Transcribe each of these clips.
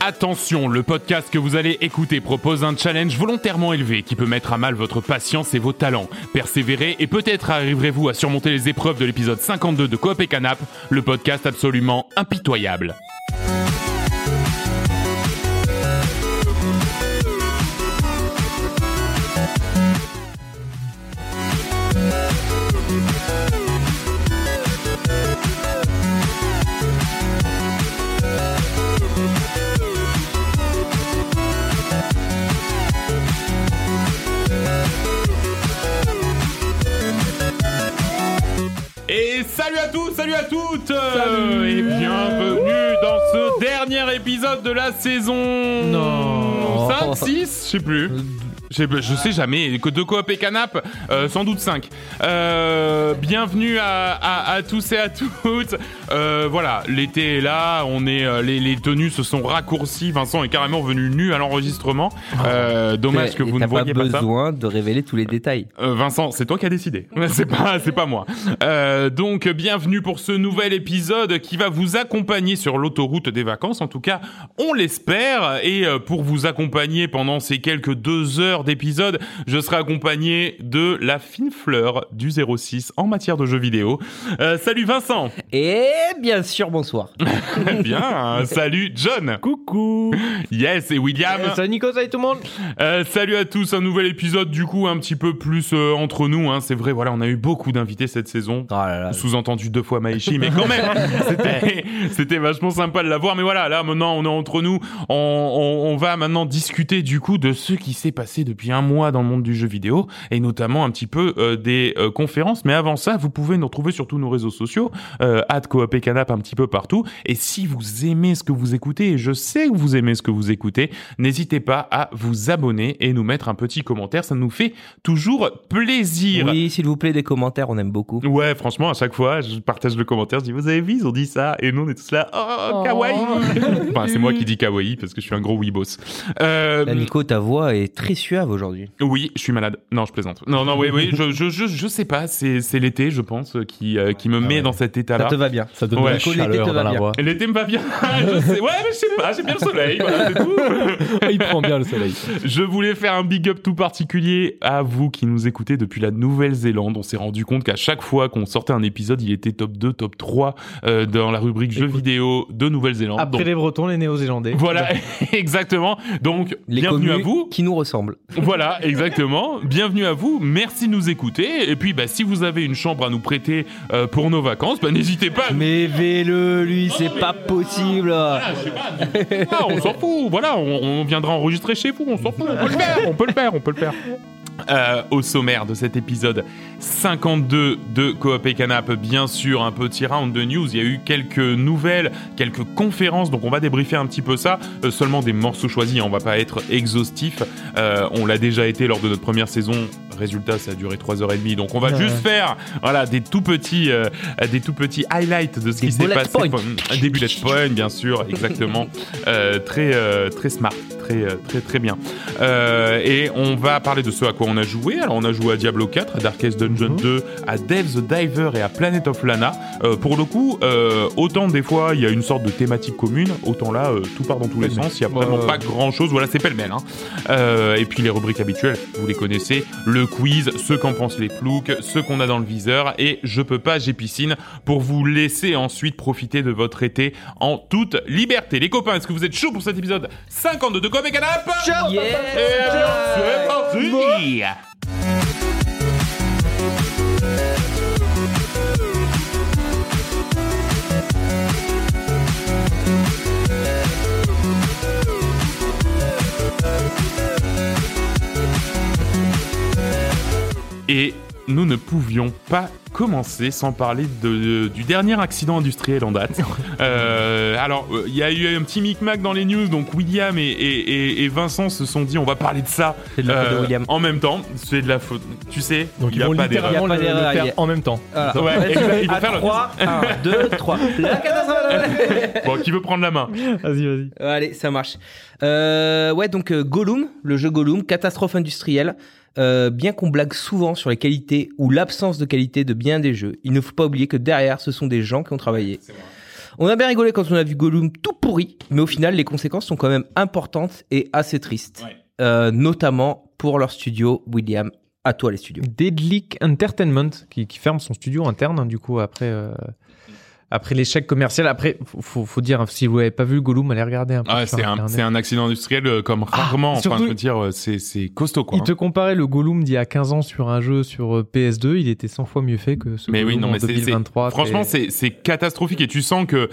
Attention, le podcast que vous allez écouter propose un challenge volontairement élevé qui peut mettre à mal votre patience et vos talents. Persévérez et peut-être arriverez-vous à surmonter les épreuves de l'épisode 52 de Coop et Canap, le podcast absolument impitoyable. À salut toutes Et bienvenue dans ce dernier épisode de la saison Non. 5, 6, je sais plus. Je sais, je sais jamais, que de coop et canap, euh, sans doute 5. Euh, bienvenue à, à, à tous et à toutes. Euh, voilà, l'été est là, on est, euh, les, les tenues se sont raccourcies. Vincent est carrément venu nu à l'enregistrement. Euh, dommage que vous ne t'as voyez pas pas ça. besoin de révéler tous les détails. Vincent, c'est toi qui as décidé. C'est pas, c'est pas moi. Donc, bienvenue pour ce nouvel épisode qui va vous accompagner sur l'autoroute des vacances. En tout cas, on l'espère. Et pour vous accompagner pendant ces quelques deux heures d'épisode, je serai accompagné de la fine fleur du 06 en matière de jeux vidéo. Euh, salut Vincent. Et bien sûr, bonsoir. Bien. salut John. Coucou. Yes. Et William. salut Nico, salut tout le monde. Euh, salut à tous, un nouvel épisode du coup un petit peu plus euh, entre nous. Hein. C'est vrai, voilà, on a eu beaucoup d'invités cette saison. Oh. Sous-entendu deux fois Maïchi, mais quand même, c'était, c'était vachement sympa de l'avoir. Mais voilà, là maintenant on est entre nous. On, on, on va maintenant discuter du coup de ce qui s'est passé depuis un mois dans le monde du jeu vidéo et notamment un petit peu euh, des euh, conférences. Mais avant ça, vous pouvez nous retrouver sur tous nos réseaux sociaux, euh, Coop et Canap un petit peu partout. Et si vous aimez ce que vous écoutez, et je sais que vous aimez ce que vous écoutez, n'hésitez pas à vous abonner et nous mettre un petit commentaire. Ça nous fait toujours plaisir. Oui, s'il vous plaît, des commentaires, on aime beaucoup. Ouais, franchement, à chaque fois, je partage le commentaire, je dis, vous avez vu, ils ont dit ça, et nous, on est tous là, oh, kawaii Enfin, c'est moi qui dis kawaii, parce que je suis un gros weebos. Euh, Là, Nico, ta voix est très suave aujourd'hui. oui, je suis malade. Non, je plaisante. Non, non, oui, oui, je, je, je, je sais pas, c'est, c'est l'été, je pense, qui, euh, qui me met ouais. dans cet Ça état-là. te va bien. Ça donne Ouais. de la Nico, l'été te va bien. voix. L'été me va bien. je sais, ouais, mais je sais pas, j'aime bien le soleil, voilà, c'est tout. Il prend bien le soleil. Je voulais faire un big up tout particulier à vous qui nous écoutez depuis la Nouvelle-Zélande. On s'est rendu compte qu'à chaque fois qu'on sortait un épisode, il était top 2, top 3 euh, dans la rubrique jeux vidéo de Nouvelle-Zélande. Après Donc, les Bretons, les Néo-Zélandais. voilà, exactement. Donc, Les bienvenue à vous. qui nous ressemblent. Voilà, exactement. Bienvenue à vous. Merci de nous écouter. Et puis, bah, si vous avez une chambre à nous prêter euh, pour nos vacances, bah, n'hésitez pas. Mais le lui, c'est pas possible. Je sais pas, Ah, on s'en fout. Voilà, on, on viendra enregistrer chez vous. On s'en fout. On peut le faire. On peut le faire. On peut le faire. Euh, au sommaire de cet épisode 52 de Coop et Canap, bien sûr, un petit round de news. Il y a eu quelques nouvelles, quelques conférences, donc on va débriefer un petit peu ça. Euh, seulement des morceaux choisis, hein, on va pas être exhaustif. Euh, on l'a déjà été lors de notre première saison. Résultat, ça a duré 3h30, donc on va juste faire voilà, des tout petits, des tout petits highlights de ce Des qui s'est passé. Enfin, Des bullet points, bien sûr, exactement. Très, très smart, très, très, très bien. Et on va parler de ce à quoi on a joué. Alors, on a joué à Diablo 4, à Darkest Dungeon 2, à Dave the Diver et à Planet of Lana. Euh, pour le coup, euh, autant des fois il y a une sorte de thématique commune, autant là, euh, tout part dans tous les sens. Il y a vraiment pas grand chose. Voilà, c'est pêle-mêle. Hein. Euh, et puis les rubriques habituelles, vous les connaissez. Le quiz, ce qu'en pensent les ploucs, ce qu'on a dans le viseur. Et je peux pas, j'ai piscine pour vous laisser ensuite profiter de votre été en toute liberté. Les copains, est-ce que vous êtes chauds pour cet épisode 52 de Coop et Canap? Yeah. Et c'est parti Et nous ne pouvions pas commencer sans parler de, du dernier accident industriel en date. Euh, alors, euh, il y a eu un petit micmac dans les news, donc William et, et- et- et Vincent se sont dit on va parler de ça euh, C'est de la faute de William. en même temps. C'est de la faute, tu sais, Donc il ils n'y a vont pas d'erreur. Il le, le faire en même temps. Voilà. Ouais, exact, vont À faire le- 3, 1, 2, 3. La catastrophe. Bon, qui veut prendre la main Vas-y, vas-y. Allez, ça marche. Euh, ouais, donc euh, Gollum, le jeu Gollum, catastrophe industrielle. Euh, bien qu'on blague souvent sur les qualités ou l'absence de qualité de bien des jeux, il ne faut pas oublier que derrière, ce sont des gens qui ont travaillé. On a bien rigolé quand on a vu Gollum tout pourri, mais au final, les conséquences sont quand même importantes et assez tristes. Ouais. Euh, notamment pour leur studio, William. À toi, les studios. Deadlick Entertainment qui, qui ferme son studio interne, hein, du coup, après, euh, après l'échec commercial. Après, faut, faut, dire, si vous n'avez pas vu Gollum, allez regarder un peu. Ah, c'est un, un accident industriel euh, comme rarement. Enfin, surtout- je veux dire, euh, c'est, costaud, quoi. Il te comparait le Gollum d'il y a 15 ans sur un jeu sur euh, PS2, il était 100 fois mieux fait que ce Mais oui, non, en mais c'est, c'est- 2023. franchement, c'est, c'est catastrophique et tu sens que,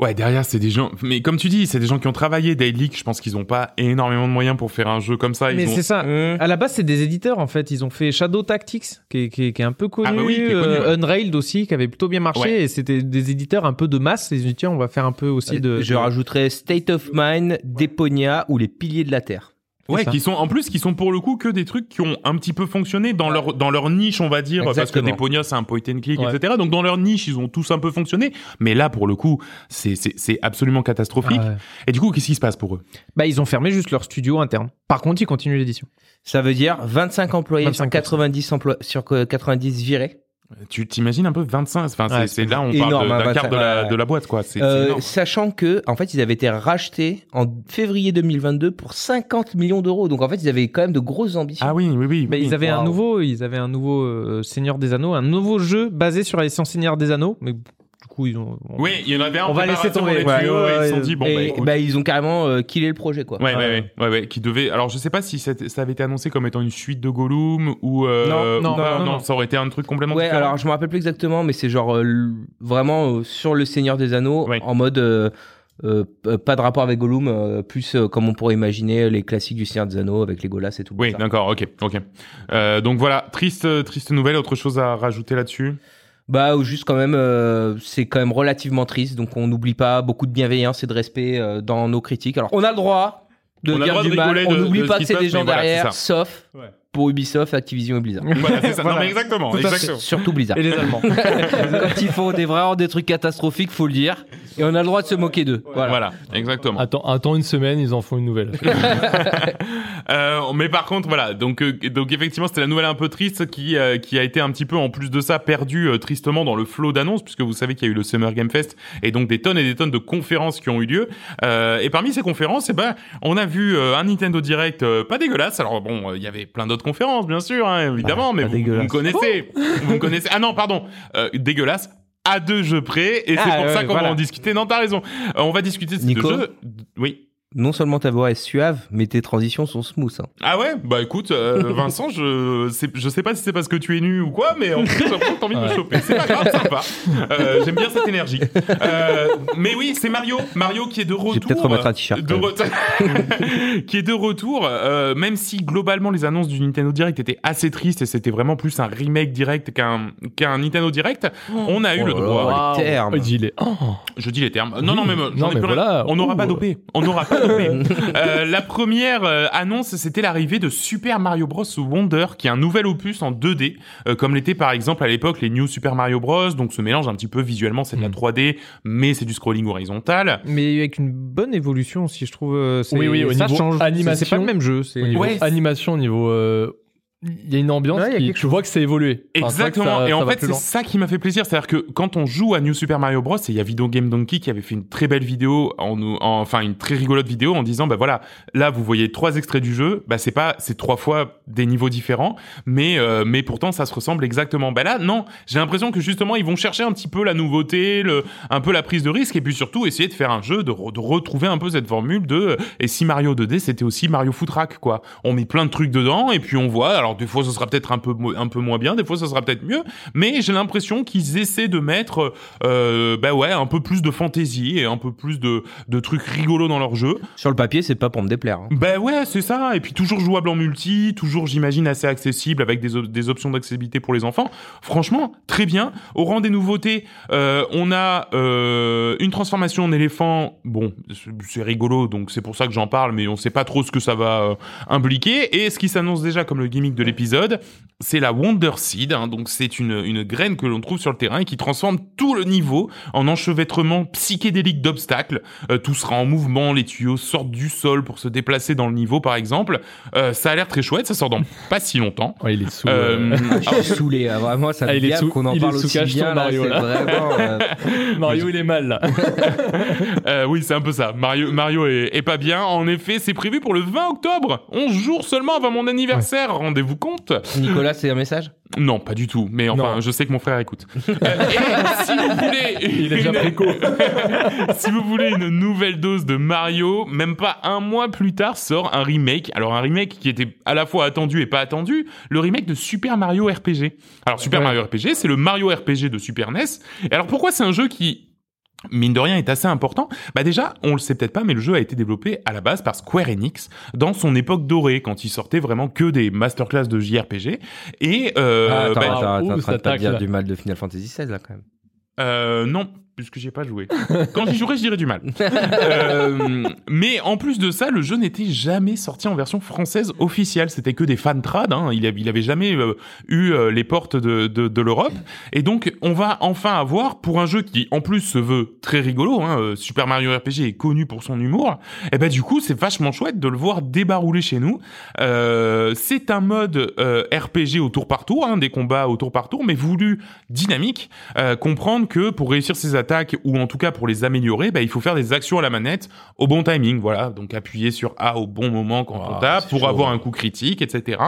ouais, derrière, c'est des gens, mais comme tu dis, c'est des gens qui ont travaillé. Daily, je pense qu'ils ont pas énormément de moyens pour faire un jeu comme ça. Ils Mais ont- c'est ça. Mmh. À la base, c'est des éditeurs en fait. Ils ont fait Shadow Tactics, qui est, qui est- qui est un peu connu, Ah bah oui, connu, euh, ouais. Unrailed aussi, qui avait plutôt bien marché. Ouais. Et c'était des éditeurs un peu de masse. Ils ont dit tiens, on va faire un peu aussi de. Je rajouterais State of Mind, Deponia ou Les Piliers de la Terre. Ouais, qui sont en plus qui sont pour le coup que des trucs qui ont un petit peu fonctionné dans leur dans leur niche, on va dire, parce que. Deponia c'est un point and click, Ouais. etc. Donc dans leur niche, ils ont tous un peu fonctionné. Mais là, pour le coup, c'est c'est c'est absolument catastrophique. Ah ouais. Et du coup, qu'est-ce qui se passe pour eux? Bah, ils ont fermé juste leur studio interne. Par contre, ils continuent l'édition. Ça veut dire 25 employés 25%. sur 90 emplois, sur que 90 virés. Tu t'imagines un peu 25 Enfin, c'est Ouais, c'est là on énorme, parle de- d'un quart de la 25, de la boîte, quoi. C'est Euh, sachant que, en fait, ils avaient été rachetés en février 2022 pour 50 millions d'euros. Donc, en fait, ils avaient quand même de grosses ambitions. Ah oui, oui, oui. Mais oui. ils avaient un nouveau, ils avaient un nouveau euh, Seigneur des Anneaux, un nouveau jeu basé sur la licence Seigneur des Anneaux. Mais coup, ils ont. Oui, il y en avait un. On va laisser tomber. les tuyaux Ouais, et ouais, ils se sont dit bon, et bah, bah, ils ont carrément euh, killé le projet, quoi. Ouais, ouais, Ouais. ouais, ouais, ouais, qui devait. Alors, je sais pas si ça avait été annoncé comme étant une suite de Gollum ou. euh, Non, non, ou pas, non, non. ça aurait été un truc complètement Ouais, différent. alors je me rappelle plus exactement, mais c'est genre euh, vraiment euh, sur le Seigneur des Anneaux, Ouais. en mode euh, euh, pas de rapport avec Gollum, euh, plus euh, comme on pourrait imaginer les classiques du Seigneur des Anneaux avec les Golas et tout. Oui, d'accord, ok, ok. Euh, donc voilà, triste, triste nouvelle. Autre chose à rajouter là-dessus? Bah, ou juste quand même, euh, c'est quand même relativement triste, donc on n'oublie pas beaucoup de bienveillance et de respect euh, dans nos critiques. Alors, on a le droit de On dire droit de du mal, on n'oublie pas que c'est des gens voilà, derrière, sauf pour Ubisoft, Activision et Blizzard. Voilà, c'est ça. Voilà. Non, mais exactement. Surtout Blizzard. Et les Allemands. Quand ils font des vraiment des trucs catastrophiques, faut le dire, et on a le droit de se moquer d'eux. Voilà, Voilà. exactement. Ah. Attends, attends une semaine, ils en font une nouvelle. Euh, mais par contre, voilà. Donc, euh, donc effectivement, c'était la nouvelle un peu triste qui euh, qui a été un petit peu en plus de ça perdu euh, tristement dans le flot d'annonces, puisque vous savez qu'il y a eu le Summer Game Fest et donc des tonnes et des tonnes de conférences qui ont eu lieu. Euh, et parmi ces conférences, eh ben, on a vu euh, un Nintendo Direct euh, pas dégueulasse. Alors bon, euh, il y avait plein d'autres conférences, bien sûr, hein, évidemment, mais pas vous, vous me connaissez, vous me connaissez. Ah non, pardon, euh, dégueulasse. À deux jeux près, et c'est Ah, pour ouais, ça qu'on va en discuter. Non, t'as raison. Euh, on va discuter de ces Nico deux jeux. Oui. Non seulement ta voix est suave, mais tes transitions sont smooth. hein. Ah ouais? Bah écoute, euh, Vincent, je sais, je sais pas si c'est parce que tu es nu ou quoi, mais en tout cas, j'ai t'as envie de me choper. C'est pas grave, sympa. Euh, J'aime bien cette énergie. Euh, mais oui, c'est Mario. Mario qui est de retour. peut-être remettre un t-shirt, qui est de retour, euh, même si globalement les annonces du Nintendo Direct étaient assez tristes et c'était vraiment plus un remake direct qu'un qu'un Nintendo Direct, on a eu Oh le là droit. là, les termes. Oh, oh. Je dis les termes. Non, non, mais j'en Non, ai mais plus rien. voilà. On n'aura pas dopé. On n'aura pas dopé. Euh, la première euh, annonce, c'était l'arrivée de Super Mario Bros. Wonder, qui est un nouvel opus en 2D, euh, comme l'était par exemple à l'époque les New Super Mario Bros. Donc ce mélange un petit peu visuellement, c'est de la Mm. 3D, mais c'est du scrolling horizontal. Mais avec une bonne évolution aussi, je trouve. euh, c'est- Oui, oui, au ça niveau change. C'est- animation, C'est pas le même jeu. c'est- Au niveau Ouais. animation, au niveau. Il y a une ambiance Ouais, a qui. quelque Tu vois que c'est évolué. Enfin, Exactement. ça- et en fait, c'est ça qui m'a fait plaisir. C'est-à-dire que quand on joue à New Super Mario Bros, et il y a Video Game Donkey qui avait fait une très belle vidéo, en, nous- en- enfin une très rigolote vidéo en disant, bah voilà, là vous voyez trois extraits du jeu, bah c'est pas, c'est trois fois des niveaux différents, mais euh, mais pourtant ça se ressemble exactement. Bah là, non, j'ai l'impression que justement ils vont chercher un petit peu la nouveauté, le, un peu la prise de risque, et puis surtout essayer de faire un jeu, de, re- de retrouver un peu cette formule de, euh, et si Mario 2D c'était aussi Mario Foot Track quoi. On met plein de trucs dedans, et puis on voit. Alors des fois ce sera peut-être un peu un peu moins bien, des fois ça sera peut-être mieux, mais j'ai l'impression qu'ils essaient de mettre, euh, bah ouais, un peu plus de fantaisie et un peu plus de de trucs rigolos dans leur jeu. Sur le papier, c'est pas pour me déplaire. hein. Ben ouais, c'est ça. Et puis toujours jouable en multi, toujours j'imagine assez accessible avec des, op- des options d'accessibilité pour les enfants. Franchement, très bien. Au rang des nouveautés, euh, on a euh, une transformation en éléphant. Bon, c'est- c'est rigolo, donc c'est pour ça que j'en parle, mais on sait pas trop ce que ça va euh, impliquer. Et ce qui s'annonce déjà comme le gimmick de l'épisode, c'est la Wonder Seed. hein. donc c'est une, une graine que l'on trouve sur le terrain et qui transforme tout le niveau en enchevêtrement psychédélique d'obstacles. Euh, tout sera en mouvement, les tuyaux sortent du sol pour se déplacer dans le niveau, par exemple. Euh, ça a l'air très chouette, ça sort dans pas si longtemps. Ouais, il est sous. Euh, euh, Je suis saoulé, hein, vraiment, ça Ah, me sous- qu'on en il est parle sous aussi cacheton, bien, là, Mario, c'est là. vraiment... euh, Mario, il est mal là. Euh, oui, c'est un peu ça. Mario, Mario est, est pas bien. En effet, c'est prévu pour le 20 octobre, 11 jours seulement avant mon anniversaire. Rendez-vous compte Nicolas, c'est un message? Non, pas du tout. Mais enfin, Non. je sais que mon frère écoute. Euh, et si vous voulez, Il est déjà si vous voulez une nouvelle dose de Mario, même pas un mois plus tard sort un remake. Alors un remake qui était à la fois attendu et pas attendu, le remake de Super Mario RPG. Alors Super Ouais. Mario RPG, c'est le Mario RPG de Super NES. Et alors pourquoi c'est un jeu qui mine de rien est assez important. Bah déjà, on le sait peut-être pas, mais le jeu a été développé à la base par Square Enix dans son époque dorée, quand il sortait vraiment que des masterclass de JRPG. Et euh, Ah, Attends, bah, attends, attends, ouh, là. du mal de Final Fantasy XVI, là, quand même. Euh, non, puisque j'y ai pas joué. Quand j'y jouerai, je dirais du mal. Euh, mais en plus de ça, le jeu n'était jamais sorti en version française officielle. C'était que des fan trad. Hein. Il, il avait jamais euh, eu euh, les portes de, l'Europe. Et donc, on va enfin avoir pour un jeu qui, en plus, se veut très rigolo. Hein, Super Mario RPG est connu pour son humour. Et ben du coup, c'est vachement chouette de le voir débarrouler chez nous. C'est un mode RPG au tour par tour, hein, des combats au tour par tour, mais voulu dynamique. Comprendre que pour réussir ses attaques ou en tout cas pour les améliorer, bah, il faut faire des actions à la manette au bon timing. Voilà, donc appuyer sur A au bon moment quand on Ah, tape c'est pour chaud. avoir un coup critique, etc.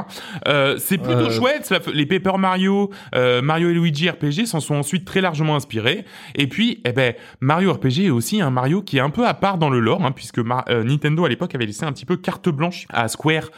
Euh, c'est plutôt Euh. chouette. les Paper Mario, euh, Mario et Luigi RPG s'en sont ensuite très largement inspirés. Et puis, eh ben, Mario RPG est aussi un Mario qui est un peu à part dans le lore, hein, puisque Mar- Nintendo à l'époque avait laissé un petit peu carte blanche à Square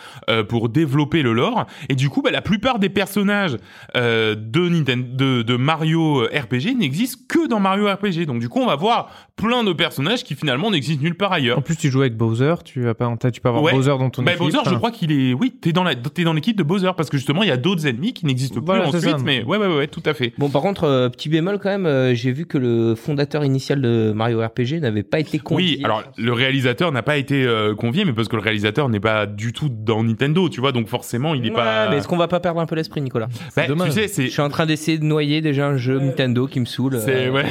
pour développer le lore. Et du coup, bah, la plupart des personnages de, Nintendo, de, de Mario RPG n'existent que dans Mario RPG. Donc du coup, on va voir plein de personnages qui finalement n'existent nulle part ailleurs. En plus, tu joues avec Bowser, tu, as pas, t'as- tu peux avoir Ouais. Bowser dans ton Bah, équipe. Bowser, je Enfin, crois qu'il est, oui, t'es dans la, t'es dans l'équipe de Bowser parce que justement, il y a d'autres ennemis qui n'existent Voilà, plus ensuite. ça. Mais ouais, ouais, ouais, ouais, tout à fait. Bon, par contre, euh, petit bémol quand même, euh, j'ai vu que le fondateur initial de Mario RPG n'avait pas été convié. Oui, alors le réalisateur n'a pas été euh, convié, mais parce que le réalisateur n'est pas du tout dans Nintendo, tu vois, donc forcément, il est Ouais, pas. mais est-ce qu'on va pas perdre un peu l'esprit, Nicolas? Bah, tu sais, Je c'est. suis en train d'essayer de noyer déjà un jeu Nintendo qui me saoule. C'est Euh, ouais.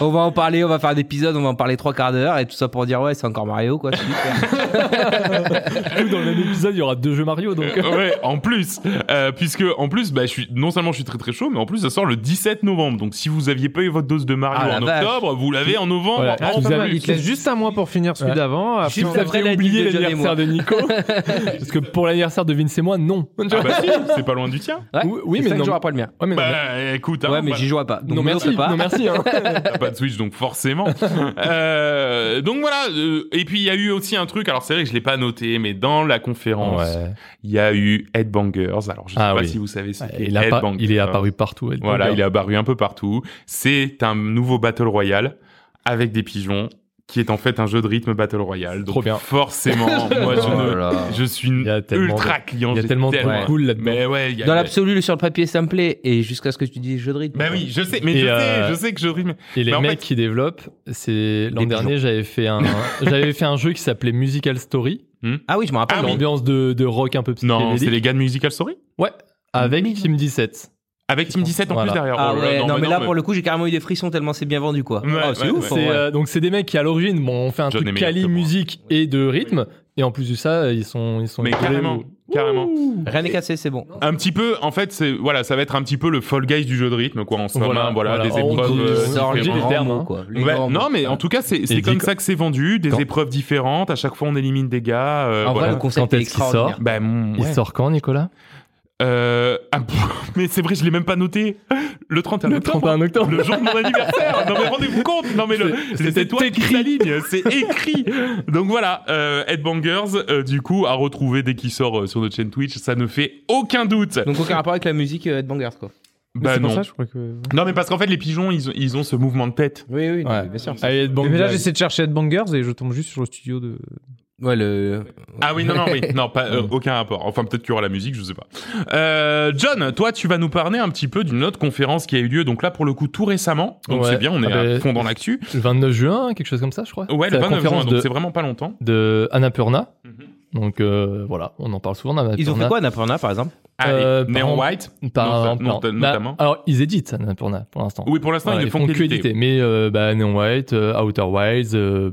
On va en parler, on va faire d'épisodes, on va en parler trois quarts d'heure et tout ça pour dire ouais, c'est encore Mario quoi. dans le même épisode, il y aura deux jeux Mario, donc. Euh, ouais, en plus, euh, puisque en plus, bah, je suis non seulement je suis très très chaud, mais en plus ça sort le 17 novembre. Donc si vous aviez pas eu votre dose de Mario Ah, en vache. octobre, vous l'avez en novembre. Voilà. Ah, Vous avez- Il te laisse juste un mois pour finir celui Ouais. d'avant. après, on- Vous la oublié l'anniversaire de Nico. Parce que pour l'anniversaire de Vince et moi, non. Ah bah si, c'est pas loin du tien. Ouais, Oui, mais cinq non. jours après le mien. Ouais, mais non, Bah écoute, hein, ouais, mais voilà. j'y jouerai pas. Donc non, me merci. pas. Non, merci. Hein. T'as pas de Switch, donc forcément. Euh, donc voilà. euh, et puis il y a eu aussi un truc. Alors c'est vrai que je l'ai pas noté, mais dans la conférence, Ouais. il y a eu Headbangers. Alors je sais Ah pas oui. si vous savez ce qu'est Il, Headbangers. est apparu partout. Voilà, il est apparu un peu partout. C'est un nouveau Battle Royale avec des pigeons qui est en fait un jeu de rythme Battle Royale. Donc Trop bien. forcément, moi je, Oh ne- je suis ultra client. Il y a tellement de cool là-dedans. Mais ouais, il y a Dans l'absolu, sur le papier, ça me plaît. Et jusqu'à ce que tu dises jeu de rythme. Bah oui, je sais, mais je euh, sais, je sais que je rythme. Et les mecs fait- qui développent, c'est l'an dernier, j'avais fait un, j'avais fait un jeu qui s'appelait Musical Story, Ah oui, je me rappelle. Ah oui. l'ambiance de, de rock un peu Non, c'est psychédélique. les gars de Musical Story? Ouais, avec Team 17. Avec Team 17 en Voilà. plus derrière. Ah Oh ouais, non, mais là mais- pour le coup, j'ai carrément eu des frissons tellement c'est bien vendu quoi. Ouais, Oh, c'est ouais, ouf. ouais. euh, donc c'est des mecs qui à l'origine, bon, on fait un John truc quali musique et de rythme, et en plus de ça, ils sont, ils sont. Mais carrément, carrément. Rien n'est cassé, c'est bon. Un petit peu, en fait, c'est voilà, ça va être un petit peu le Fall Guys du jeu de rythme, quoi. En somme, Voilà, hein, voilà, voilà. des épreuves. dit- euh, les termes, hein. quoi. Les non, mais en tout cas, c'est comme ça que c'est vendu, des Quand- épreuves différentes. À chaque fois, on élimine des gars. euh, En voilà. vrai, le concept Quand est extraordinaire. sort Bah, mon- Il sort quand, Nicolas? Euh, ah, pff, mais c'est vrai, je l'ai même pas noté. Le 31 Le octobre. 31 octobre. Le jour de mon anniversaire. Non mais rendez-vous compte. Non mais le, C'est- c'est c'était toi qui écrit. l'aligne. C'est écrit. Donc voilà, euh, Headbangers, euh, du coup, à retrouver dès qu'il sort euh, sur notre chaîne Twitch. Ça ne fait aucun doute. Donc aucun rapport avec la musique euh, Headbangers quoi. Bah c'est pour non. ça, je crois que. Non mais parce qu'en fait, les pigeons, ils ont, ils ont ce mouvement de tête. Oui, oui, Ouais. bien sûr. Allez, Ed Banger. Mais là, j'essaie de chercher Headbangers et je tombe juste sur le studio de. Ouais, le. Ah oui, non, non, oui. Non, pas, euh, aucun rapport. Enfin, peut-être qu'il y aura la musique, je sais pas. Euh, John, toi, tu vas nous parler un petit peu d'une autre conférence qui a eu lieu, donc là, pour le coup, tout récemment. Donc Ouais. c'est bien, on est Ah à ben, fond dans l'actu. Le 29 juin, quelque chose comme ça, je crois. Ouais, le la 29 juin, donc c'est vraiment pas longtemps. de Annapurna. Mhm. Donc euh, voilà, on en parle souvent d'Annapurna. Ils ont fait quoi Annapurna par exemple Allez, Euh, White. Par Non, exemple, non, non. t- Bah, notamment. alors, ils éditent Annapurna pour l'instant. Oui, pour l'instant, Voilà, ils ne font que qu'éditer. éditer. Mais euh, bah, Neon White, euh, Outer Wilds, euh,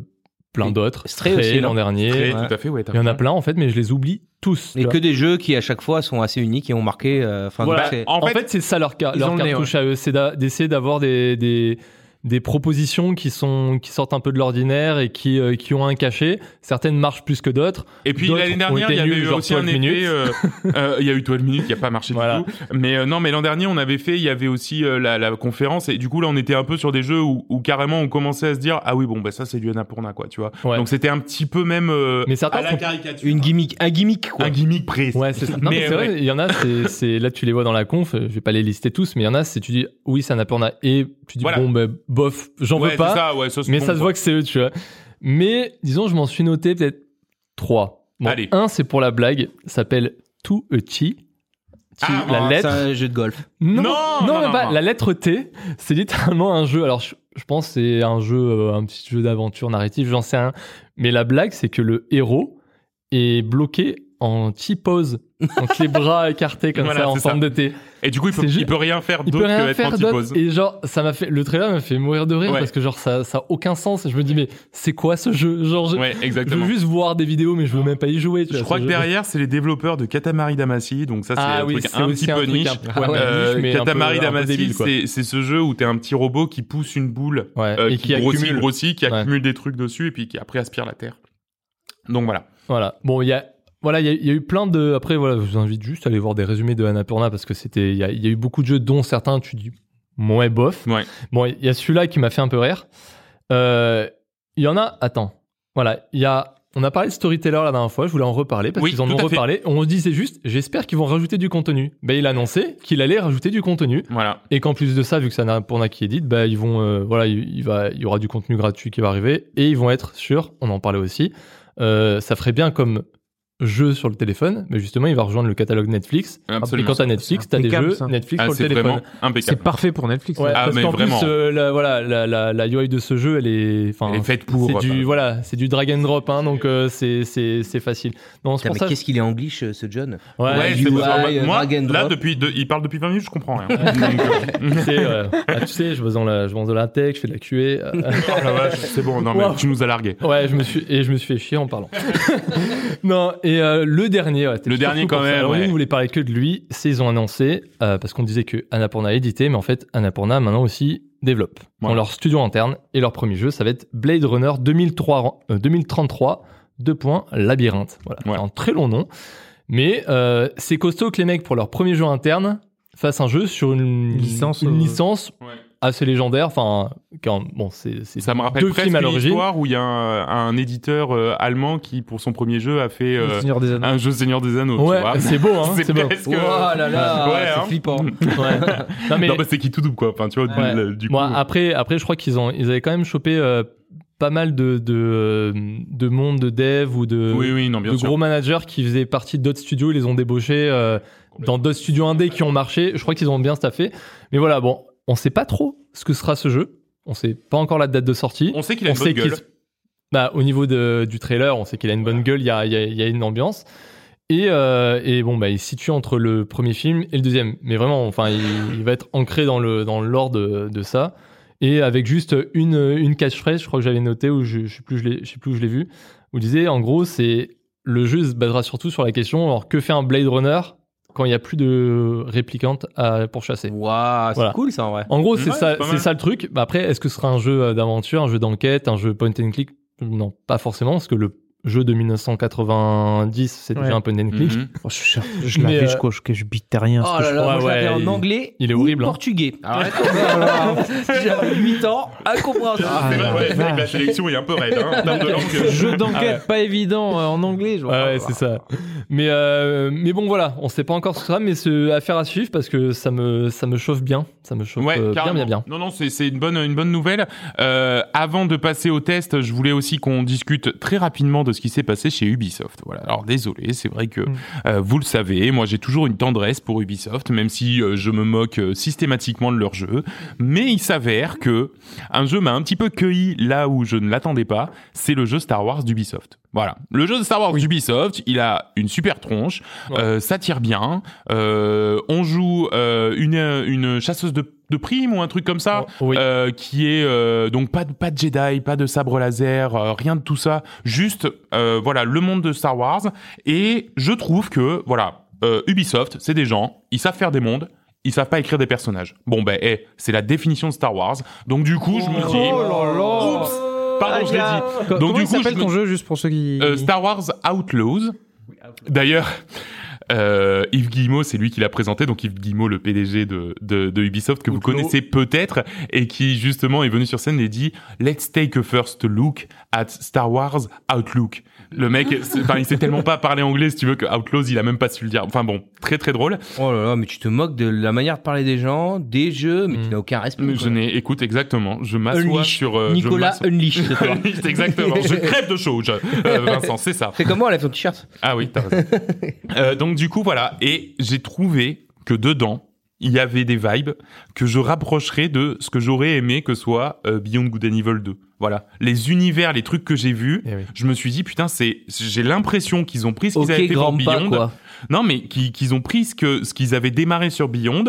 plein d'autres. Stray Stray, aussi, l'an dernier. Très, Ouais. Tout à fait, ouais. t'as Il y en a plein en fait, mais je les oublie tous. Et vois. que des jeux qui à chaque fois sont assez uniques et ont marqué. euh, Enfin, Voilà. donc En En, fait, fait, c'est ça leur, leur cartouche à eux, c'est d'a- d'essayer d'avoir des, des, des propositions qui sont qui sortent un peu de l'ordinaire et qui euh, qui ont un cachet. Certaines marchent plus que d'autres. Et puis l'année dernière, il y avait eu aussi un 12 effet. euh, euh, Il y a eu 12 minutes qui a pas marché Voilà. du tout. Mais euh, non, mais l'an dernier, on avait fait. Il y avait aussi euh, la, la conférence et du coup là, on était un peu sur des jeux où, où carrément on commençait à se dire ah oui bon bah ça c'est du Annapurna quoi, tu vois. Ouais. Donc c'était un petit peu même. euh, Mais certains à la caricature. une gimmick, un gimmick quoi. un gimmick précis. Ouais, c'est ça. Non, mais, Mais, c'est vrai, il y en a, c'est, là, tu les vois dans la conf, je vais pas les lister tous, mais il y en a, c'est, tu dis, oui, c'est Annapurna, et tu dis, Voilà. bon, ben, bof, j'en Ouais, veux pas, c'est Ça, ouais, ça, mais bon, ça se quoi. voit que c'est eux, tu vois. Mais, disons, je m'en suis noté peut-être trois. Bon, Allez. Un, c'est pour la blague, s'appelle To a Chi. Chi, Ah, la Ah, lettre. C'est un jeu de golf. Non, Non, non, non, non, pas. non. La lettre T, c'est littéralement un jeu. Alors, je, je pense que c'est un jeu, euh, un petit jeu d'aventure narratif, j'en sais rien. Mais la blague, c'est que le héros est bloqué en T-pose. Donc les bras écartés comme Voilà, ça, en forme ça. de T. Et du coup, il il peut rien faire d'autre que être en d'autre. pose. Et genre, ça m'a fait, le trailer m'a fait mourir de rire Ouais. parce que genre, ça, ça a aucun sens. Et je me dis, mais c'est quoi ce jeu? Genre, je, Ouais, je exactement. veux juste voir des vidéos, mais je veux même pas y jouer. tu Je vois, crois que jeu. derrière, c'est les développeurs de Katamari Damacy, donc ça c'est Ah un oui, un petit peu niche. Katamari Damacy, c'est ce jeu où t'es un petit robot qui pousse une boule, euh, qui, grossit, qui accumule des trucs dessus et puis qui après aspire la terre. Donc voilà. Voilà. Bon, il y a, voilà, il y, a- il y a eu plein de. Après, voilà, je vous invite juste à aller voir des résumés de Annapurna parce que c'était, il y a, il y a eu beaucoup de jeux, dont certains, tu dis, ouais, bof. Ouais. Bon, il y a celui-là qui m'a fait un peu rire. Euh, Il y en a. Attends. Voilà, il y a. On a parlé de Storyteller la dernière fois, je voulais en reparler parce Oui, qu'ils en ont reparlé. On se disait juste, j'espère qu'ils vont rajouter du contenu. Ben, il a annoncé qu'il allait rajouter du contenu Voilà. et qu'en plus de ça, vu que c'est Annapurna qui édite, bah, ils vont, euh, voilà, il, il va, il y aura du contenu gratuit qui va arriver et ils vont être sur, on en parlait aussi, euh, ça ferait bien comme jeu sur le téléphone, mais justement, il va rejoindre le catalogue Netflix. Absolument. Et quand t'as Netflix, t'as des jeux ça. Netflix Ah, sur le c'est téléphone. C'est parfait pour Netflix. Ouais. Ah, parce mais qu'en vraiment. plus, euh, la, voilà, la, la, la UI de ce jeu, elle est, enfin, Elle est faite pour. c'est du, voilà, c'est du drag and drop, hein, donc euh, c'est, c'est, facile. Non, c'est Putain, pour mais ça. qu'est-ce qu'il est anglish euh, ce John? Ouais, Ouais, UI, euh, Moi, drag and là, depuis, de- il parle depuis 20 minutes, je comprends rien. Donc, euh, euh, ah, tu sais, je bosse dans la, je bosse dans la tech, je fais de la QA. vache, c'est bon, non, mais tu nous as largué. Ouais, je me suis et je me suis fait chier en parlant. non, et euh, le dernier, ouais, c'était Le dernier, quand même, Alors, nous, ouais. on voulait parler que de lui, c'est ils ont annoncé euh, parce qu'on disait que Annapurna a édité, mais en fait Annapurna maintenant aussi développe dans Voilà. leur studio interne et leur premier jeu, ça va être Blade Runner 2003, euh, 2033 deux points labyrinthe. Voilà, Ouais. c'est un très long nom, mais euh, c'est costaud que les mecs pour leur premier jeu interne fassent un jeu sur une Licence, une euh, licence Ouais. Assez légendaire. Enfin, quand, bon, c'est c'est Ça me rappelle deux presque films à une l'origine. histoire où il y a un, un éditeur euh, allemand qui, pour son premier jeu, a fait euh, Seigneur des Anneaux. un jeu Seigneur des Anneaux. tu Ouais, vois. c'est beau, hein, c'est beau. presque. Oh là là, Ouais, c'est hein. flippant. Ouais. Non mais Non, bah, c'est qui tout double, quoi. Enfin, tu vois, du- Ouais. le- du coup. moi après après je crois qu'ils ont ils avaient quand même chopé euh, pas mal de de euh, de monde de dev ou de oui, oui, non, bien de gros managers qui faisaient partie d'autres studios, ils les ont débauchés euh, dans d'autres studios indés qui ont marché. Je crois qu'ils ont bien staffé. Mais voilà, bon, on sait pas trop ce que sera ce jeu. On sait pas encore la date de sortie. On sait qu'il a une bonne gueule. bah, au niveau de, du trailer, on sait qu'il a une bonne gueule, il y a, il y, a, il y a une ambiance. Et, euh, et bon, bah, il se situe entre le premier film et le deuxième. Mais vraiment, enfin, il, il va être ancré dans le dans le lore de, de ça. Et avec juste une, une catchphrase, je crois que j'avais noté, ou je, je sais plus, je l'ai- je sais plus où je l'ai vu, où il disait, en gros, c'est le jeu se basera surtout sur la question, alors que fait un Blade Runner quand il y a plus de réplicantes à pourchasser Waouh, c'est Voilà. cool ça en vrai. en gros, c'est Ouais, ça, c'est ça le truc. Bah, après, est-ce que ce sera un jeu euh, d'aventure, un jeu d'enquête, un jeu point and click? Non, pas forcément, parce que le jeu de 1990, c'est Ouais. déjà un point and click. Mhm. Oh, je je l'affiche euh, quoi, que je bite rien. Oh là là, Ouais, moi je en il- anglais il est ou horrible, hein. portugais. Alors, j'avais 8 ans à comprendre ça. Ah, la ouais, la sélection est un peu raide, hein, en de langue. Jeu d'enquête pas évident euh, en anglais. Je vois Ouais, c'est ça. Mais, euh, mais bon, voilà, on sait pas encore ce que sera, mais c'est affaire à suivre parce que ça me, ça me chauffe bien. Ça me chauffe Ouais, euh, bien, bien, bien. Non, non, c'est c'est une bonne, une bonne nouvelle. Euh, avant de passer au test, je voulais aussi qu'on discute très rapidement de ce qui s'est passé chez Ubisoft. Voilà. Alors désolé, c'est vrai que Mm. euh, vous le savez, moi j'ai toujours une tendresse pour Ubisoft, même si euh, je me moque euh, systématiquement de leur jeu. Mais il s'avère que un jeu m'a un petit peu cueilli là où je ne l'attendais pas. C'est le jeu Star Wars d'Ubisoft. Voilà, le jeu de Star Wars d'Ubisoft, il a une super tronche, Ouais. euh, ça tire bien. euh, on joue euh, une une chasseuse de de primes ou un truc comme ça. Oh, oui. Qui est donc pas de pas de Jedi, pas de sabre laser, rien de tout ça, juste voilà le monde de Star Wars et je trouve que voilà Ubisoft, c'est des gens, ils savent faire des mondes, ils savent pas écrire des personnages. Bon ben eh, c'est la définition de Star Wars. Donc du coup, je me dis Oh là là. Oups, pardon, je l'ai dit. Donc, Comment du il coup, s'appelle je ton me- jeu juste pour ceux qui. Euh, Star Wars Outlaws. D'ailleurs, euh, Yves Guillemot, c'est lui qui l'a présenté, donc Yves Guillemot, le PDG de, de, de Ubisoft, que vous Outlaw. connaissez peut-être, et qui justement est venu sur scène et dit Let's take a first look at Star Wars Outlook. Le mec, enfin, il sait tellement pas parler anglais, si tu veux, que Outlaws, il a même pas su le dire. Enfin bon, très très drôle. Oh là là, mais tu te moques de la manière de parler des gens, des jeux, mais tu Mm. n'as aucun respect. Je n'ai, écoute, exactement, je m'assois sur... euh, Nicolas Unleash, exactement, je crève de chaud, je- euh, Vincent, c'est ça. C'est comme moi, elle a ton t-shirt. Ah oui, t'as raison. Euh, donc du coup, voilà. Et j'ai trouvé que dedans, il y avait des vibes que je rapprocherais de ce que j'aurais aimé que soit euh, Beyond Good and Evil 2. Voilà. Les univers, les trucs que j'ai vus, Eh oui. je me suis dit, putain, c'est, j'ai l'impression qu'ils ont pris ce qu'ils avaient fait pour pas, Beyond. Non, mais qui- qu'ils ont pris ce que ce qu'ils avaient démarré sur Beyond,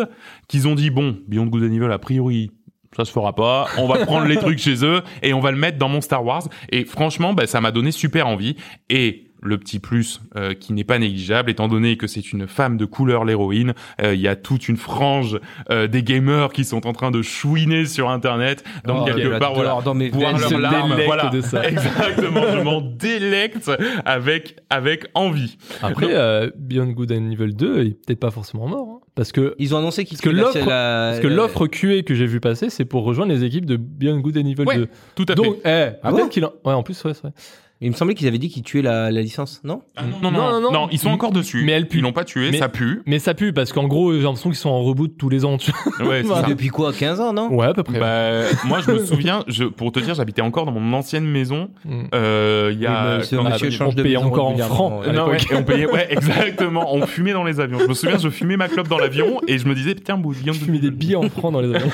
qu'ils ont dit bon, Beyond Good and Evil a priori ça se fera pas. On va prendre les trucs chez eux et on va le mettre dans mon Star Wars. Et franchement, bah, ça m'a donné super envie. Et le petit plus euh, qui n'est pas négligeable, étant donné que c'est une femme de couleur l'héroïne, euh, il y a toute une frange euh, des gamers qui sont en train de chouiner sur Internet. Donc Oh, quelque part, voilà, dans mes voir leurs se larmes, voilà, de ça. exactement. Je m'en délecte avec avec envie. Après, euh, Beyond Good and Evil 2, il est peut-être pas forcément mort. hein. parce que Ils ont annoncé qu'ils Parce que l'offre- la- Parce que l'offre QA que j'ai vu passer, c'est pour rejoindre les équipes de Beyond Good and Evil Ouais, 2. Tout à Donc, fait. eh, Ah peut-être bon qu'il en... Ouais, en plus, ouais, c'est vrai. Il me semblait qu'ils avaient dit qu'ils tuaient la, la licence, non Ah non, non, non, Non, non, non. ils sont encore dessus. Mais elle pue. Ils l'ont pas tué, Mais- ça pue. Mais ça pue, parce qu'en gros, j'ai l'impression qu'ils sont en reboot tous les ans. tu vois. Ouais, Bah. Depuis quoi 15 ans, non Ouais, à peu près. Bah, moi, je me souviens, je, pour te dire, j'habitais encore dans mon ancienne maison. Mm. Euh, il y Oui, a. mais ce quand- monsieur on change de payait maison encore en francs. ouais. Non, on payait, ouais, exactement. On fumait dans les avions. Je me souviens, je fumais ma clope dans l'avion et je me disais, putain, bouillon Je mis des billets en francs dans les avions.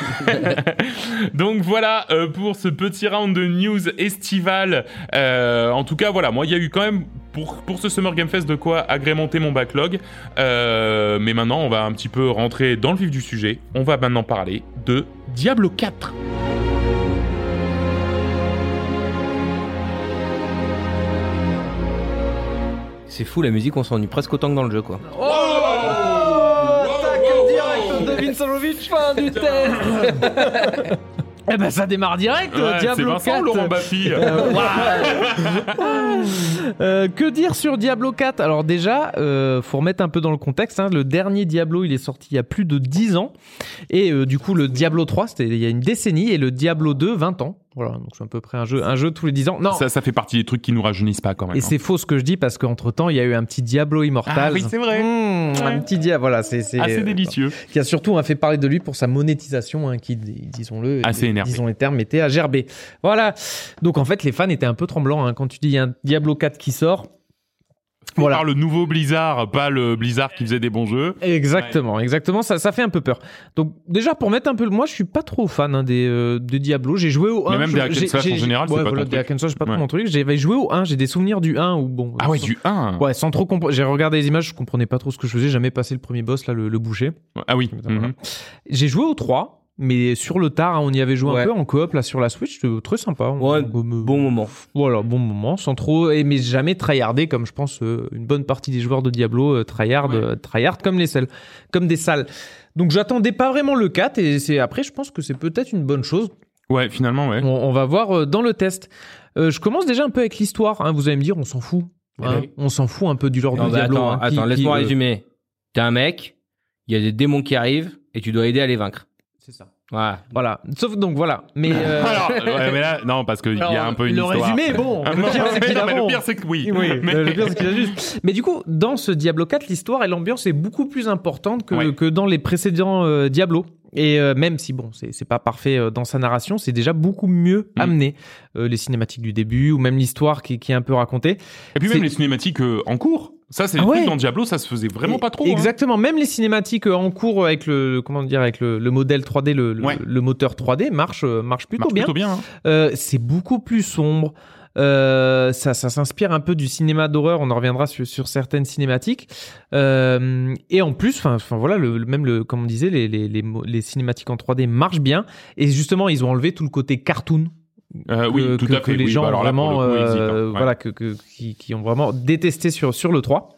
Donc voilà euh, pour ce petit round de news estival. Euh, en tout cas, voilà, moi il y a eu quand même pour pour ce Summer Game Fest de quoi agrémenter mon backlog. Euh, mais maintenant, on va un petit peu rentrer dans le vif du sujet. On va maintenant parler de Diablo 4. C'est fou, la musique, on s'ennuie presque autant que dans le jeu, quoi. fin du test Eh ben ça démarre direct, Ouais, Diablo Vincent 4. ou Laurent Euh, que dire sur Diablo 4 Alors déjà, euh, faut remettre un peu dans le contexte. hein. Le dernier Diablo, il est sorti il y a plus de 10 ans. Et euh, du coup, le Diablo 3, c'était il y a une décennie. Et le Diablo 2, 20 ans. Voilà, donc c'est à peu près un jeu, un jeu tous les 10 ans. Non, ça, ça fait partie des trucs qui nous rajeunissent pas quand même. et c'est faux ce que je dis parce qu'entre temps, il y a eu un petit Diablo Immortal. Ah oui, c'est vrai. Mmh, Un petit Diablo, voilà, c'est c'est, assez euh, délicieux. qui a surtout hein, fait parler de lui pour sa monétisation, hein, qui, disons-le, Assez euh, énervé. disons les termes, était à gerber. Voilà. Donc en fait, les fans étaient un peu tremblants hein, quand tu dis il y a un Diablo 4 qui sort. Voilà. Voilà. Par le nouveau Blizzard, pas le Blizzard qui faisait des bons jeux. Exactement, exactement. Ça, ça fait un peu peur. Donc déjà pour mettre un peu, le- moi je suis pas trop fan hein, des euh, de Diablo. J'ai joué au 1. Mais même je- des hack and j'ai- slash en général, c'est ouais, pas voilà, ton des truc. hack and slash, c'est pas trop mon truc. J'avais joué au 1. J'ai des souvenirs du 1 où bon. Ah ouais, sans- du 1. Ouais, sans trop comprendre. J'ai regardé les images, je comprenais pas trop ce que je faisais. Jamais passé le premier boss là, le, le boucher. Ah oui. Voilà. Mhm. J'ai joué au 3, mais sur le tard, hein, on y avait joué Ouais. un peu en coop là sur la Switch, c'était très sympa. Ouais, On- on- Bon moment. Voilà, bon moment, sans trop, mais jamais tryhardé comme je pense euh, une bonne partie des joueurs de Diablo euh, tryhard, Ouais. euh, tryhard comme les selles, comme des salles. Donc j'attendais pas vraiment le 4 et c'est après je pense que c'est peut-être une bonne chose. Ouais, finalement, ouais. On, on va voir euh, dans le test. Euh, je commence déjà un peu avec l'histoire. hein. Vous allez me dire, on s'en fout. Hein. On s'en fout un peu du lore Non, de bah, Diablo. attends, hein, attends laisse-moi euh, résumer. T'es un mec, il y a des démons qui arrivent et tu dois aider à les vaincre. C'est ça. Voilà. Voilà. Sauf donc voilà. Mais euh, Alors, ouais, mais là, non, parce qu'il y a un peu une le histoire. résumé, bon. Ah, Le mais bon. le pire, c'est que oui. Oui, mais... le pire, c'est qu'il a juste. Mais du coup, dans ce Diablo 4, l'histoire et l'ambiance est beaucoup plus importante que, Ouais. que dans les précédents euh, Diablo. Et euh, même si bon, c'est c'est pas parfait euh, dans sa narration, c'est déjà beaucoup mieux Mm. amené. Euh, les cinématiques du début ou même l'histoire qui, qui est un peu racontée. Et puis même les cinématiques euh, en cours. Ça, c'est Ah ouais. dans Diablo, ça se faisait vraiment pas trop. hein. Exactement. Même les cinématiques euh, en cours avec le comment dire avec le, le modèle 3D, le, le- Ouais. le moteur 3D marche marche plutôt Marche bien. plutôt bien. hein. Euh, c'est beaucoup plus sombre. Euh, ça, ça s'inspire un peu du cinéma d'horreur. On en reviendra sur, sur certaines cinématiques. Euh, et en plus, enfin, voilà, le, le- même le, comme on disait, les, les, les, mo- les cinématiques en 3D marchent bien. Et justement, ils ont enlevé tout le côté cartoon. Euh, oui, que, tout que- à fait. que les oui. gens Bah, alors là, vraiment, coup, hein. euh, Ouais. voilà, que- qui, qui ont vraiment détesté sur sur le 3.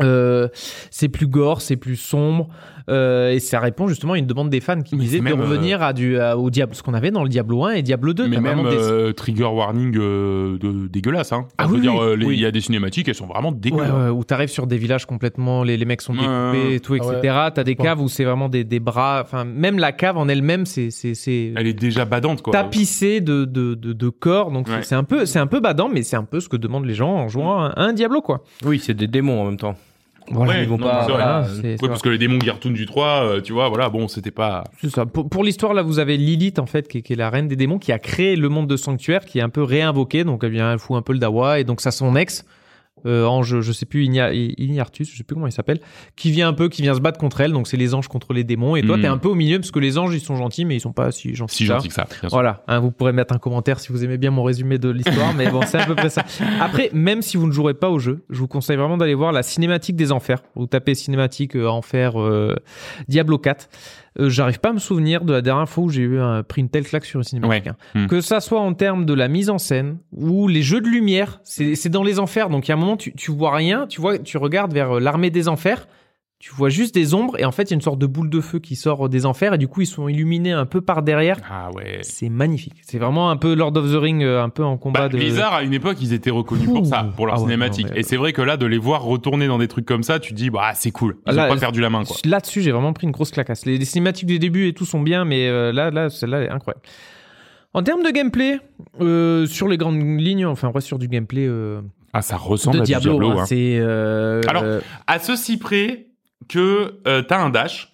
Euh, c'est plus gore, c'est plus sombre, euh, et ça répond justement à une demande des fans qui Mais disaient de même, euh, revenir à du à- au diable, ce qu'on avait dans le Diablo 1 et Diablo 2. Mais même vraiment des- euh, trigger warning euh, de, dégueulasse. Hein. Ah je veux oui, dire, oui, euh, il oui. y a des cinématiques, elles sont vraiment Ouais, dégueulasses. ouais, où t'arrives sur des villages complètement, les, les mecs sont Ouais, découpés ouais. et tout, Ah ouais. etc. T'as des caves où c'est vraiment des, des bras, enfin même la cave en elle-même, c'est c'est c'est Elle est déjà badante, quoi. tapissé de, de, de, de corps, donc Ouais. c'est un peu c'est un peu badant, mais c'est un peu ce que demandent les gens en jouant à un Diablo quoi. Oui, c'est des démons en même temps. Voilà, Ouais, ils vont non, pas. voilà, Ouais, parce que les démons qui retournent du 3, euh, tu vois, voilà, bon, c'était pas. C'est ça. Pour, pour l'histoire, là, vous avez Lilith, en fait, qui, est- qui est la reine des démons, qui a créé le monde de sanctuaire, qui est un peu réinvoqué. Donc, elle vient, elle fout un peu le dawa. Et donc, ça, son ex, euh, ange, je sais plus, Igna- Ignartus, je sais plus comment il s'appelle, qui vient un peu, qui vient se battre contre elle. Donc, c'est les anges contre les démons. Et toi, Mhm. t'es un peu au milieu, parce que les anges, ils sont gentils, mais ils sont pas si gentils. Si que ça. gentil que ça, bien sûr. Voilà, hein, vous pourrez mettre un commentaire si vous aimez bien mon résumé de l'histoire, mais bon, c'est à peu près ça. Après, même si vous ne jouerez pas au jeu, je vous conseille vraiment d'aller voir la cinématique des enfers. Vous tapez cinématique euh, enfer euh, Diablo 4. Euh, J'arrive pas à me souvenir de la dernière fois où j'ai eu un, pris une telle claque sur une cinématique. Ouais. hein. Hmm. Que ça soit en termes de la mise en scène ou les jeux de lumière, c'est c'est dans les enfers. Donc il y a un moment, tu, tu vois rien, tu vois, tu regardes vers euh, l'armée des enfers. Tu vois juste des ombres et en fait il y a une sorte de boule de feu qui sort des enfers et du coup ils sont illuminés un peu par derrière. Ah ouais. C'est magnifique. C'est vraiment un peu Lord of the Ring, euh, un peu en combat Bah, de. Blizzard, à une époque, ils étaient reconnus pour ça, pour leur Ah ouais, cinématique. non, mais- Et c'est vrai que là, de les voir retourner dans des trucs comme ça, tu te dis, bah, c'est cool. Ils Là, ont pas perdu la main, quoi. Là-dessus, j'ai vraiment pris une grosse clacasse. Les, les cinématiques du début et tout sont bien, mais euh, là, là, celle-là elle est incroyable. En termes de gameplay, euh, sur les grandes lignes, enfin, on reste sur du gameplay euh, Ah, ça ressemble de à Diablo. Diablo, hein. hein. C'est euh, Alors, euh, À ceci près que euh, t'as un dash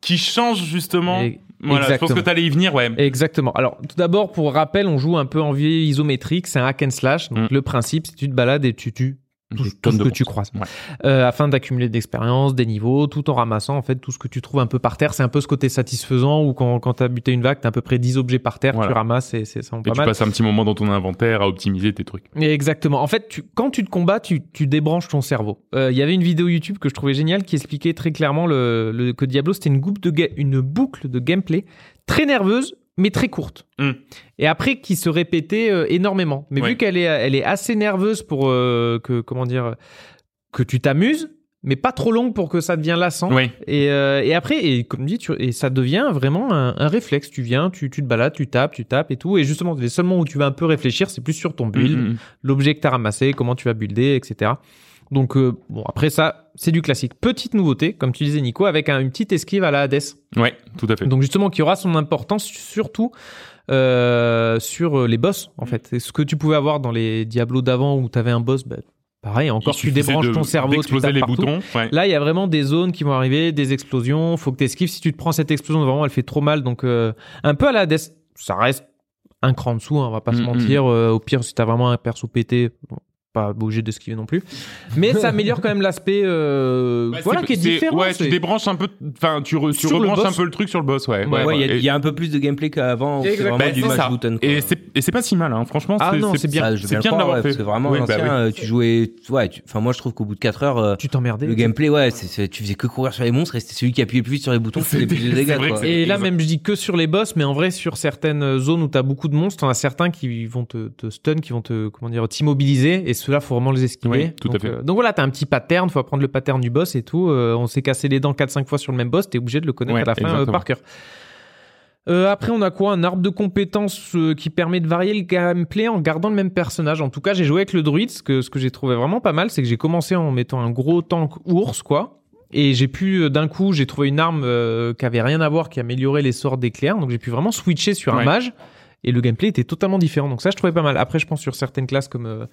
qui change justement. et- Voilà, je pense exactement. que t'allais y venir, ouais. Exactement. Alors, tout d'abord, pour rappel, on joue un peu en vie isométrique. C'est un hack and slash. Donc, Mm. le principe, c'est que tu te balades et tu tues tout, ce que tu croises. Ouais. Euh, afin d'accumuler de l'expérience, des niveaux, tout en ramassant en fait tout ce que tu trouves un peu par terre. C'est un peu ce côté satisfaisant où quand, quand tu as buté une vague, tu as à peu près 10 objets par terre, Voilà. tu ramasses et c'est ça en Et pas tu mal. passes un petit moment dans ton inventaire à optimiser tes trucs. Et Exactement. En fait, tu, quand tu te combats, tu, tu débranches ton cerveau. Euh, Il y avait une vidéo YouTube que je trouvais géniale qui expliquait très clairement le, le- que Diablo, c'était de une boucle de gameplay très nerveuse, mais très courte. Mm. Et après, qui se répétait euh, énormément. Mais Ouais. vu qu'elle est, elle est assez nerveuse pour euh, que, comment dire, que tu t'amuses, mais pas trop longue pour que ça devienne lassant. Oui. Et, euh, et après, et comme dit, tu, et ça devient vraiment un, un réflexe. Tu viens, tu, tu te balades, tu tapes, tu tapes et tout. Et justement, les seuls moments où tu vas un peu réfléchir, c'est plus sur ton build, Mm, mm, l'objet que tu as ramassé, comment tu vas builder, etc. Donc, euh, bon, après ça, c'est du classique. Petite nouveauté, comme tu disais, Nico, avec un- une petite esquive à la Hades. mm. Ouais, tout à fait. Donc, justement, qui aura son importance surtout euh, sur les boss, en Mm. fait. Et ce que tu pouvais avoir dans les Diablos d'avant où tu avais un boss, bah, pareil, encore Il tu débranches de- ton cerveau, tu tapes les partout. boutons. Ouais. Là, il y a vraiment des zones qui vont arriver, des explosions. Faut que tu esquives. Si tu te prends cette explosion, vraiment, elle fait trop mal. Donc, euh, un peu à la Hades, ça reste un cran en dessous, hein, on va pas se Mm, mentir. Euh, au pire, si t'as vraiment un perso pété, bon, pas obligé d'esquiver non plus. Mais ça améliore quand même l'aspect, euh, Bah, voilà, qui est c'est- différent. Ouais, tu débranches un peu, enfin, tu, re- tu rebranches un peu le truc sur le boss, ouais. Ouais, Ouais, il y, a- Et- il y a un peu plus de gameplay qu'avant. C'est vraiment Bah, du c'est match ça. button. quoi. Et c'est pas si mal, hein. franchement. Ah non, c'est bien. Ça, je veux c'est bien bien le de l'avoir ouais, fait. Parce que vraiment, Ouais, bah l'ancien, euh, tu jouais. Ouais, enfin, moi, je trouve qu'au bout de 4 heures, euh, Tu t'emmerdais. le gameplay, ouais, tu faisais que courir sur les monstres et c'était celui qui appuyait plus vite sur les boutons qui faisait plus de dégâts. Et là, même, je dis que sur les boss, mais en vrai, sur certaines zones où t'as beaucoup de monstres, t'en as certains qui vont te, stun, qui vont te, comment dire, t'immobiliser, et ceux-là, faut vraiment les esquiver. Oui, tout à donc, fait. euh, donc voilà, t'as un petit pattern, faut apprendre le pattern du boss et tout. Euh, on s'est cassé les dents 4-5 fois sur le même boss, t'es obligé de le connaître Ouais, à la fin euh, par cœur. Euh, après, on a quoi? Un arbre de compétences euh, qui permet de varier le gameplay en gardant le même personnage. En tout cas, j'ai joué avec le druide. Ce que, ce que j'ai trouvé vraiment pas mal, c'est que j'ai commencé en mettant un gros tank ours, quoi. Et j'ai pu, euh, d'un coup, j'ai trouvé une arme qui avait rien à voir, qui améliorait les sorts d'éclair. Donc j'ai pu vraiment switcher sur un mage. Et le gameplay était totalement différent. Donc ça, je trouvais pas mal. Après, je pense sur certaines classes comme,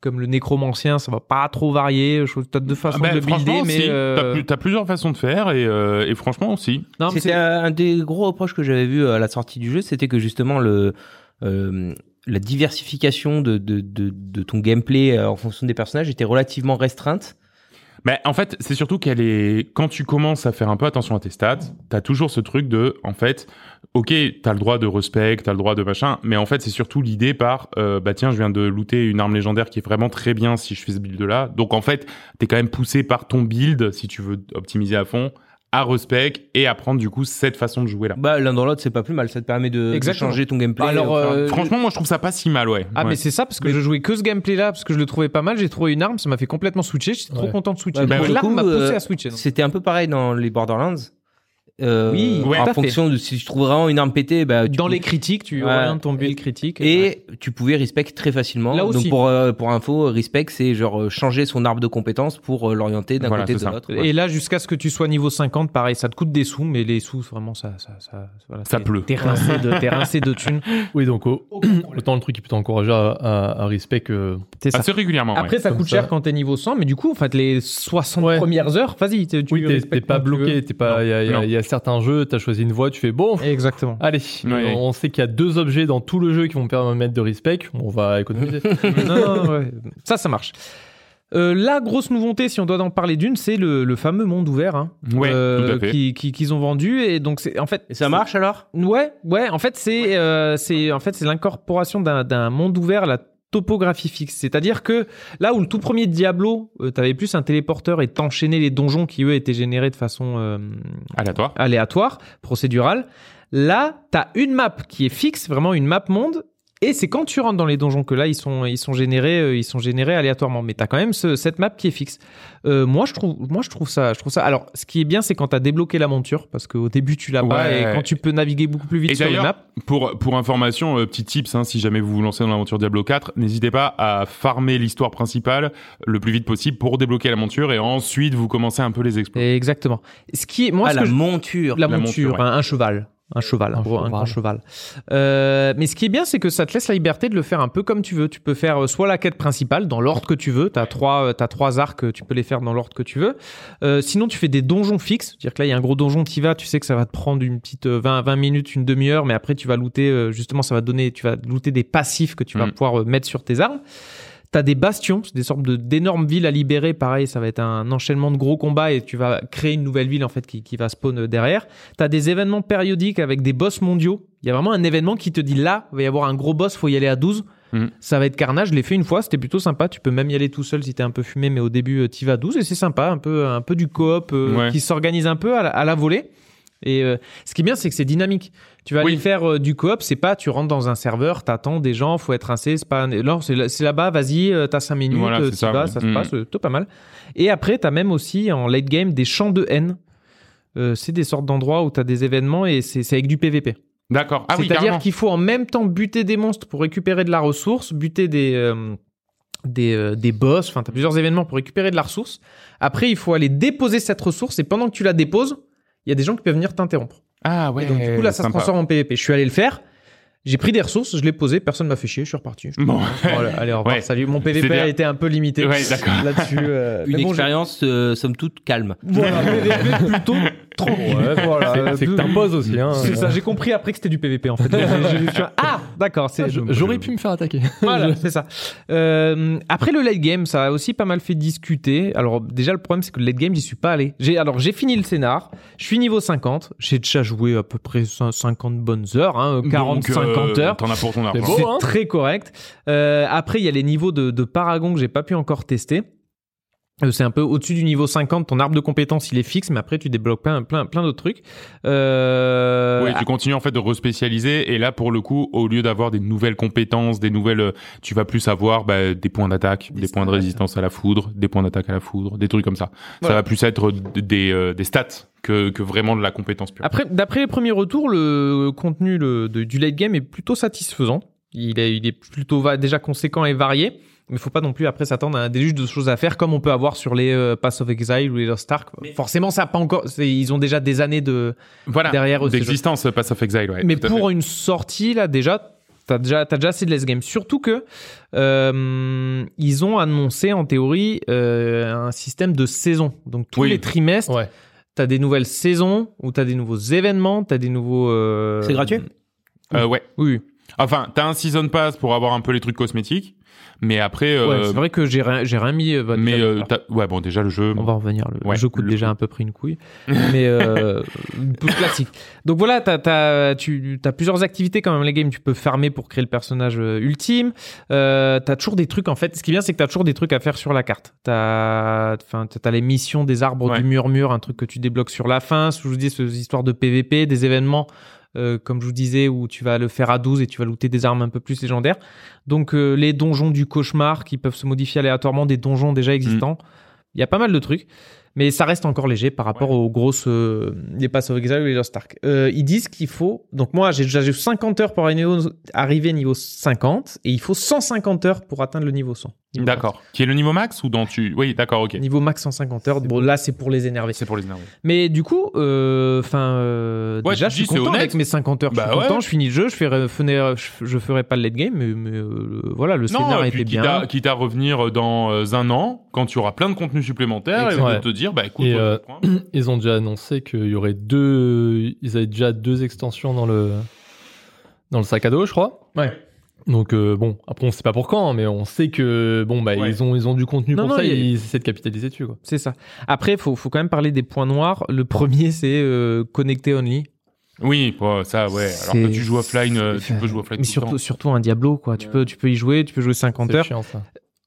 comme le nécromancien, ça va pas trop varier. Je trouve que t'as deux façons Ben, de builder, mais si. euh, T'as plus- t'as plusieurs façons de faire et, euh, et franchement aussi. non, mais C'était c'est- un, un des gros reproches que j'avais vu à la sortie du jeu, c'était que justement le euh, la diversification de, de, de, de ton gameplay euh, en fonction des personnages était relativement restreinte. Mais en fait, c'est surtout qu'elle est. Quand tu commences à faire un peu attention à tes stats, t'as toujours ce truc de, en fait, ok, t'as le droit de respect, t'as le droit de machin, mais en fait, c'est surtout l'idée par, euh, bah tiens, je viens de looter une arme légendaire qui est vraiment très bien si je fais ce build-là. Donc en fait, t'es quand même poussé par ton build, si tu veux optimiser à fond, à respect et à prendre du coup cette façon de jouer là. Bah l'un dans l'autre, c'est pas plus mal. Ça te permet de, changer ton gameplay. Alors, Enfin, euh, Franchement, moi, je trouve ça pas si mal, ouais. Ah Ouais. mais c'est ça parce que je jouais que ce gameplay là parce que je le trouvais pas mal j'ai trouvé une arme ça m'a fait complètement switcher j'étais trop content de switcher Ouais, bah, l'arme m'a poussé euh, à switcher. C'était un peu pareil dans les Borderlands. Euh, Oui, Ouais. en fait. fonction de si tu trouves vraiment une arme pétée, bah, tu dans peux- les critiques tu Ouais. orientes ton build critique et tu pouvais respect très facilement. Là Donc aussi. pour euh, pour info, respect c'est genre euh, changer son arbre de compétences pour euh, l'orienter d'un Voilà, côté de l'autre. et là jusqu'à ce que tu sois niveau 50 pareil ça te coûte des sous mais les sous vraiment ça ça ça voilà, Ça pleut. t'es rincé de t'es rincé de thunes Oui, donc au- autant le truc qui peut t'encourager à, à, à respect que. c'est ça Assez régulièrement. après ouais. ça Comme coûte ça. cher quand t'es niveau 100 mais du coup en fait les 60 Ouais. premières heures vas-y tu tu Oui, t'es- pas bloqué, t'es pas. Certains jeux, t'as choisi une voie, tu fais bon. exactement Allez, on sait qu'il y a deux objets dans tout le jeu qui vont me permettre de respect. On va économiser. non, non, ouais. Ça, ça marche. Euh, la grosse nouveauté, si on doit en parler d'une, c'est le, le fameux monde ouvert hein, Ouais, euh, fait. qui- qui- qu'ils ont vendu et donc c'est en fait Et ça marche alors? Ouais, ouais. En fait, c'est euh, c'est en fait c'est l'incorporation d'un d'un monde ouvert à la topographie fixe. C'est-à-dire que là où le tout premier Diablo, euh, t'avais plus un téléporteur et t'enchaînais les donjons qui eux étaient générés de façon euh, Aléatoire. aléatoire, procédurale. Là, t'as une map qui est fixe, vraiment une map monde. Et c'est quand tu rentres dans les donjons que là ils sont ils sont générés euh, ils sont générés aléatoirement. Mais t'as quand même ce- cette map qui est fixe. Euh, moi je trouve moi je trouve ça je trouve ça. Alors ce qui est bien c'est quand t'as débloqué la monture parce qu'au début tu l'as pas et quand tu peux naviguer beaucoup plus vite Et sur les maps. Pour, pour information, euh, petit tips, hein, si jamais vous vous lancez dans l'aventure Diablo 4, n'hésitez pas à farmer l'histoire principale le plus vite possible pour débloquer la monture et ensuite vous commencez un peu les exploits. Exactement. Ce qui est moi Ah ce la que je- monture. la la monture, monture, ouais. un, un cheval. Un cheval, Un gros- un cheval. grand cheval. Euh, mais ce qui est bien, c'est que ça te laisse la liberté de le faire un peu comme tu veux. Tu peux faire euh, soit la quête principale dans l'ordre que tu veux. T'as trois, euh, t'as trois arcs, euh, tu peux les faire dans l'ordre que tu veux. Euh, sinon, tu fais des donjons fixes. C'est-à-dire que là, il y a un gros donjon qui va. Tu sais que ça va te prendre une petite euh, 20, 20 minutes, une demi-heure, mais après, tu vas looter. euh, justement, ça va te donner, tu vas looter des passifs que tu vas Mm. pouvoir euh, mettre sur tes armes. T'as des bastions, c'est des sortes de d'énormes villes à libérer. Pareil, ça va être un enchaînement de gros combats et tu vas créer une nouvelle ville en fait qui, qui va spawn euh, derrière. T'as des événements périodiques avec des boss mondiaux. Il y a vraiment un événement qui te dit là, il va y avoir un gros boss, faut y aller à 12. Mhm. Ça va être carnage. Je l'ai fait une fois, c'était plutôt sympa. Tu peux même y aller tout seul si t'es un peu fumé, mais au début, tu vas à 12 et c'est sympa. Un peu, un peu du coop euh, Ouais. qui s'organise un peu à la, à la volée. Et euh, ce qui est bien, c'est que c'est dynamique. Tu vas Oui. aller faire euh, du coop, c'est pas tu rentres dans un serveur, t'attends des gens, faut être rincé, c'est pas non, c'est là- c'est là-bas, vas-y, euh, t'as 5 minutes, Voilà, euh, c'est ça, vas, ça se Mhm. passe, euh, plutôt pas mal. Et après, t'as même aussi en late game des champs de haine. C'est des sortes d'endroits où t'as des événements et c'est c'est avec du PVP. D'accord. Ah C'est-à-dire qu'il faut en même temps buter des monstres pour récupérer de la ressource, buter des des, euh, des boss, enfin t'as plusieurs événements pour récupérer de la ressource. Après, il faut aller déposer cette ressource et pendant que tu la déposes, il y a des gens qui peuvent venir t'interrompre. Ah ouais. Et donc du coup là, ça se transforme en PVP. Je suis allé le faire. J'ai pris des ressources, je l'ai posé, personne m'a fait chier, je suis reparti. Je- Bon. Voilà, allez, au revoir, Ouais. salut. Mon PVP a été un peu limité Ouais, d'accord. là-dessus. euh, Une bon, expérience euh, somme toute calme. Voilà, PVP plutôt tranquille. voilà. C'est- que t'imposes aussi. Hein. C'est ça, j'ai compris après que c'était du PVP en fait. Ah, d'accord, c'est. Je- J'aurais pu me faire attaquer. Voilà, c'est ça. Euh, après le late game, ça a aussi pas mal fait discuter. Alors déjà le problème c'est que le late game j'y suis pas allé. J'ai alors j'ai fini le scénar, je suis niveau 50, j'ai déjà joué à peu près cin- 50 bonnes heures, hein, 40 Donc, euh, 50 heures. T'en as pour ton argent. C'est hein. très correct. Euh, après il y a les niveaux de, de Paragon que j'ai pas pu encore tester. Euh, C'est un peu au-dessus du niveau 50, ton arbre de compétences il est fixe, mais après tu débloques plein, plein, plein d'autres trucs. Euh, Oui, tu continues en fait de respécialiser et là pour le coup, au lieu d'avoir des nouvelles compétences, des nouvelles, euh, tu vas plus avoir bah, des points d'attaque, des, points de résistance à la foudre, des points d'attaque à la foudre, des trucs comme ça. Voilà. Ça va plus être des, euh, des stats que, que vraiment de la compétence pure. Après, d'après les premiers retours, le contenu le- de- du late game est plutôt satisfaisant. Il est, il est plutôt va- déjà conséquent et varié. Mais faut pas non plus après s'attendre à un déluge de choses à faire comme on peut avoir sur les euh, Pass of Exile ou les Lost Ark. Forcément, ça a pas encore. c'est- Ils ont déjà des années de voilà, derrière d'existence Pass of Exile. Ouais, mais pour une sortie là déjà, T'as déjà, t'as déjà assez de less game. Surtout que euh, ils ont annoncé en théorie euh, un système de saison. Donc tous Oui. les trimestres, Ouais. t'as des nouvelles saisons ou t'as des nouveaux événements, t'as des nouveaux. euh, C'est gratuit? Euh, ouais. Oui. oui. Enfin, t'as un season pass pour avoir un peu les trucs cosmétiques, mais après, euh, Ouais, c'est vrai que j'ai rien, j'ai rien mis. euh, mais euh, t'as- ouais, bon, déjà le jeu. On va en revenir. Le Ouais, jeu coûte le- déjà un peu près une couille, mais euh, plus classique. Donc voilà, t'as as, tu as plusieurs activités quand même les games. Tu peux farmer pour créer le personnage euh, ultime. Euh, t'as toujours des trucs en fait. Ce qui est bien, c'est que t'as toujours des trucs à faire sur la carte. T'as, enfin, t'as les missions des arbres Ouais. du murmure, un truc que tu débloques sur la fin. Je vous dis, ces histoires de PVP, des événements. Euh, comme je vous disais, où tu vas le faire à 12 et tu vas looter des armes un peu plus légendaires. Donc euh, les donjons du cauchemar qui peuvent se modifier aléatoirement, des donjons déjà existants. Il y a pas mal de trucs, mais ça reste encore léger par rapport Ouais. aux grosses euh, les Pass of Exile ou les Lost Ark. Euh, ils disent qu'il faut donc moi j'ai déjà eu 50 heures pour arriver niveau 50 et il faut 150 heures pour atteindre le niveau 100. D'accord. Qui est le niveau max ou dans tu Oui, d'accord, ok. 100. Niveau max 150 heures. Bon là c'est pour les énerver. C'est pour les énerver. Mais du coup, euh, enfin, euh, Ouais, déjà, je suis dis, c'est content honnête. avec mes 50 heures. Bah je suis content, ouais. je finis le jeu, je ferai, ferai- je, je ferai pas le late game, mais, mais, euh, voilà, le scénar Non, et était quitte bien. à, quitte à revenir dans un an, quand tu auras plein de contenu supplémentaire, et Ouais. de te dire, bah écoute, on euh. Ils ont déjà annoncé qu'il y aurait deux. Ils avaient déjà deux extensions dans le dans le sac à dos, je crois. Ouais. Donc euh, bon, après on sait pas pour quand, mais on sait que bon bah Ouais. ils ont ils ont du contenu Non, pour non, ça, a- ils essaient de capitaliser dessus quoi. C'est ça. Après, faut, faut quand même parler des points noirs. Le premier, c'est euh, connecté only. Oui, bon, ça, ouais. Alors que tu joues offline, euh, tu peux jouer offline Mais tout le surtout, temps. surtout un Diablo, quoi. Tu peux, tu peux y jouer, tu peux jouer 50 C'est heures. chiant ça.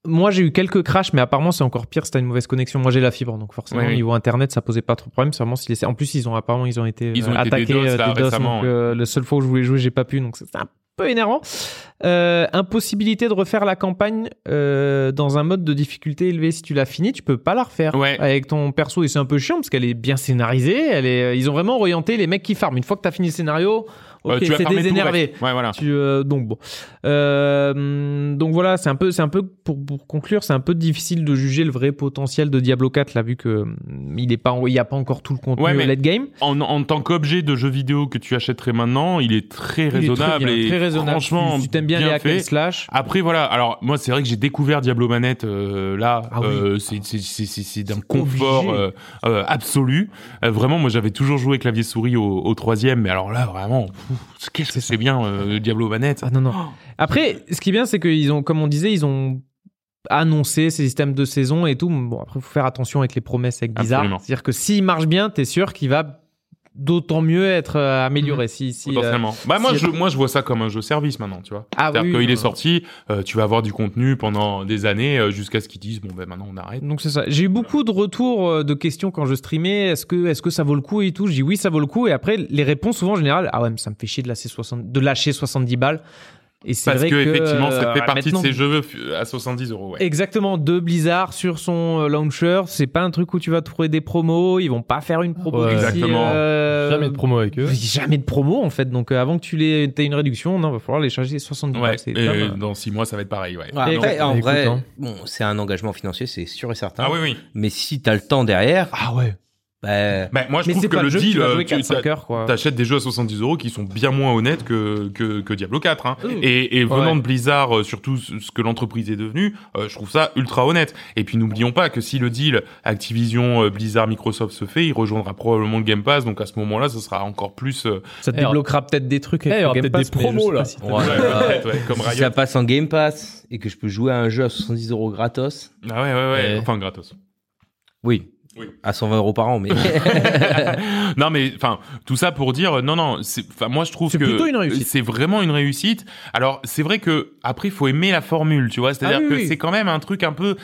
Moi, j'ai eu quelques crashs, mais apparemment, c'est encore pire si t'as une mauvaise connexion. Moi, j'ai la fibre, donc forcément, Oui, oui. niveau internet, ça posait pas trop de problème. Vraiment si les- En plus, ils ont apparemment, ils ont été, Ils ont euh, été attaqués DDoS, euh, là, DDoS, récemment, donc euh, le seul fois où je voulais jouer, j'ai pas pu, donc c'est un peu énervant. Euh, impossibilité de refaire la campagne euh, dans un mode de difficulté élevé. Si tu l'as fini, tu peux pas la refaire Ouais. avec ton perso et c'est un peu chiant parce qu'elle est bien scénarisée. Elle est, euh, ils ont vraiment orienté les mecs qui farment. Une fois que t'as fini le scénario, ok, tu vas c'est tout désénervé. Ouais, voilà. Tu, euh, donc bon, Euh, donc voilà, c'est un peu, c'est un peu pour, pour conclure, c'est un peu difficile de juger le vrai potentiel de Diablo 4 là vu que hum, il est pas, il y a pas encore tout le contenu Ouais, mais- late game. En, en tant qu'objet de jeu vidéo que tu achèterais maintenant, il est très Il est très raisonnable bien, et très raisonnable. franchement si tu t'aimes bien, les hack and slash, Après voilà, alors moi c'est vrai que j'ai découvert Diablo Manette euh, là, Ah oui. euh, c'est c'est c'est c'est c'est d'un confort euh, absolu. Vraiment, moi j'avais toujours joué clavier souris au, au troisième, mais alors là vraiment, pff, qu'est-ce que c'est bien euh, Diablo Manette. Ah non, non. Après, ce qui est bien, c'est qu'ils ont, comme on disait, ils ont annoncé ces systèmes de saison et tout. Bon, après, faut faire attention avec les promesses avec Blizzard. Absolument. C'est-à-dire que s'il marche bien, t'es sûr qu'il va d'autant mieux être euh, amélioré. Si, si, euh, Potentiellement. bah moi si- je moi je vois ça comme un jeu service maintenant, tu vois. Ah C'est-à-dire oui, qu'il est euh, sorti, euh, tu vas avoir du contenu pendant des années euh, jusqu'à ce qu'ils disent bon ben maintenant on arrête. Donc c'est ça. J'ai eu beaucoup de retours euh, de questions quand je streamais. Est-ce que, est-ce que ça vaut le coup et tout? Je dis oui, ça vaut le coup. Et après, les réponses souvent en général, ah ouais, mais ça me fait chier de lâcher 60, de lâcher 70 balles. Et c'est Parce vrai que, effectivement ça euh, fait partie de ces jeux à 70 euros. Ouais. Exactement, de Blizzard sur son euh, launcher, c'est pas un truc où tu vas trouver des promos, ils vont pas faire une promo Ouais. Exactement. euh, Jamais de promo avec eux. Jamais de promo en fait, donc euh, avant que tu les, aies une réduction, non, va falloir les charger 70 Ouais. c'est Et dans six mois ça va être pareil. Ouais. Et après, en écoute, vrai, hein. bon, c'est un engagement financier, c'est sûr et certain. Ah oui oui. Mais si t'as le temps derrière, Ah ouais. Bah, Bah, moi je Mais trouve que le deal, tu euh, tu 4-5 heures quoi. T'achètes des jeux à 70 euros qui sont bien moins honnêtes que, que, que Diablo 4. Hein. Mmh. Et, et venant Ouais. de Blizzard, euh, surtout ce que l'entreprise est devenue, euh, je trouve ça ultra honnête. Et puis n'oublions pas que si le deal Activision, euh, Blizzard, Microsoft se fait, il rejoindra probablement le Game Pass. Donc à ce moment-là, ce sera encore plus... euh, Ça te débloquera peut-être des trucs avec Eh, il y le aura Game peut-être Pass, des promos, là. si Ouais. ouais, comme si ça passe en Game Pass et que je peux jouer à un jeu à 70 euros gratos, Ah ouais, ouais, ouais. Enfin, gratos. oui. Oui. À 120 euros par an, mais non mais enfin tout ça pour dire non non c'est enfin moi je trouve C'est que plutôt une réussite. c'est vraiment une réussite alors c'est vrai que après il faut aimer la formule tu vois c'est à dire Ah oui, que oui. c'est quand même un truc un peu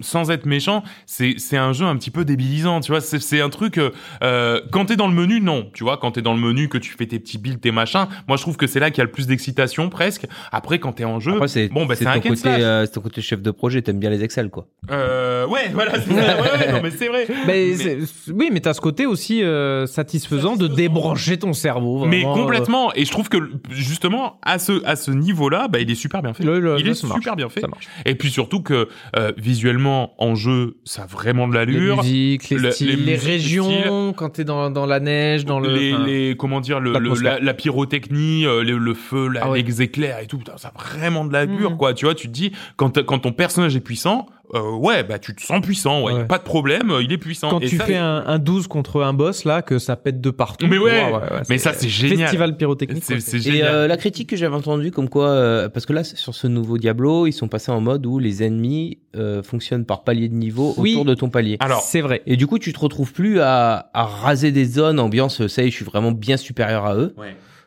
sans être méchant c'est c'est un jeu un petit peu débilisant tu vois c'est c'est un truc euh, quand t'es dans le menu non tu vois quand t'es dans le menu que tu fais tes petits builds tes machins moi je trouve que c'est là qu'il y a le plus d'excitation presque après quand t'es en jeu après c'est bon bah c'est c'est un côté euh, c'est ton côté chef de projet, t'aimes bien les Excel quoi. Euh, ouais, voilà, c'est ça. Ouais, ouais, non, mais c'est vrai. Mais c'est- oui, mais t'as ce côté aussi euh, satisfaisant de débrancher ton cerveau. Mais euh, complètement. Et je trouve que justement à ce à ce niveau-là, bah il est super bien fait. Le- le- il est marche. super bien fait. Ça marche. Et puis surtout que euh, visuellement en jeu, ça a vraiment de Les l'allure. musiques, les le- styles, les les, musiques, les régions, quand t'es dans, dans la neige, dans le. les, enfin, les comment dire le, la, la pyrotechnie euh, le, le feu la, Ah ouais. les éclairs et tout putain, ça a vraiment de l'allure Mhm. quoi tu vois tu te dis quand quand ton personnage est puissant euh, ouais bah tu te sens puissant ouais, Ouais. pas de problème euh, il est puissant Quand Et tu ça, fais un, un 12 contre un boss, là, que ça pète de partout. Mais ouais, Wow, mais ça, c'est génial. Festival pyrotechnique. c'est c'est Et génial euh, la critique que j'avais entendue, comme quoi, euh, parce que là, sur ce nouveau Diablo, ils sont passés en mode où les ennemis euh, fonctionnent par palier de niveau Oui. autour de ton palier. alors C'est vrai. Et du coup, tu te retrouves plus à, à raser des zones, ambiance, ça y est, je suis vraiment bien supérieur à eux.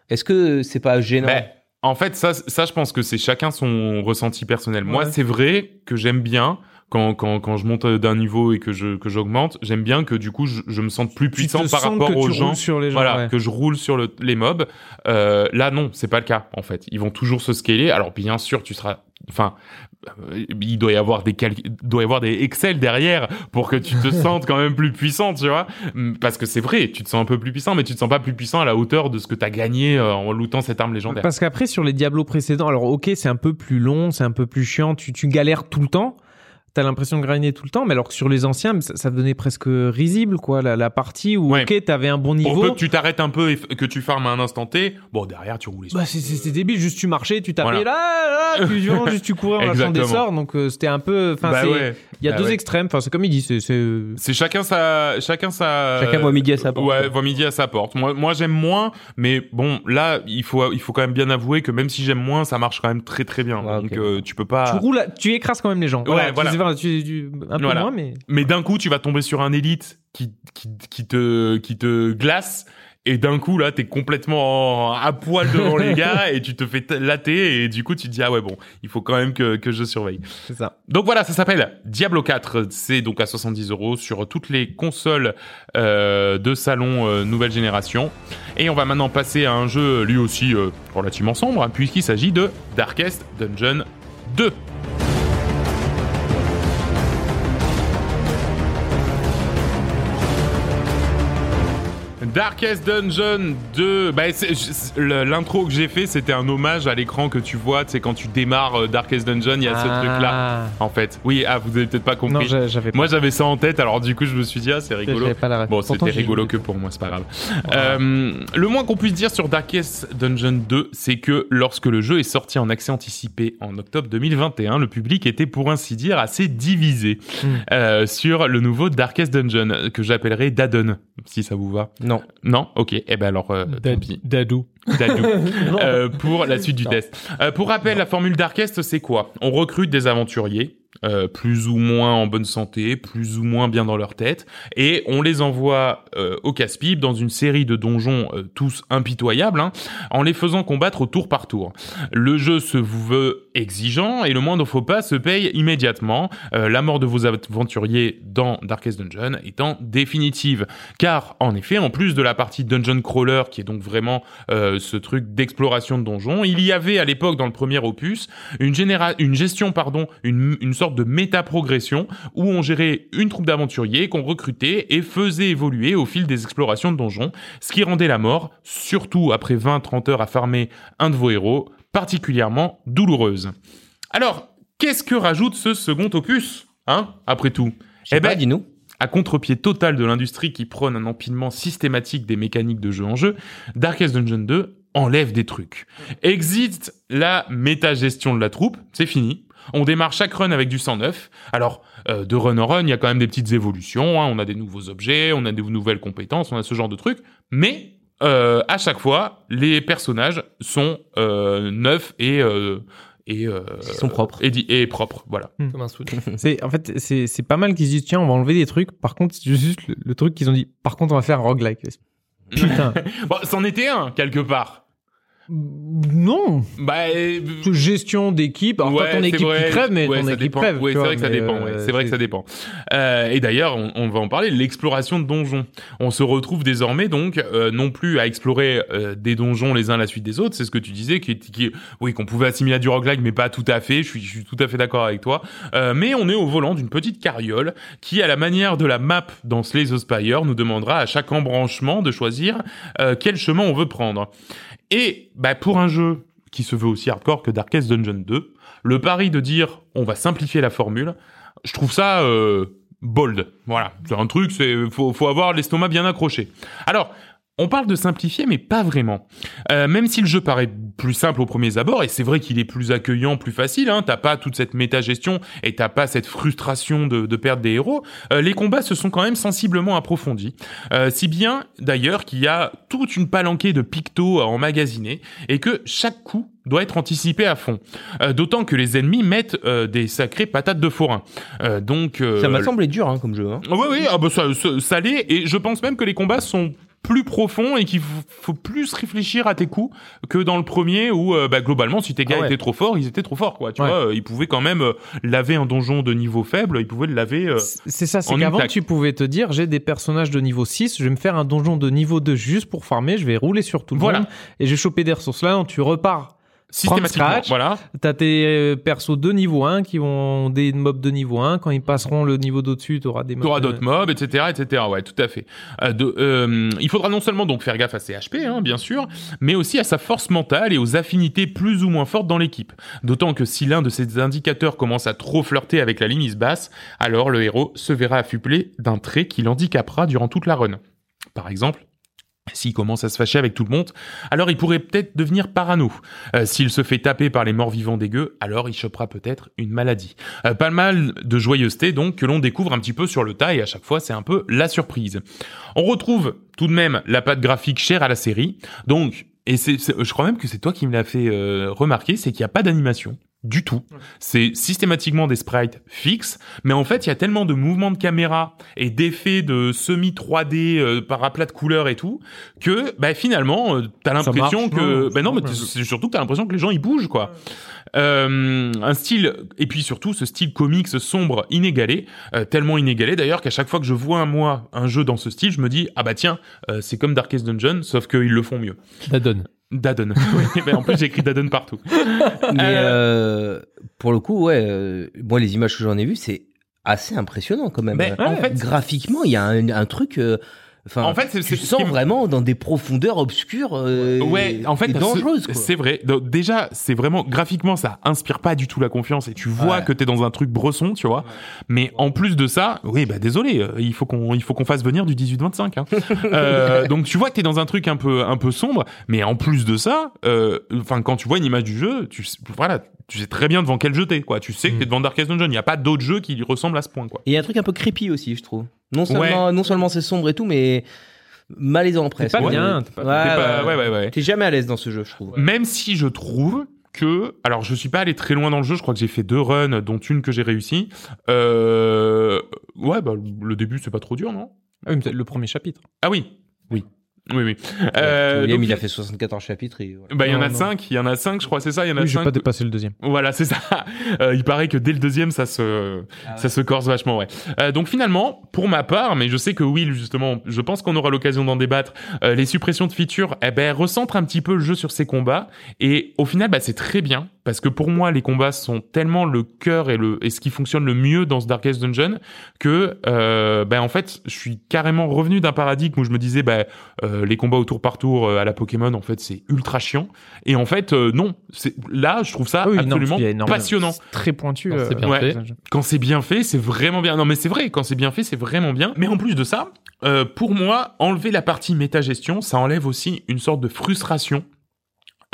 Est-ce que c'est pas gênant Ben, en fait, ça, ça, je pense que c'est chacun son ressenti personnel. Moi, c'est vrai que j'aime bien quand, quand, quand je monte d'un niveau et que je que j'augmente, j'aime bien que du coup je, je me sente plus puissant par rapport aux gens. sur les gens. Voilà, ouais. que je roule sur le, les mobs. Euh, là, non, c'est pas le cas en fait. Ils vont toujours se scaler. Alors bien sûr, tu seras, enfin, euh, il doit y avoir des calc- doit y avoir des Excel derrière pour que tu te sentes quand même plus puissant, tu vois. Parce que c'est vrai, tu te sens un peu plus puissant, mais tu te sens pas plus puissant à la hauteur de ce que t'as gagné euh, en lootant cette arme légendaire. Parce qu'après, sur les Diablo précédents, alors ok, c'est un peu plus long, c'est un peu plus chiant, tu, tu galères tout le temps. T'as l'impression de grinder tout le temps, mais alors que sur les anciens, ça, ça devenait presque risible, quoi, la, la partie où, Ouais. ok, t'avais un bon Pour niveau. peu que tu t'arrêtes un peu et que tu farmes à un instant T, bon derrière tu roulais. Bah, c'est débile, juste tu marchais, tu tapais Voilà. là, là, tu genre, juste tu courais en lâchant des sorts, donc euh, c'était un peu, enfin, bah ouais. il y a Bah deux ouais. extrêmes, enfin, c'est comme il dit, c'est, c'est, C'est chacun sa, chacun sa. Chacun voit midi à sa porte. Ouais, voit midi à sa porte. Moi, moi j'aime moins, mais bon, là, il faut, il faut quand même bien avouer que même si j'aime moins, ça marche quand même très très bien. Ouais, Donc ok. euh, tu peux pas. tu roules, tu écrases quand même les gens. Ouais, voilà. Vrai, tu- tu- un peu Voilà. moins, mais. Mais d'un coup, tu vas tomber sur un élite qui, qui, qui te, qui te glace. Et d'un coup, là, t'es complètement en- à poil devant les gars et tu te fais latter et du coup, tu te dis, ah ouais, bon, il faut quand même que, que je surveille. C'est ça. Donc voilà, ça s'appelle Diablo 4. C'est donc à 70 euros sur toutes les consoles euh, de salon euh, nouvelle génération. Et on va maintenant passer à un jeu lui aussi euh, relativement sombre, hein, puisqu'il s'agit de Darkest Dungeon 2. Darkest Dungeon 2, bah, c'est- c'est- le- l'intro que j'ai fait, c'était un hommage à l'écran que tu vois, sais, quand tu démarres euh, Darkest Dungeon, il y a ce truc-là, en fait. Oui, ah, vous avez peut-être pas compris. pas. Moi, j'avais ça en tête, alors du coup, je me suis dit, ah, c'est rigolo. Pas la. Bon, c'était rigolo que pour moi, c'est pas grave. Euh, le moins qu'on puisse dire sur Darkest Dungeon 2, c'est que lorsque le jeu est sorti en accès anticipé en octobre 2021, le public était pour ainsi dire assez divisé Hmm. euh, sur le nouveau Darkest Dungeon que j'appellerai Daddon, si ça vous va. Non. Non Ok. Eh ben alors, euh, tant Dad- pis. Dadou. Dadou. Euh, pour la suite du test. Euh, pour rappel, la formule Darkest, c'est quoi? On recrute des aventuriers. euh, plus ou moins en bonne santé, plus ou moins bien dans leur tête, et on les envoie euh, au casse-pipe dans une série de donjons euh, tous impitoyables, hein, en les faisant combattre au tour par tour. Le jeu se vous veut exigeant et le moindre faux pas se paye immédiatement, euh, la mort de vos aventuriers dans Darkest Dungeon étant définitive. Car en effet, en plus de la partie Dungeon Crawler, qui est donc vraiment euh, ce truc d'exploration de donjons, il y avait à l'époque dans le premier opus une, généra- une gestion, pardon, une, une sorte de méta-progression où on gérait une troupe d'aventuriers qu'on recrutait et faisait évoluer au fil des explorations de donjons, ce qui rendait la mort, surtout après 20-30 heures à farmer un de vos héros, particulièrement douloureuse. Alors, qu'est-ce que rajoute ce second opus Hein Après tout? Eh ben, dis-nous. à contre-pied total de l'industrie qui prône un empilement systématique des mécaniques de jeu en jeu, Darkest Dungeon 2 enlève des trucs. Existe la méta-gestion de la troupe, c'est fini. On démarre chaque run avec du sang neuf. Alors, euh, de run en run, il y a quand même des petites évolutions. hein. On a des nouveaux objets, on a des nouvelles compétences, on a ce genre de trucs. Mais euh, à chaque fois, les personnages sont euh, neufs et euh, et euh, Ils sont propres. et, propres. Voilà. Comme un. C'est, en fait, c'est, c'est pas mal qu'ils se disent, tiens, on va enlever des trucs. Par contre, c'est juste le, le truc qu'ils ont dit, par contre, on va faire un roguelike. Putain. Bon, c'en était un quelque part. Non, Bah, euh, gestion d'équipe. Alors Ouais, ton équipe vrai. qui crève, mais Ouais, ton équipe dépend. crève. Ouais, tu c'est vrai que ça dépend. euh, C'est vrai que ça dépend. Euh, et d'ailleurs, on, on va en parler. L'exploration de donjons. On se retrouve désormais donc euh, non plus à explorer euh, des donjons les uns à la suite des autres. C'est ce que tu disais, qui, qui oui, qu'on pouvait assimiler à du roguelike, mais pas tout à fait. Je suis, je suis tout à fait d'accord avec toi. Euh, mais on est au volant d'une petite carriole qui, à la manière de la map dans Slay the Spire, nous demandera à chaque embranchement de choisir euh, quel chemin on veut prendre. Et bah, pour un jeu qui se veut aussi hardcore que Darkest Dungeon 2, le pari de dire on va simplifier la formule, je trouve ça euh, bold. Voilà, c'est un truc, c'est faut, faut avoir l'estomac bien accroché. Alors. On parle de simplifier, mais pas vraiment. Euh, même si le jeu paraît plus simple au premier abord, et c'est vrai qu'il est plus accueillant, plus facile, hein, t'as pas toute cette méta-gestion et t'as pas cette frustration de, de perdre des héros, euh, les combats se sont quand même sensiblement approfondis. Euh, si bien, d'ailleurs, qu'il y a toute une palanquée de pictos à emmagasiner, et que chaque coup doit être anticipé à fond. Euh, D'autant que les ennemis mettent euh, des sacrées patates de forain. Euh, donc... euh, Ça m'a semblé dur hein, comme jeu. Hein. oui, oui, ah bah ça, ça, ça l'est, et je pense même que les combats sont plus profonds et qu'il faut, faut plus réfléchir à tes coups que dans le premier où euh, bah, globalement si tes gars Ah ouais. étaient trop forts ils étaient trop forts quoi tu Ouais. vois euh, ils pouvaient quand même euh, laver un donjon de niveau faible ils pouvaient le laver euh, C'est ça, c'est qu'avant tu pouvais te dire j'ai des personnages de niveau 6, je vais me faire un donjon de niveau 2 juste pour farmer, je vais rouler sur tout le Voilà. monde et je vais choper des ressources là, non, tu repars. Systématiquement scratch. voilà T'as tes euh, persos de niveau 1 qui vont des mobs de niveau 1, quand ils passeront le niveau d'au-dessus, t'auras des mobs. T'auras d'autres mobs, etc., etc. Ouais, tout à fait. Euh, de, euh, il faudra non seulement donc faire gaffe à ses HP, hein, bien sûr, mais aussi à sa force mentale et aux affinités plus ou moins fortes dans l'équipe. D'autant que si l'un de ces indicateurs commence à trop flirter avec la limite basse, alors le héros se verra affublé d'un trait qui l'handicapera durant toute la run. Par exemple, s'il commence à se fâcher avec tout le monde, alors il pourrait peut-être devenir parano. Euh, S'il se fait taper par les morts vivants dégueux, alors il chopera peut-être une maladie. Euh, pas mal de joyeuseté donc que l'on découvre un petit peu sur le tas et à chaque fois c'est un peu la surprise. On retrouve tout de même la patte graphique chère à la série, donc et c'est- je crois même que c'est toi qui me l'as fait euh, remarquer, c'est qu'il n'y a pas d'animation du tout. C'est systématiquement des sprites fixes, mais en fait, il y a tellement de mouvements de caméra et d'effets de semi 3D euh, par aplat de couleurs et tout que bah, finalement, euh, t'as l'impression que non, bah non, mais c'est surtout que t'as l'impression que les gens ils bougent quoi. Euh, un style et puis surtout ce style comics sombre inégalé, euh, tellement inégalé d'ailleurs qu'à chaque fois que je vois un moi un jeu dans ce style, je me dis ah bah tiens euh, c'est comme Darkest Dungeon sauf qu'ils le font mieux. Dadon. Oui, ben, en plus j'ai écrit Daddon partout. Mais euh, pour le coup, ouais, euh, moi les images que j'en ai vues, c'est assez impressionnant quand même. Mais Euh, en fait graphiquement, il y a un, un truc. euh, Enfin, En fait, c'est- tu sens vraiment dans des profondeurs obscures. euh, Ouais, en fait, et dangereuses. c'est vrai. Donc, déjà, c'est vraiment graphiquement, ça inspire pas du tout la confiance et tu vois Ouais. que t'es dans un truc bresson, tu vois. Mais en plus de ça, oui, bah désolé, euh, il faut qu'on, il faut qu'on fasse venir du 18-25. Hein. Euh, donc tu vois que t'es dans un truc un peu, un peu sombre. Mais en plus de ça, euh, enfin, quand tu vois une image du jeu, tu, sais- voilà, tu sais très bien devant quel jeu t'es, quoi. Tu sais que Mm. t'es devant Darkest Dungeon. Il y a pas d'autres jeux qui lui ressemblent à ce point, quoi. Et il y a un truc un peu creepy aussi, je trouve. Non seulement, non seulement c'est sombre et tout, mais malaisant presque. pas Ouais. bien, t'es pas- Ouais, T'es pas- ouais, ouais, ouais. T'es jamais à l'aise dans ce jeu, je trouve. Même si je trouve que, alors je suis pas allé très loin dans le jeu, je crois que j'ai fait deux runs, dont une que j'ai réussi. Euh, ouais, bah le début c'est pas trop dur, non? Ah oui, mais le premier chapitre. Ah oui, oui, oui, oui. Euh, William, donc, il a fait 74 chapitres et voilà. Bah il y en a non. cinq, il y en a cinq, je crois, c'est ça, il y en a Oui, j'ai pas dépassé le deuxième. Voilà, c'est ça. Euh, il paraît que dès le deuxième, ça se, ça se corse vachement, ouais. Euh, donc finalement, pour ma part, mais je sais que Will, justement, je pense qu'on aura l'occasion d'en débattre, euh, les suppressions de features, eh ben, recentrent un petit peu le jeu sur ses combats. Et au final, bah, c'est très bien. Parce que pour moi, les combats sont tellement le cœur et le, et ce qui fonctionne le mieux dans ce Darkest Dungeon que, euh, ben, en fait, je suis carrément revenu d'un paradigme où je me disais, bah, euh, les combats au tour par tour euh, à la Pokémon, en fait, c'est ultra chiant. Et en fait, euh, non. C'est, là, je trouve ça oui, non, absolument énormément- passionnant. c'est Très pointu. Non, c'est bien ouais. fait. Quand c'est bien fait, c'est vraiment bien. Non, mais c'est vrai, quand c'est bien fait, c'est vraiment bien. Mais en plus de ça, euh, pour moi, enlever la partie méta-gestion, ça enlève aussi une sorte de frustration.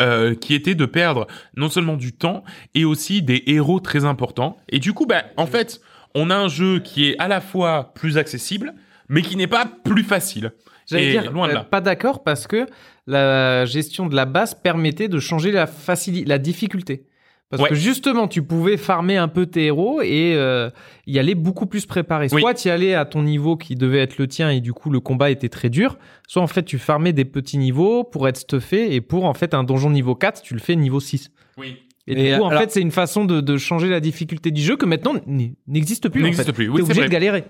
Euh, qui était de perdre non seulement du temps et aussi des héros très importants. Et du coup, bah, en fait, on a un jeu qui est à la fois plus accessible, mais qui n'est pas plus facile. J'allais dire, loin de euh, là. pas d'accord parce que la gestion de la base permettait de changer la, facili- la difficulté. Parce Ouais. que justement, tu pouvais farmer un peu tes héros et euh, y aller beaucoup plus préparé. Oui. Soit tu y allais à ton niveau qui devait être le tien et du coup le combat était très dur. Soit en fait tu farmais des petits niveaux pour être stuffé et pour en fait un donjon niveau 4, tu le fais niveau 6. Oui. Et, Et du coup, en alors- fait, c'est une façon de, de changer la difficulté du jeu que maintenant n'existe plus. en N'existe fait. plus. T'es Oui, c'est obligé vrai. de galérer.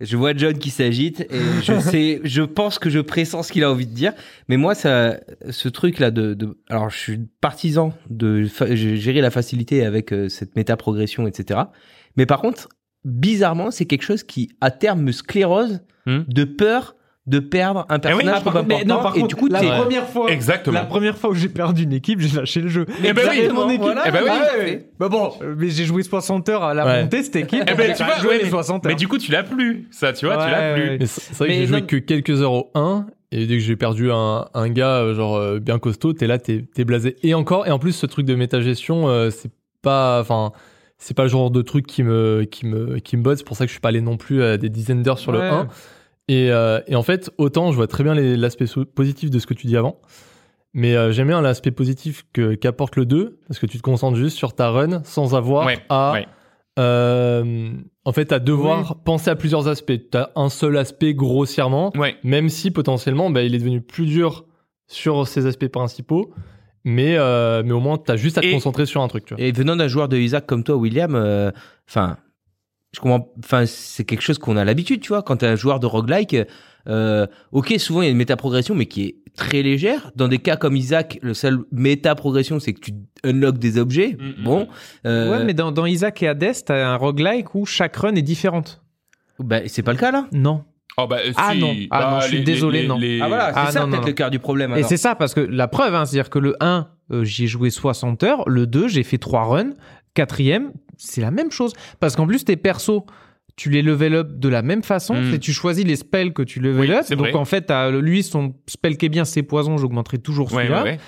Je vois John qui s'agite et je sais, je pense que je pressens ce qu'il a envie de dire. Mais moi, ça, ce truc là de, de alors je suis partisan de gérer la facilité avec euh, cette méta progression, etc. Mais par contre, bizarrement, c'est quelque chose qui à terme me sclérose Hmm. de peur de perdre un personnage contre- mais important. non, par et contre, du coup, la t'es- première fois, Exactement. la première fois où j'ai perdu une équipe, j'ai lâché le jeu. Eh ben oui. Mon équipe. Voilà, Eh ben oui. Ah ouais. Bah bon, mais j'ai joué 60 heures à la Ouais. montée cette équipe. Eh ben, tu vois, joué ouais, mais- 60 heures. Mais du coup, tu l'as plus. Ça, tu vois, tu Ouais, l'as plus. ouais. Mais c'est c'est vrai que j'ai joué que quelques heures au 1 et dès que j'ai perdu un, un gars euh, genre euh, bien costaud, t'es là, t'es t'es blasé. Et encore, et en plus ce truc de métagestion, euh, c'est pas, enfin, c'est pas le genre de truc qui me qui me qui me botte. C'est pour ça que je suis pas allé non plus à des dizaines d'heures sur le Ouais. 1. Et, euh, et en fait, autant je vois très bien l'aspect positif de ce que tu dis avant. Mais euh, j'aime bien l'aspect positif qu'apporte le 2 parce que tu te concentres juste sur ta run sans avoir Ouais, à ouais. euh, en fait à devoir penser à plusieurs aspects. Tu as un seul aspect grossièrement, Ouais. même si potentiellement bah, il est devenu plus dur sur ses aspects principaux, mais, euh, mais au moins tu as juste à te Et- concentrer sur un truc. Tu vois. Et venant d'un joueur de Isaac comme toi, William, euh, enfin, je comprends. Enfin, c'est quelque chose qu'on a l'habitude, tu vois. Quand t'es un joueur de roguelike, euh, ok, souvent il y a une méta-progression, mais qui est très légère. Dans des cas comme Isaac, le seul méta-progression, c'est que tu unlock des objets. Mm, mm, Bon, euh, Ouais, mais dans, dans Isaac et Hades, t'as un roguelike où chaque run est différente. bah, c'est pas le cas là? Non. Oh, bah, Ah si. non. Ah Bah, non, je suis les- désolé, les- non. les- Ah voilà, c'est Ah, ça peut-être le cœur du problème. Et c'est ça, parce que la preuve, hein, c'est-à-dire que le 1, euh, j'y ai joué 60 heures. Le 2, j'ai fait 3 runs. Quatrième, c'est la même chose. Parce qu'en plus, tes persos, tu les level up de la même façon. Mm. C'est tu choisis les spells que tu level Oui, up. Donc vrai. en fait, lui, son spell qui est bien, c'est poison. J'augmenterai toujours celui-là. ouais, ouais.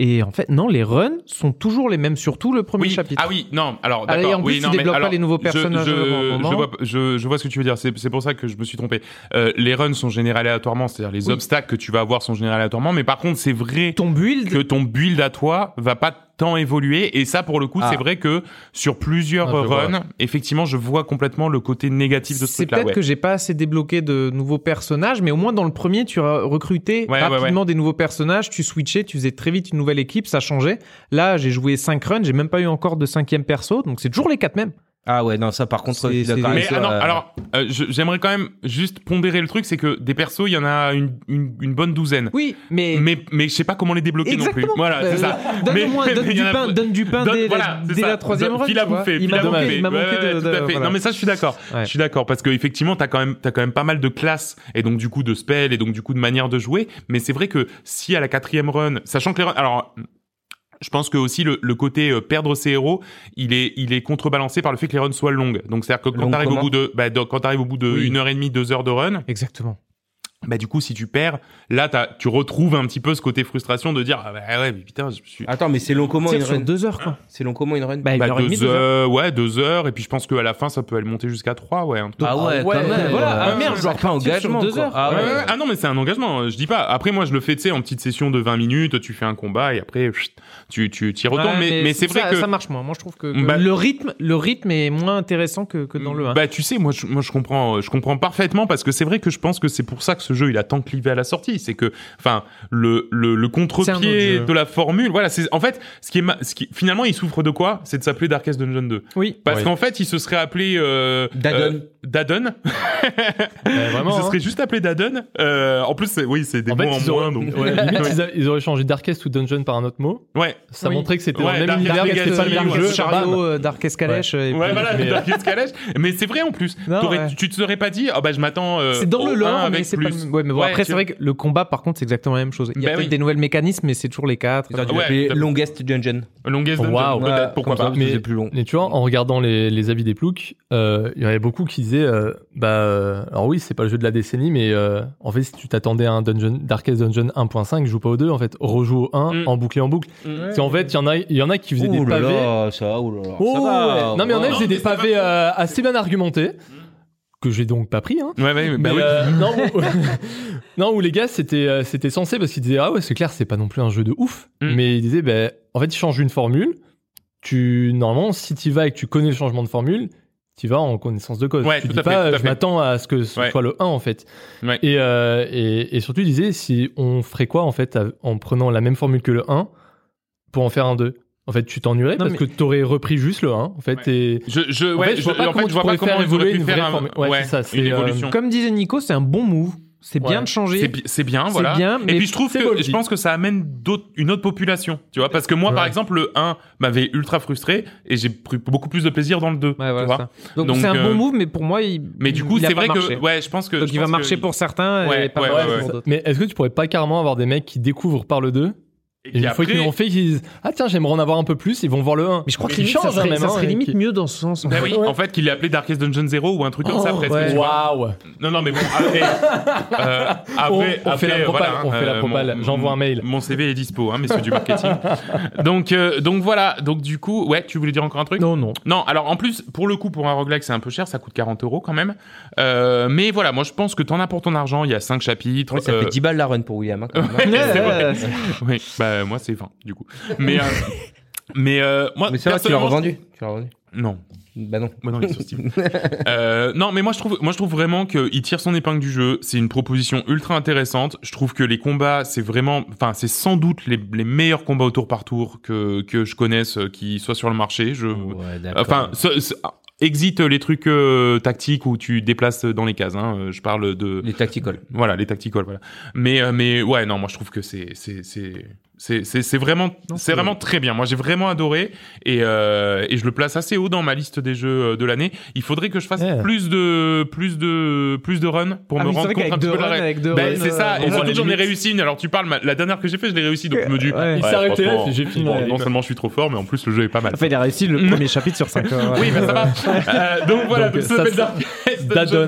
Et en fait, non, les runs sont toujours les mêmes, surtout le premier Oui. chapitre. Ah oui, non, alors et d'accord. en plus, oui, non, développent pas les nouveaux personnages Je, je, vois, je, vois ce que tu veux dire. C'est c'est pour ça que je me suis trompé. Euh, les runs sont générés aléatoirement, c'est-à-dire les Oui. obstacles que tu vas avoir sont générés aléatoirement. Mais par contre, c'est vrai Ton build, que ton build à toi va pas tant évoluer. Et ça, pour le coup, Ah. c'est vrai que sur plusieurs Ah, runs, effectivement, je vois complètement le côté négatif de ce c'est truc-là. peut-être ouais. que j'ai pas assez débloqué de nouveaux personnages, mais au moins dans le premier, tu as recruté Ouais, ouais, rapidement des nouveaux personnages, tu switchais, tu faisais très vite une nouvelle équipe, ça changeait. Là, j'ai joué 5 runs, j'ai même pas eu encore de cinquième perso, donc c'est toujours les quatre mêmes. Ah ouais, non, ça par contre, C'est- je suis d'accord c'est- avec Mais toi, non, euh, alors, euh, je- j'aimerais quand même juste pondérer le truc, c'est que des persos, il y en a une, une, une bonne douzaine. Oui, mais. Mais, mais je sais pas comment les débloquer non Exactement. plus. Voilà, c'est Euh, ça. Donne, donne du en a- pain, donne du pain Donne- dès, voilà, dès c'est ça. la troisième run. Fil à bouffer, Il m'a manqué, bouffer. il m'a manqué Ouais, de. tout à de- fait. voilà. Non mais ça je suis d'accord. Ouais. Je suis d'accord parce que effectivement t'as quand même t'as quand même pas mal de classes et donc du coup de spells et donc du coup de manières de jouer. Mais c'est vrai que si à la quatrième run, sachant que les runs, alors je pense que aussi le, le côté euh, perdre ses héros, il est il est contrebalancé par le fait que les runs soient longues. Donc c'est à dire que quand Longues t'arrives au bout de bah, donc, quand t'arrives au bout de Oui. une heure et demie deux heures de run, Exactement. Bah du coup si tu perds, là t'as tu retrouves un petit peu ce côté frustration de dire ah bah ouais mais putain je suis Attends, mais c'est long comment une run deux heures, quoi. C'est long comment une run Bah, une bah, heure et demie, deux heures. heures, ouais deux heures et puis je pense qu'à la fin ça peut aller monter jusqu'à trois ouais un truc Ah ouais, ouais, quand même. voilà. Ah, merde, genre pas engagement. deux quoi. heures. Ah Ouais, ouais. ouais, ouais. Ah non, mais c'est un engagement. euh, Je dis pas. Après, moi, je le fais, tu sais, en petite session de 20 minutes. Tu fais un combat et après, tu tu t'y retournes. Ouais, mais mais c'est vrai ça, que ça marche moins. Moi, je trouve que, que Bah- le rythme, le rythme est moins intéressant que, que dans le 1. Bah, tu sais, moi, je, moi, je comprends, je comprends parfaitement parce que c'est vrai que je pense que c'est pour ça que ce jeu, il a tant clivé à la sortie. C'est que, enfin, le, contre-pied de la formule, voilà, c'est, en fait, ce qui est, ma- ce qui, finalement, il souffre de quoi? C'est de s'appeler Darkest Dungeon 2. oui. Parce Ouais. qu'en fait, il se serait appelé, euh, Daddon. euh, Daddon. Ouais, vraiment. il se hein. serait juste appelé Daddon. Euh, en plus, c'est, oui, c'est des En mots fait, en ils auraient, moins, donc. ouais, limite, ils, a- ils auraient changé Darkest ou Dungeon par un autre mot. Ouais. Ça Oui. montrait que c'était Ouais, le même univers, Darkest, c'était pas le même Darkest jeu. Chariot, euh, Dark Escalèche. et Ouais, voilà, mais- Dark Escalade. Mais c'est vrai en plus. Non, T'aurais- ouais. Tu te serais pas dit, ah bah je m'attends. euh, C'est dans le lore, 1 mais avec c'est plus. pas le même. Ouais, mais bon, Ouais, après, c'est vrai que le combat, par contre, c'est exactement la même chose. Il y a Bah peut-être oui. des nouvelles mécanismes, mais c'est toujours les quatre. Ils Ouais, Longest Dungeon. Longest Dungeon, peut-être, Ouais, pourquoi ça, pas. vous Mais- plus long. Mais tu vois, en regardant les, les avis des ploucs, euh, il y avait beaucoup qui disaient, euh, bah, euh, alors oui, c'est pas le jeu de la décennie, mais euh, en fait, si tu t'attendais à un Dungeon, Darkest Dungeon 1.5, joue pas au 2, en fait, rejoue au 1 Mm. en boucle et en boucle. Parce qu'en fait, il y en a, il y en a qui faisaient des Ouh pavés. là, ça, ouh là là. Ça va. Non, mais il y en a qui faisaient des pavés assez bien argumentés, que j'ai donc pas pris, hein. Ouais, ouais, bah Mais, oui. euh, non, où- non, où les gars, c'était euh, c'était censé parce qu'ils disaient ah ouais, c'est clair, c'est pas non plus un jeu de ouf, Mm. mais ils disaient ben en fait, ils changent une formule, tu normalement si tu vas et que tu connais le changement de formule, tu vas en connaissance de cause. Ouais, tu dis fait, pas, je m'attends à ce que ce Ouais. soit le 1 en fait. Ouais. Et, euh, et, et surtout, il disait si on ferait quoi en fait à- en prenant la même formule que le 1 pour en faire un 2 En fait, tu t'ennuierais parce mais- que tu aurais repris juste le 1 en fait. Ouais. Et... Je, je, En ouais, fait, je vois je- pas en comment fait, tu je vois pas pourrais faire comment ils auraient évoluer pu une faire vraie un- formule. Ouais, ouais, c'est ça, c'est, une euh, évolution. Comme disait Nico, c'est un bon move. C'est bien Ouais. de changer. C'est bi- C'est bien, C'est voilà. bien, et mais puis je trouve c'est que je pense que ça amène d'autres- une autre population, tu vois, parce que moi, par exemple, le 1 m'avait ultra frustré et j'ai pris beaucoup plus de plaisir dans le 2. Ouais, tu voilà, vois. Donc Donc, c'est un euh, bon move, mais pour moi, il. Mais du coup, c'est vrai marché. que, ouais, je pense que. Donc je il va marcher que- pour certains Ouais, et pas ouais, marcher ouais, pour d'autres. Mais est-ce que tu pourrais pas carrément avoir des mecs qui découvrent par le 2 Et et une fois après- qu'ils l'ont fait, ils disent Ah tiens, j'aimerais en avoir un peu plus, ils vont voir le 1. Mais je crois que Ils limite, ça changent, hein, serait, même, ça hein, serait et limite qui- mieux dans ce sens. en Bah fait. oui, en fait, qu'il l'ait appelé Darkest Dungeon 0 ou un truc comme ça, Oh, presque. ouais. Waouh Non, non, mais bon, après. euh, après, On- on fait la propale, voilà, on fait la euh, propale. mon- J'envoie un mail. Mon CV est dispo, hein, messieurs du marketing. donc, euh, donc voilà. Donc, du coup, ouais, tu voulais dire encore un truc? Non, non. Non, alors en plus, pour le coup, pour un roguelike, c'est un peu cher, ça coûte 40 euros quand même. Euh, mais voilà, moi je pense que t'en as pour ton argent, il y a 5 chapitres. Ça euh, fait 10 balles la run pour William. hein, hein. Oui, bah moi c'est 20 du coup. Mais, euh, mais euh, moi, Mais c'est vrai, tu l'as revendu. Tu l'as revendu. Non. Bah non. Moi non, il est sur Steam. euh, non, mais moi je trouve, moi je trouve vraiment qu'il tire son épingle du jeu. C'est une proposition ultra intéressante. Je trouve que les combats, c'est vraiment, enfin, c'est sans doute les, les meilleurs combats au tour par tour que que je connaisse, euh, qui soient sur le marché. Je, Ouais, enfin, ce- ce- exit les trucs euh, tactiques où tu déplaces dans les cases. Hein. Euh, Je parle de, les tacticals. voilà, les tacticals, voilà. Mais, euh, mais ouais, non, moi je trouve que c'est, c'est, c'est, c'est, vraiment, c'est vraiment très bien. Moi j'ai vraiment adoré et, euh, et je le place assez haut dans ma liste des jeux euh, de l'année. Il faudrait que je fasse plus de, plus de, plus de runs pour Ah me rendre compte un petit peu de la Ben, c'est ça. euh, et surtout j'en ai réussi une. Alors tu parles, ma- la dernière que j'ai fait, je l'ai réussi. Donc je me dis, Ouais. Il s'est arrêté j'ai fini. bon, non seulement je suis trop fort, mais en plus le jeu est pas mal. Enfin, il a réussi le premier chapitre sur 5 Oui, mais ça va. Euh, donc voilà, Donc, ça Dadon.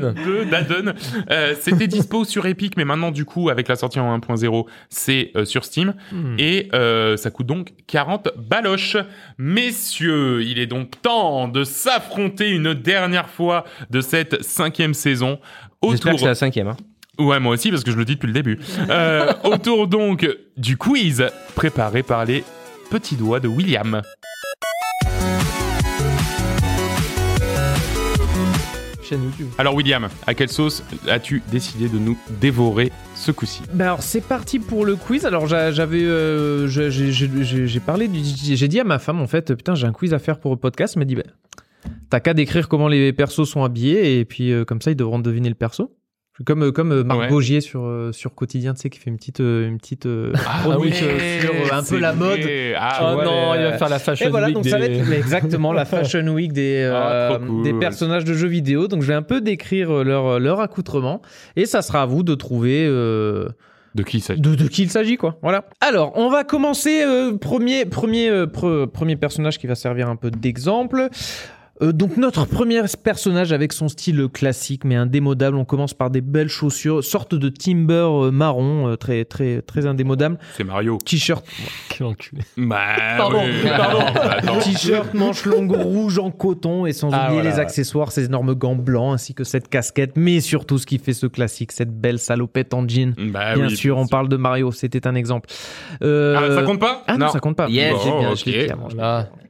Dungeon 2, Dadon. Euh, C'était dispo sur Epic, mais maintenant du coup, avec la sortie en 1.0, c'est euh, sur Steam. Et euh, ça coûte donc 40 baloches. Messieurs, il est donc temps de s'affronter une dernière fois de cette cinquième saison. J'espère Autour... que c'est la cinquième. Hein. Ouais, moi aussi, parce que je le dis depuis le début. Euh, autour donc du quiz préparé par les petits doigts de William. Chaîne YouTube. Alors William, à quelle sauce as-tu décidé de nous dévorer ce coup-ci? Ben alors c'est parti pour le quiz. Alors j'a- j'avais, euh, j'ai- parlé, j'ai dit à ma femme en fait, putain j'ai un quiz à faire pour le podcast. Elle m'a dit, ben, t'as qu'à décrire comment les persos sont habillés et puis euh, comme ça ils devront deviner le perso. Comme euh, comme euh, Marc Ouais. Bogier sur euh, sur quotidien, tu sais, qui fait une petite une petite Ah chronique oui, euh, sur un peu la mode. Ah, Oh non, il va faire la fashion Et voilà, week donc des... ça va être exactement la Fashion Week des, Ah, euh, cool. des personnages de jeux vidéo. Donc je vais un peu décrire leur, leur accoutrement et ça sera à vous de trouver euh, De qui il s'agit de, de qui il s'agit quoi. Voilà. Alors on va commencer euh, premier premier euh, pre- premier personnage qui va servir un peu d'exemple. Euh, donc notre premier personnage avec son style classique mais indémodable. On commence par des belles chaussures, sorte de timber euh, marron, euh, très très très indémodable. C'est Mario. T-shirt Quel enculé. Bah, Pardon, oui. pardon. Attends. T-shirt, manches longues rouges en coton et sans Ah, oublier voilà, les ouais. accessoires, ces énormes gants blancs ainsi que cette casquette, mais surtout ce qui fait ce classique, cette belle salopette en jean. Bah bien oui, sûr, on parle de Mario, c'était un exemple. Euh, Ah, ça compte pas? Ah non, ça compte pas. Yes. Bon, j'ai bien, ok.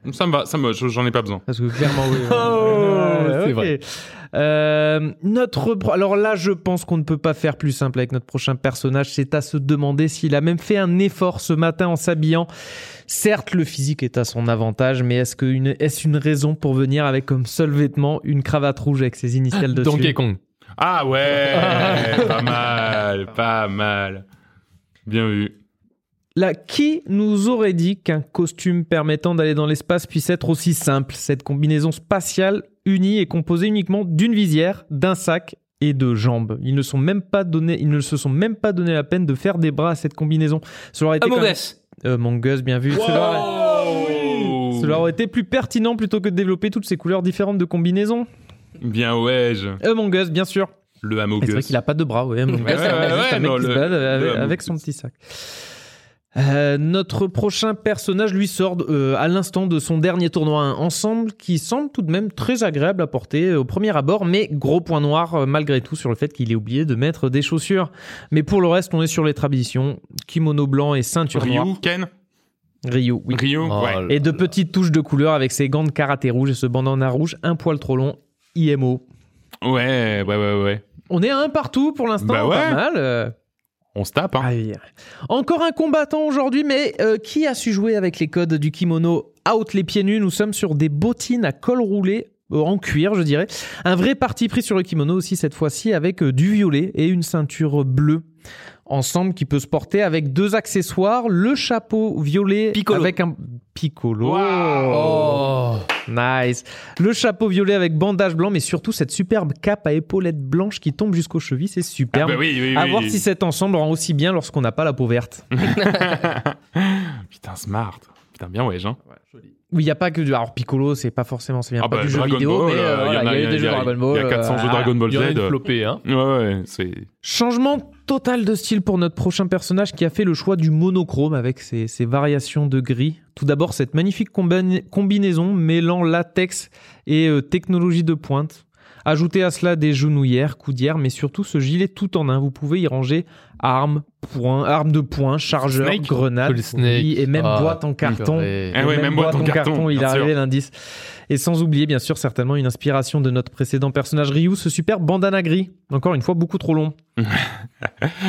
je Ça me va, ça me, j'en ai pas besoin. Parce que clairement, oui. Oh, c'est vrai. Euh, notre pro- alors là, je pense qu'on ne peut pas faire plus simple avec notre prochain personnage. C'est à se demander s'il a même fait un effort ce matin en s'habillant. Certes, le physique est à son avantage, mais est-ce que une est-ce une raison pour venir avec comme seul vêtement une cravate rouge avec ses initiales dessus? Donkey Kong. Ah ouais, pas mal, pas mal. Bien vu. Là, qui nous aurait dit qu'un costume permettant d'aller dans l'espace puisse être aussi simple? Cette combinaison spatiale unie est composée uniquement d'une visière, d'un sac et de jambes. Ils ne, sont même pas donné, ils ne se sont même pas donné la peine de faire des bras à cette combinaison. Cela aurait été Among même- Us. Euh, Among Us, bien vu. Cela aurait- cela aurait été plus pertinent plutôt que de développer toutes ces couleurs différentes de combinaisons. Bien ouais, je- Among Us, bien sûr. le Among C'est vrai Us. qu'il a pas de bras, ouais. Among Us, Ouais, ouais, juste ouais, un mec non, qui se le- balade avec, le Among avec son Us. petit sac. Euh, notre prochain personnage lui sort euh, à l'instant de son dernier tournoi ensemble qui semble tout de même très agréable à porter euh, au premier abord mais gros point noir euh, malgré tout sur le fait qu'il ait oublié de mettre des chaussures mais pour le reste on est sur les traditions kimono blanc et ceinture noire Ryu, Ken? Ryu, oui. Ryu, Oh, ouais. Et de petites touches de couleur avec ses gants de karaté rouge et ce bandana rouge, un poil trop long, IMO. Ouais, ouais, ouais, ouais. On est à un partout pour l'instant, Bah ouais. pas mal. On se tape, hein. Ah oui. Encore un combattant aujourd'hui, mais euh, qui a su jouer avec les codes du kimono out les pieds nus? Nous sommes sur des bottines à col roulé. euh, En cuir, je dirais. Un vrai parti pris sur le kimono aussi, cette fois-ci, avec euh, du violet et une ceinture bleue. Ensemble, qui peut se porter avec deux accessoires. Le chapeau violet Piccolo. avec un... Piccolo. Oh. Nice. Le chapeau violet avec bandage blanc, mais surtout cette superbe cape à épaulettes blanches qui tombe jusqu'aux chevilles. C'est Ah superbe. bah oui, oui, À oui. voir si cet ensemble rend aussi bien lorsqu'on n'a pas la peau verte. Putain, smart. Putain, bien ouais, Jean. Oui, il n'y a pas que du. Alors, Piccolo, c'est pas forcément. Ça vient Ah pas bah, du jeu Dragon vidéo, Ball, mais euh, euh, voilà, y en il y a eu des il jeux Dragon Ball. Il y a 400 jeux euh, Dragon Ball Il y en a Z. hein. Ouais, ouais, c'est. Changement total de style pour notre prochain personnage qui a fait le choix du monochrome avec ses, ses variations de gris. Tout d'abord, cette magnifique combina- combinaison mêlant latex et euh, technologie de pointe. Ajoutez à cela des genouillères, coudières, mais surtout ce gilet tout en un. Vous pouvez y ranger armes, poings, armes de poing, chargeurs, Snake. grenades, oui, et même Ah, boîte en carton. Ah ouais, Et même boîte en carton, il est bien sûr. arrivé l'indice. Et sans oublier, bien sûr, certainement une inspiration de notre précédent personnage Ryu, ce super bandana gris. Encore une fois, beaucoup trop long.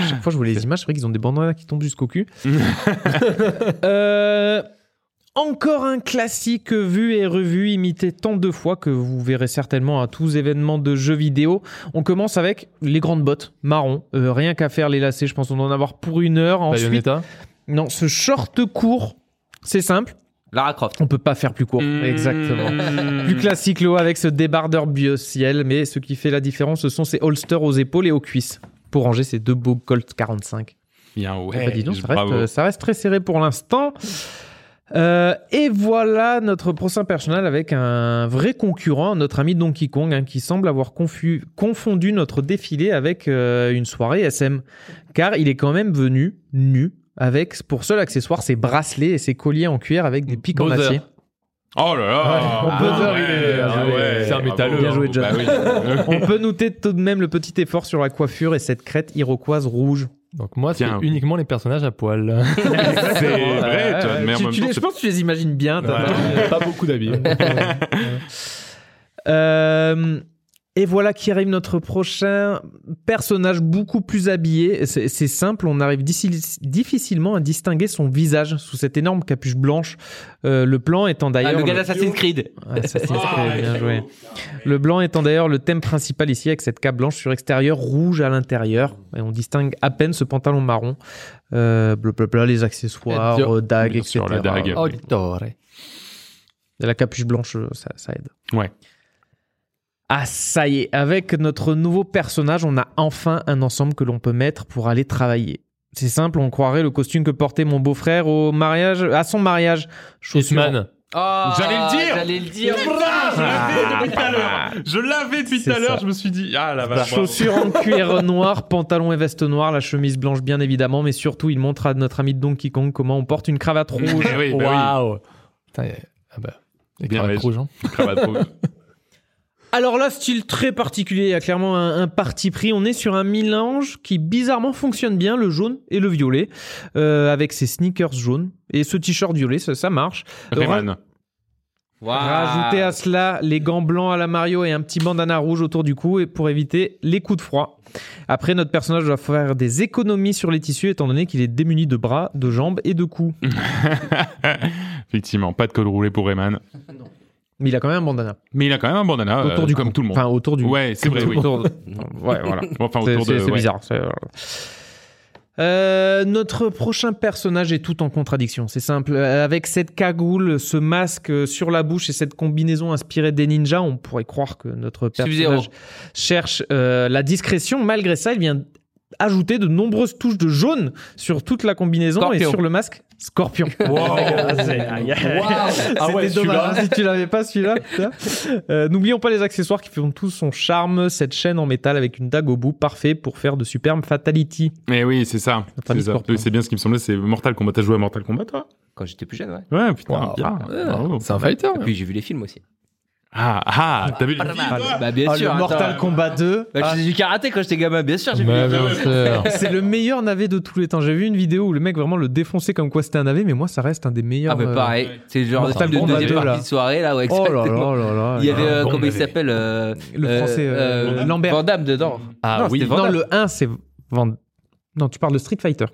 Chaque fois, je vois les images, c'est vrai qu'ils ont des bandanas qui tombent jusqu'au cul. Euh, encore un classique vu et revu, imité tant de fois que vous verrez certainement à tous événements de jeux vidéo. On commence avec les grandes bottes marron. Euh, rien qu'à faire les lacets, je pense qu'on en avoir pour une heure. Ensuite, Bayonetta. non, ce short court, c'est simple. Lara Croft. On peut pas faire plus court. Mmh. Exactement. Plus classique, Léo, avec ce débardeur bio-ciel, mais ce qui fait la différence, ce sont ces holsters aux épaules et aux cuisses pour ranger ces deux beaux Colt 45. Bien, Eh ouais. dis donc, ça bravo. reste, ça reste très serré pour l'instant. Euh, et voilà notre prochain personnage avec un vrai concurrent, notre ami Donkey Kong, hein, qui semble avoir confu- confondu notre défilé avec euh, une soirée SM. Car il est quand même venu nu, avec pour seul accessoire ses bracelets et ses colliers en cuir avec des pics en acier. Oh là là. Ouais, Bowser, Ah il est- ouais, bien ah joué. ouais, C'est un bravo. métalleux, Bien joué, John. Bah oui. On peut noter tout de même le petit effort sur la coiffure et cette crête iroquoise rouge. Donc moi, c'est uniquement les personnages à poil. c'est vrai, John, mais en Tu- même tu temps, les- je pense que tu les imagines bien. Ouais, pas beaucoup d'habits. Euh, et voilà qui arrive notre prochain personnage beaucoup plus habillé. C'est simple, on arrive difficile- difficilement à distinguer son visage sous cette énorme capuche blanche. Euh, le plan étant Ah, d'ailleurs le gars d'Assassin's Creed. Assassin's Creed, Ah, bien chaud. joué. Le blanc étant d'ailleurs le thème principal ici avec cette cape blanche sur extérieur, rouge à l'intérieur. Et on distingue à peine ce pantalon marron. Euh, blablabla, les accessoires, Et bien- euh, dagues, bien etc. la dague. Oh, la capuche blanche, euh, ça, ça aide. Ouais. Ah, ça y est, avec notre nouveau personnage, on a enfin un ensemble que l'on peut mettre pour aller travailler. C'est simple, on croirait le costume que portait mon beau-frère au mariage, à son mariage. Chaussures- Hitman. J'allais le dire. J'allais le dire. Je l'avais depuis tout à l'heure. Je l'avais depuis tout à l'heure. Je me suis dit, ah la vache. Chaussures en cuir noir, pantalon et veste noire, la chemise blanche bien évidemment, mais surtout il montre à notre ami Donkey Kong comment on porte une cravate rouge. Eh oui, bah Waouh. Putain, y a- ah bah. Les Bien, cravates rouges, hein. oui. Cravate rouge. Alors là, style très particulier, il y a clairement un, un parti pris. On est sur un mélange qui bizarrement fonctionne bien, le jaune et le violet, euh, avec ses sneakers jaunes et ce t-shirt violet, ça, ça marche. Rayman. Rajoutez à cela les gants blancs à la Mario et un petit bandana rouge autour du cou et pour éviter les coups de froid. Après, notre personnage doit faire des économies sur les tissus étant donné qu'il est démuni de bras, de jambes et de coups. Effectivement, pas de col roulé pour Rayman. Mais il a quand même un bandana Mais il a quand même un bandana, autour euh, du comme cou. tout le monde. Enfin, autour du Ouais, c'est vrai, oui. autour de- Ouais, voilà. Enfin, C'est autour de. c'est- ouais. bizarre. c'est- Euh, notre prochain personnage est tout en contradiction. C'est simple. Euh, Avec cette cagoule, ce masque euh, sur la bouche et cette combinaison inspirée des ninjas, on pourrait croire que notre personnage cherche euh, la discrétion. Malgré ça, il vient ajouter de nombreuses touches de jaune sur toute la combinaison et sur le masque. Scorpion. Ah, c'est- Ah ouais, dommage hein, si tu l'avais pas celui-là. Euh, N'oublions pas les accessoires qui font tout son charme. Cette chaîne en métal avec une dague au bout, parfait pour faire de superbes fatality. Mais oui, c'est ça. C'est bien ce qui me semblait, c'est Mortal Kombat. T'as joué à Mortal Kombat, toi? Quand j'étais plus jeune, ouais. Ouais, putain, Wow. bien. Ouais. C'est un fighter. Et puis j'ai vu les films aussi. Ah, ah, t'as vu le Bah bien Ah, sûr. le Mortal attends. Kombat 2. Bah, je faisais du karaté quand j'étais gamin, bien sûr. J'ai vu Bah, les bien sûr. C'est le meilleur navet de tous les temps. J'ai vu une vidéo où le mec vraiment le défonçait comme quoi c'était un navet, mais moi ça reste un des meilleurs. Ah bah euh, pareil, c'est le genre de Mortal de Kombat deuxième 2, partie là. de soirée là, ouais, Oh là exactement. là là là. Il y avait, euh, bon comment il s'appelle euh, Le français, euh, Lambert. Van Damme dedans. Ah non, oui. c'était Van Damme. le 1 c'est Van. Non, tu parles de Street Fighter.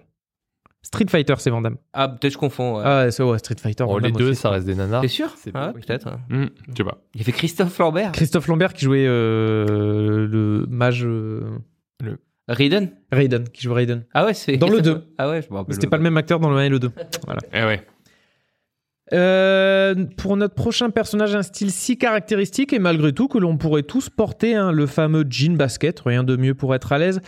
Street Fighter c'est Van Damme. Ah, peut-être je confonds. ouais. Ah ouais, c'est ouais, Street Fighter. Oh, Van les Damme deux, aussi. ça reste des nanars. T'es sûr C'est Ah, peut-être. ouais. Hmm, Je sais pas. Il y avait Christophe Lambert. Christophe Lambert qui jouait euh, le mage euh, Raiden Raiden, qui jouait Raiden. Ah ouais, c'est. Dans le 2. Ah ouais, je me rappelle. C'était pas le même acteur dans le 1 et le 2. Voilà. Eh ouais. Euh, pour notre prochain personnage, un style si caractéristique et malgré tout que l'on pourrait tous porter, hein, le fameux jean basket, rien de mieux pour être à l'aise.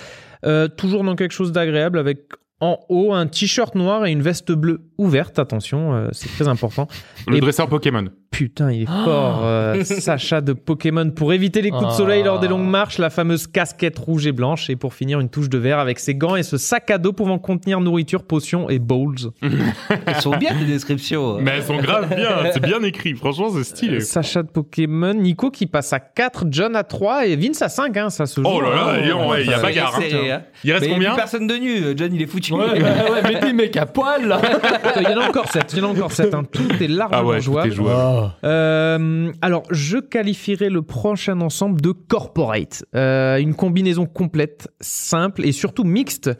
Euh, toujours dans quelque chose d'agréable avec en haut un t-shirt noir et une veste bleue ouverte. Attention, euh, c'est très important. Le Et- dresseur Pokémon. Putain, il est fort, euh, Sacha de Pokémon. Pour éviter les coups de soleil lors des longues marches, la fameuse casquette rouge et blanche. Et pour finir, une touche de verre avec ses gants et ce sac à dos pouvant contenir nourriture, potions et bowls. Ils sont bien les descriptions. Mais elles sont grave bien. C'est bien écrit. Franchement, c'est stylé. Euh, Sacha de Pokémon, Nico qui passe à 4, John à 3 et Vince à 5. Hein, ça se joue. Oh là là, hein. donc, ouais, il y a bagarre. hein. hein. Il reste Mais combien plus personne de nu. John, il est foutu. Ouais, ouais, ouais, mais des mecs à poil là. Il y en a encore 7. Il y en a encore 7. Hein. Tout est largement Ah ouais, tout jouable. est jouable. Euh, alors, je qualifierais le prochain ensemble de corporate. Euh, une combinaison complète, simple et surtout mixte.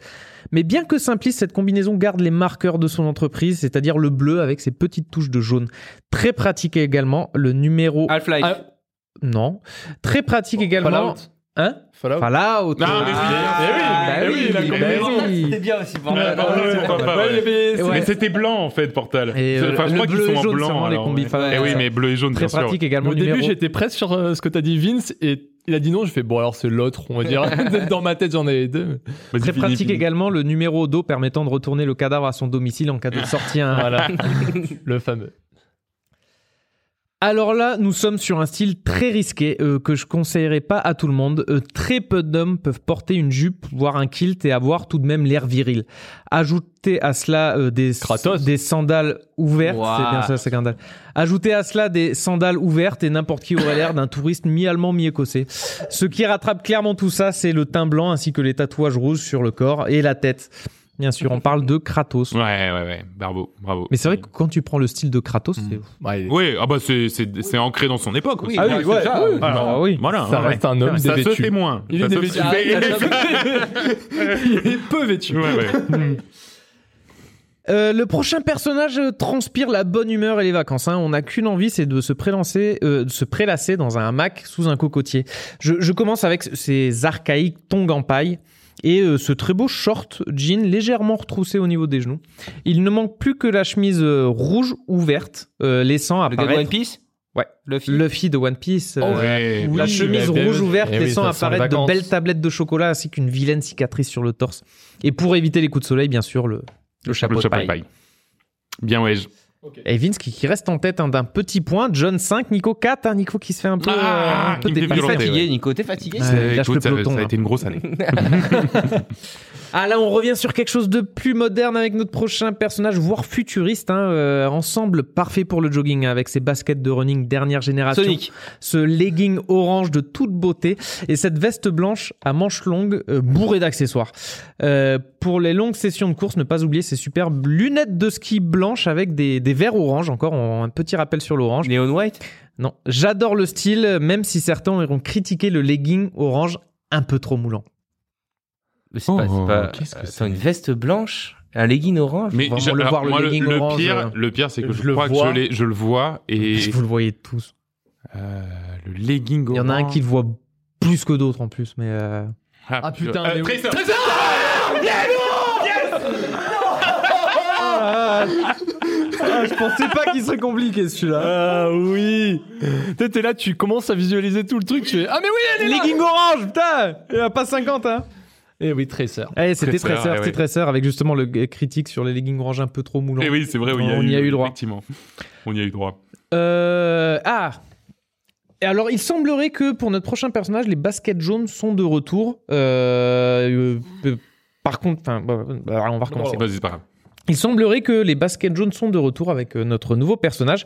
Mais bien que simpliste, cette combinaison garde les marqueurs de son entreprise, c'est-à-dire le bleu avec ses petites touches de jaune. Très pratique également, le numéro... Half-Life. Ah, Non. Très pratique également... Hein? Fallout. Fallout. Ah, mais oui, Ah, oui, bah oui, la combinaison. oui. C'était bien aussi. Ouais, ouais, pas- ouais. Et. Mais c'était blanc en fait, Portal. Et, euh, Enfin, je le crois qu'ils bleu sont et en blanc. les combis ouais. Fallout. Eh oui, mais bleu et jaune, Très bien sûr. pratique également. Au début, j'étais presque sur euh, ce que t'as dit, Vince, et il a dit non. Je fais bon, alors c'est l'autre, on va dire. Dans ma tête, j'en avais deux. Très pratique également le numéro d'eau permettant de retourner le cadavre à son domicile en cas de sortie. hein. Voilà, le fameux. Alors là, nous sommes sur un style très risqué euh, que je conseillerais pas à tout le monde. Euh, très peu d'hommes peuvent porter une jupe, voire un kilt et avoir tout de même l'air viril. Ajoutez à cela euh, des, Kratos. des sandales ouvertes. C'est bien ça, c'est scandale. Ajoutez à cela des sandales ouvertes et n'importe qui aurait l'air d'un touriste mi-allemand, mi-écossais. Ce qui rattrape clairement tout ça, c'est le teint blanc ainsi que les tatouages rouges sur le corps et la tête. Bien sûr, on parle de Kratos. Ouais, ouais, ouais. Bravo, bravo. Mais c'est vrai que quand tu prends le style de Kratos, c'est... Ouais, il- Oui, ah bah c'est c'est c'est ancré dans son époque aussi. Ah oui, ouais, ça, oui. Alors, Ah oui. Voilà. ça ouais. reste un homme Ça se dévêtu. fait moins. Il est Ça se dévêtu. fait- Il est peu vêtu. Ouais, ouais. Euh, le prochain personnage euh, transpire la bonne humeur et les vacances. hein. On n'a qu'une envie, c'est de se prélancer, euh, de se prélasser dans un hamac sous un cocotier. Je, je commence avec ces archaïques tongs en paille et euh, ce très beau short jean légèrement retroussé au niveau des genoux. Il ne manque plus que la chemise euh, rouge ou verte, euh, laissant Le gars de One apparaître Piece Ouais. Luffy. Luffy de One Piece. euh, Ouais, la chemise rouge ouverte Eh oui, laissant apparaître de belles tablettes de chocolat ainsi qu'une vilaine cicatrice sur le torse. Et pour éviter les coups de soleil, bien sûr, le, le chapeau, Le de chapeau paille. de paille. Bien, ouais. Je- Et Vince qui, qui reste en tête hein, d'un petit point, John 5, Nico 4, hein, Nico qui se fait un peu, Ah, euh, un peu. T'es fatigué, ouais. Nico, t'es fatigué lâche écoute, le ça, peloton, ça a là. été une grosse année. Ah là, on revient sur quelque chose de plus moderne avec notre prochain personnage, voire futuriste. Hein, euh, ensemble parfait pour le jogging, hein, avec ses baskets de running dernière génération. Sonic. Ce legging orange de toute beauté et cette veste blanche à manches longues euh, bourrée d'accessoires. Euh, pour les longues sessions de course, ne pas oublier ces superbes lunettes de ski blanches avec des, des verres orange. Encore on- un petit rappel sur l'orange. Neon White? Non, j'adore le style, même si certains auront critiqué le legging orange un peu trop moulant. Mais c'est pas, Oh, c'est pas. qu'est-ce que Attends, c'est une veste blanche, un legging orange. Mais je- le alors, voir, le moi, legging le, orange, pire, euh, le pire, c'est que je, je le crois vois. que je, je le vois et Vous le voyez tous. euh, le legging Il y en a un orange. qui le voit plus que d'autres en plus, mais euh, Ah, putain, Euh, mais oui. Tracer- Ah, je pensais pas qu'il serait compliqué celui-là. Ah oui T'es là, tu commences à visualiser tout le truc, tu fais Ah mais oui, elle est là Legging orange, putain Il a pas 50, hein Eh oui, Tracer. Allez, c'était Tracer, Tracer, ouais. Avec justement le g- critique sur les leggings orange un peu trop moulants. Eh oui, c'est vrai, On y a eu droit. Effectivement. On y a eu droit. Euh, ah et alors, il semblerait que pour notre prochain personnage, les baskets jaunes sont de retour. Euh, euh, euh, par contre, enfin, bah, bah, on va recommencer. Vas-y, c'est pas grave. Il semblerait que les Basket Jones sont de retour avec euh, notre nouveau personnage.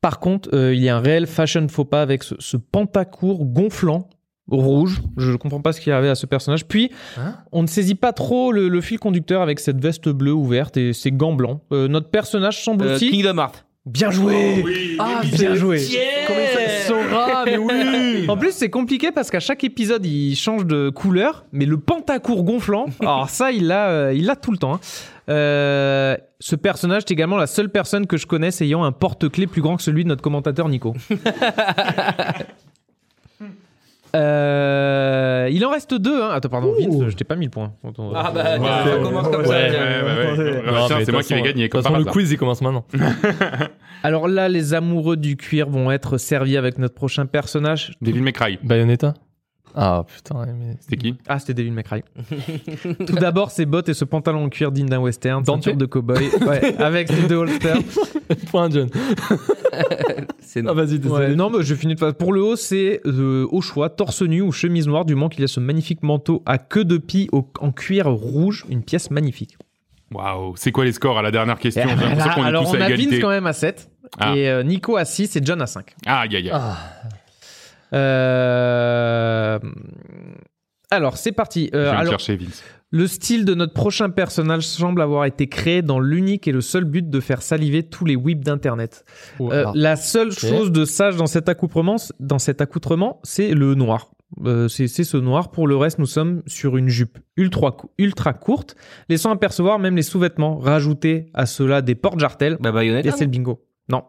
Par contre, euh, il y a un réel fashion faux pas avec ce, ce pantacourt gonflant rouge. Je ne comprends pas ce qui est arrivé à ce personnage. Puis, Hein on ne saisit pas trop le, le fil conducteur avec cette veste bleue ouverte et ses gants blancs. Euh, notre personnage semble Euh, aussi... Kingdom Hearts. Bien joué Ah, Bien joué Comment il s'appelle Sora, mais oui En plus, c'est compliqué parce qu'à chaque épisode, il change de couleur, mais le pantacourt gonflant, alors ça, il l'a, euh, il l'a tout le temps. hein. Euh, ce personnage est également la seule personne que je connaisse ayant un porte-clés plus grand que celui de notre commentateur Nico. Euh, il en reste deux. Hein. Attends, pardon, Vince, je t'ai pas mis le point. Attends, Ah euh, bah, Ouais, ça commence comme Ouais, ça. ouais, c'est moi qui vais gagner, comme façon, par le quiz, il commence maintenant. Alors là, les amoureux du cuir vont être servis avec notre prochain personnage. Devil May Cry. Bayonetta Ah, putain, mais... C'était qui Ah, c'était May Cry. Tout d'abord, ses bottes et ce pantalon en cuir digne d'un western, ceinture de cowboy, ouais, avec ses deux holsters. Point, John. C'est Ah, vas-y, Ouais, non, mais je finis de Pour le haut, c'est euh, au choix, torse nu ou chemise noire, du moment qu'il y a ce magnifique manteau à queue de pie au- en cuir rouge, une pièce magnifique. Waouh, c'est quoi les scores à la dernière question? J'ai l'impression Là, qu'on est alors, tous on à a égalité. Vince quand même à 7, Ah. et euh, Nico à 6 et John à 5. Aïe, aïe, aïe. Ah, Euh, Alors, c'est parti. Je Euh, vais me alors, chercher, Vince. Le style de notre prochain personnage semble avoir été créé dans l'unique et le seul but de faire saliver tous les whips d'internet. Euh, la seule chose de sage dans cet accoutrement, dans cet accoutrement, c'est le noir. Euh, c'est ce noir. Pour le reste, nous sommes sur une jupe ultra, ultra courte, laissant apercevoir même les sous-vêtements. Rajouter à cela des porte-jartelles. Bah, Bayonetta. Et c'est le bingo. Non.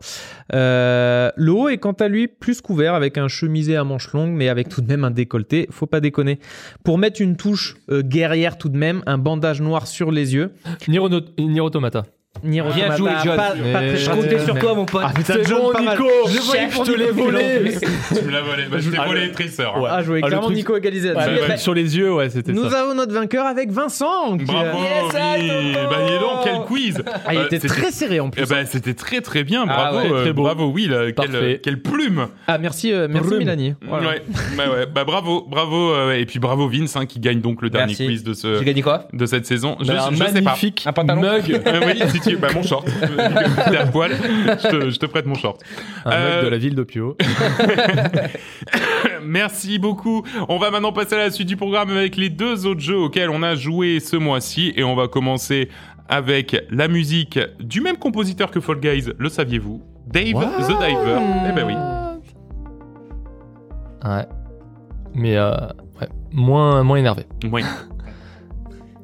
Euh, le haut est quant à lui plus couvert avec un chemisier à manches longues, mais avec tout de même un décolleté. Faut pas déconner. Pour mettre une touche euh, guerrière tout de même, un bandage noir sur les yeux. Nier Nier Automata. Nier Bien Automata, joué, John. pas- pas très Je comptais sur toi, mon pote. Ah putain, C'est bon. Nico Je voyais je te l'ai volé. Tu me l'as volé. Bah, je t'ai Ah, volé les traceurs. hein. Ouais. Ah, je voyais Ah, clairement truc- Nico égaliser sur les yeux, ouais, c'était Nous avons notre vainqueur avec Vincent. Bravo, euh. Bah, dis donc, quel quiz Ah, il Euh, était très serré en plus. Eh ben, c'était très très bien, Ah bravo, ouais, euh, très beau. bravo, oui, là, quelle, plume. Ah, merci, euh, merci. Mélanie. Ouais, bah bah bravo, bravo, euh, et puis bravo Vince hein, qui gagne donc le dernier quiz de ce gagné quoi? de cette saison. Je, Bah, sais pas. magnifique Un pantalon mug, Euh, oui, si bah mon short. T'es à poil, je te, je te prête mon short. un Euh, de la ville d'Opio. Merci beaucoup. On va maintenant passer à la suite du programme avec les deux autres jeux auxquels on a joué ce mois-ci et on va commencer avec la musique du même compositeur que Fall Guys. Le saviez-vous? Dave What? The Diver. Eh ben oui. Ouais. Mais euh, ouais, moins, moins énervé. Oui.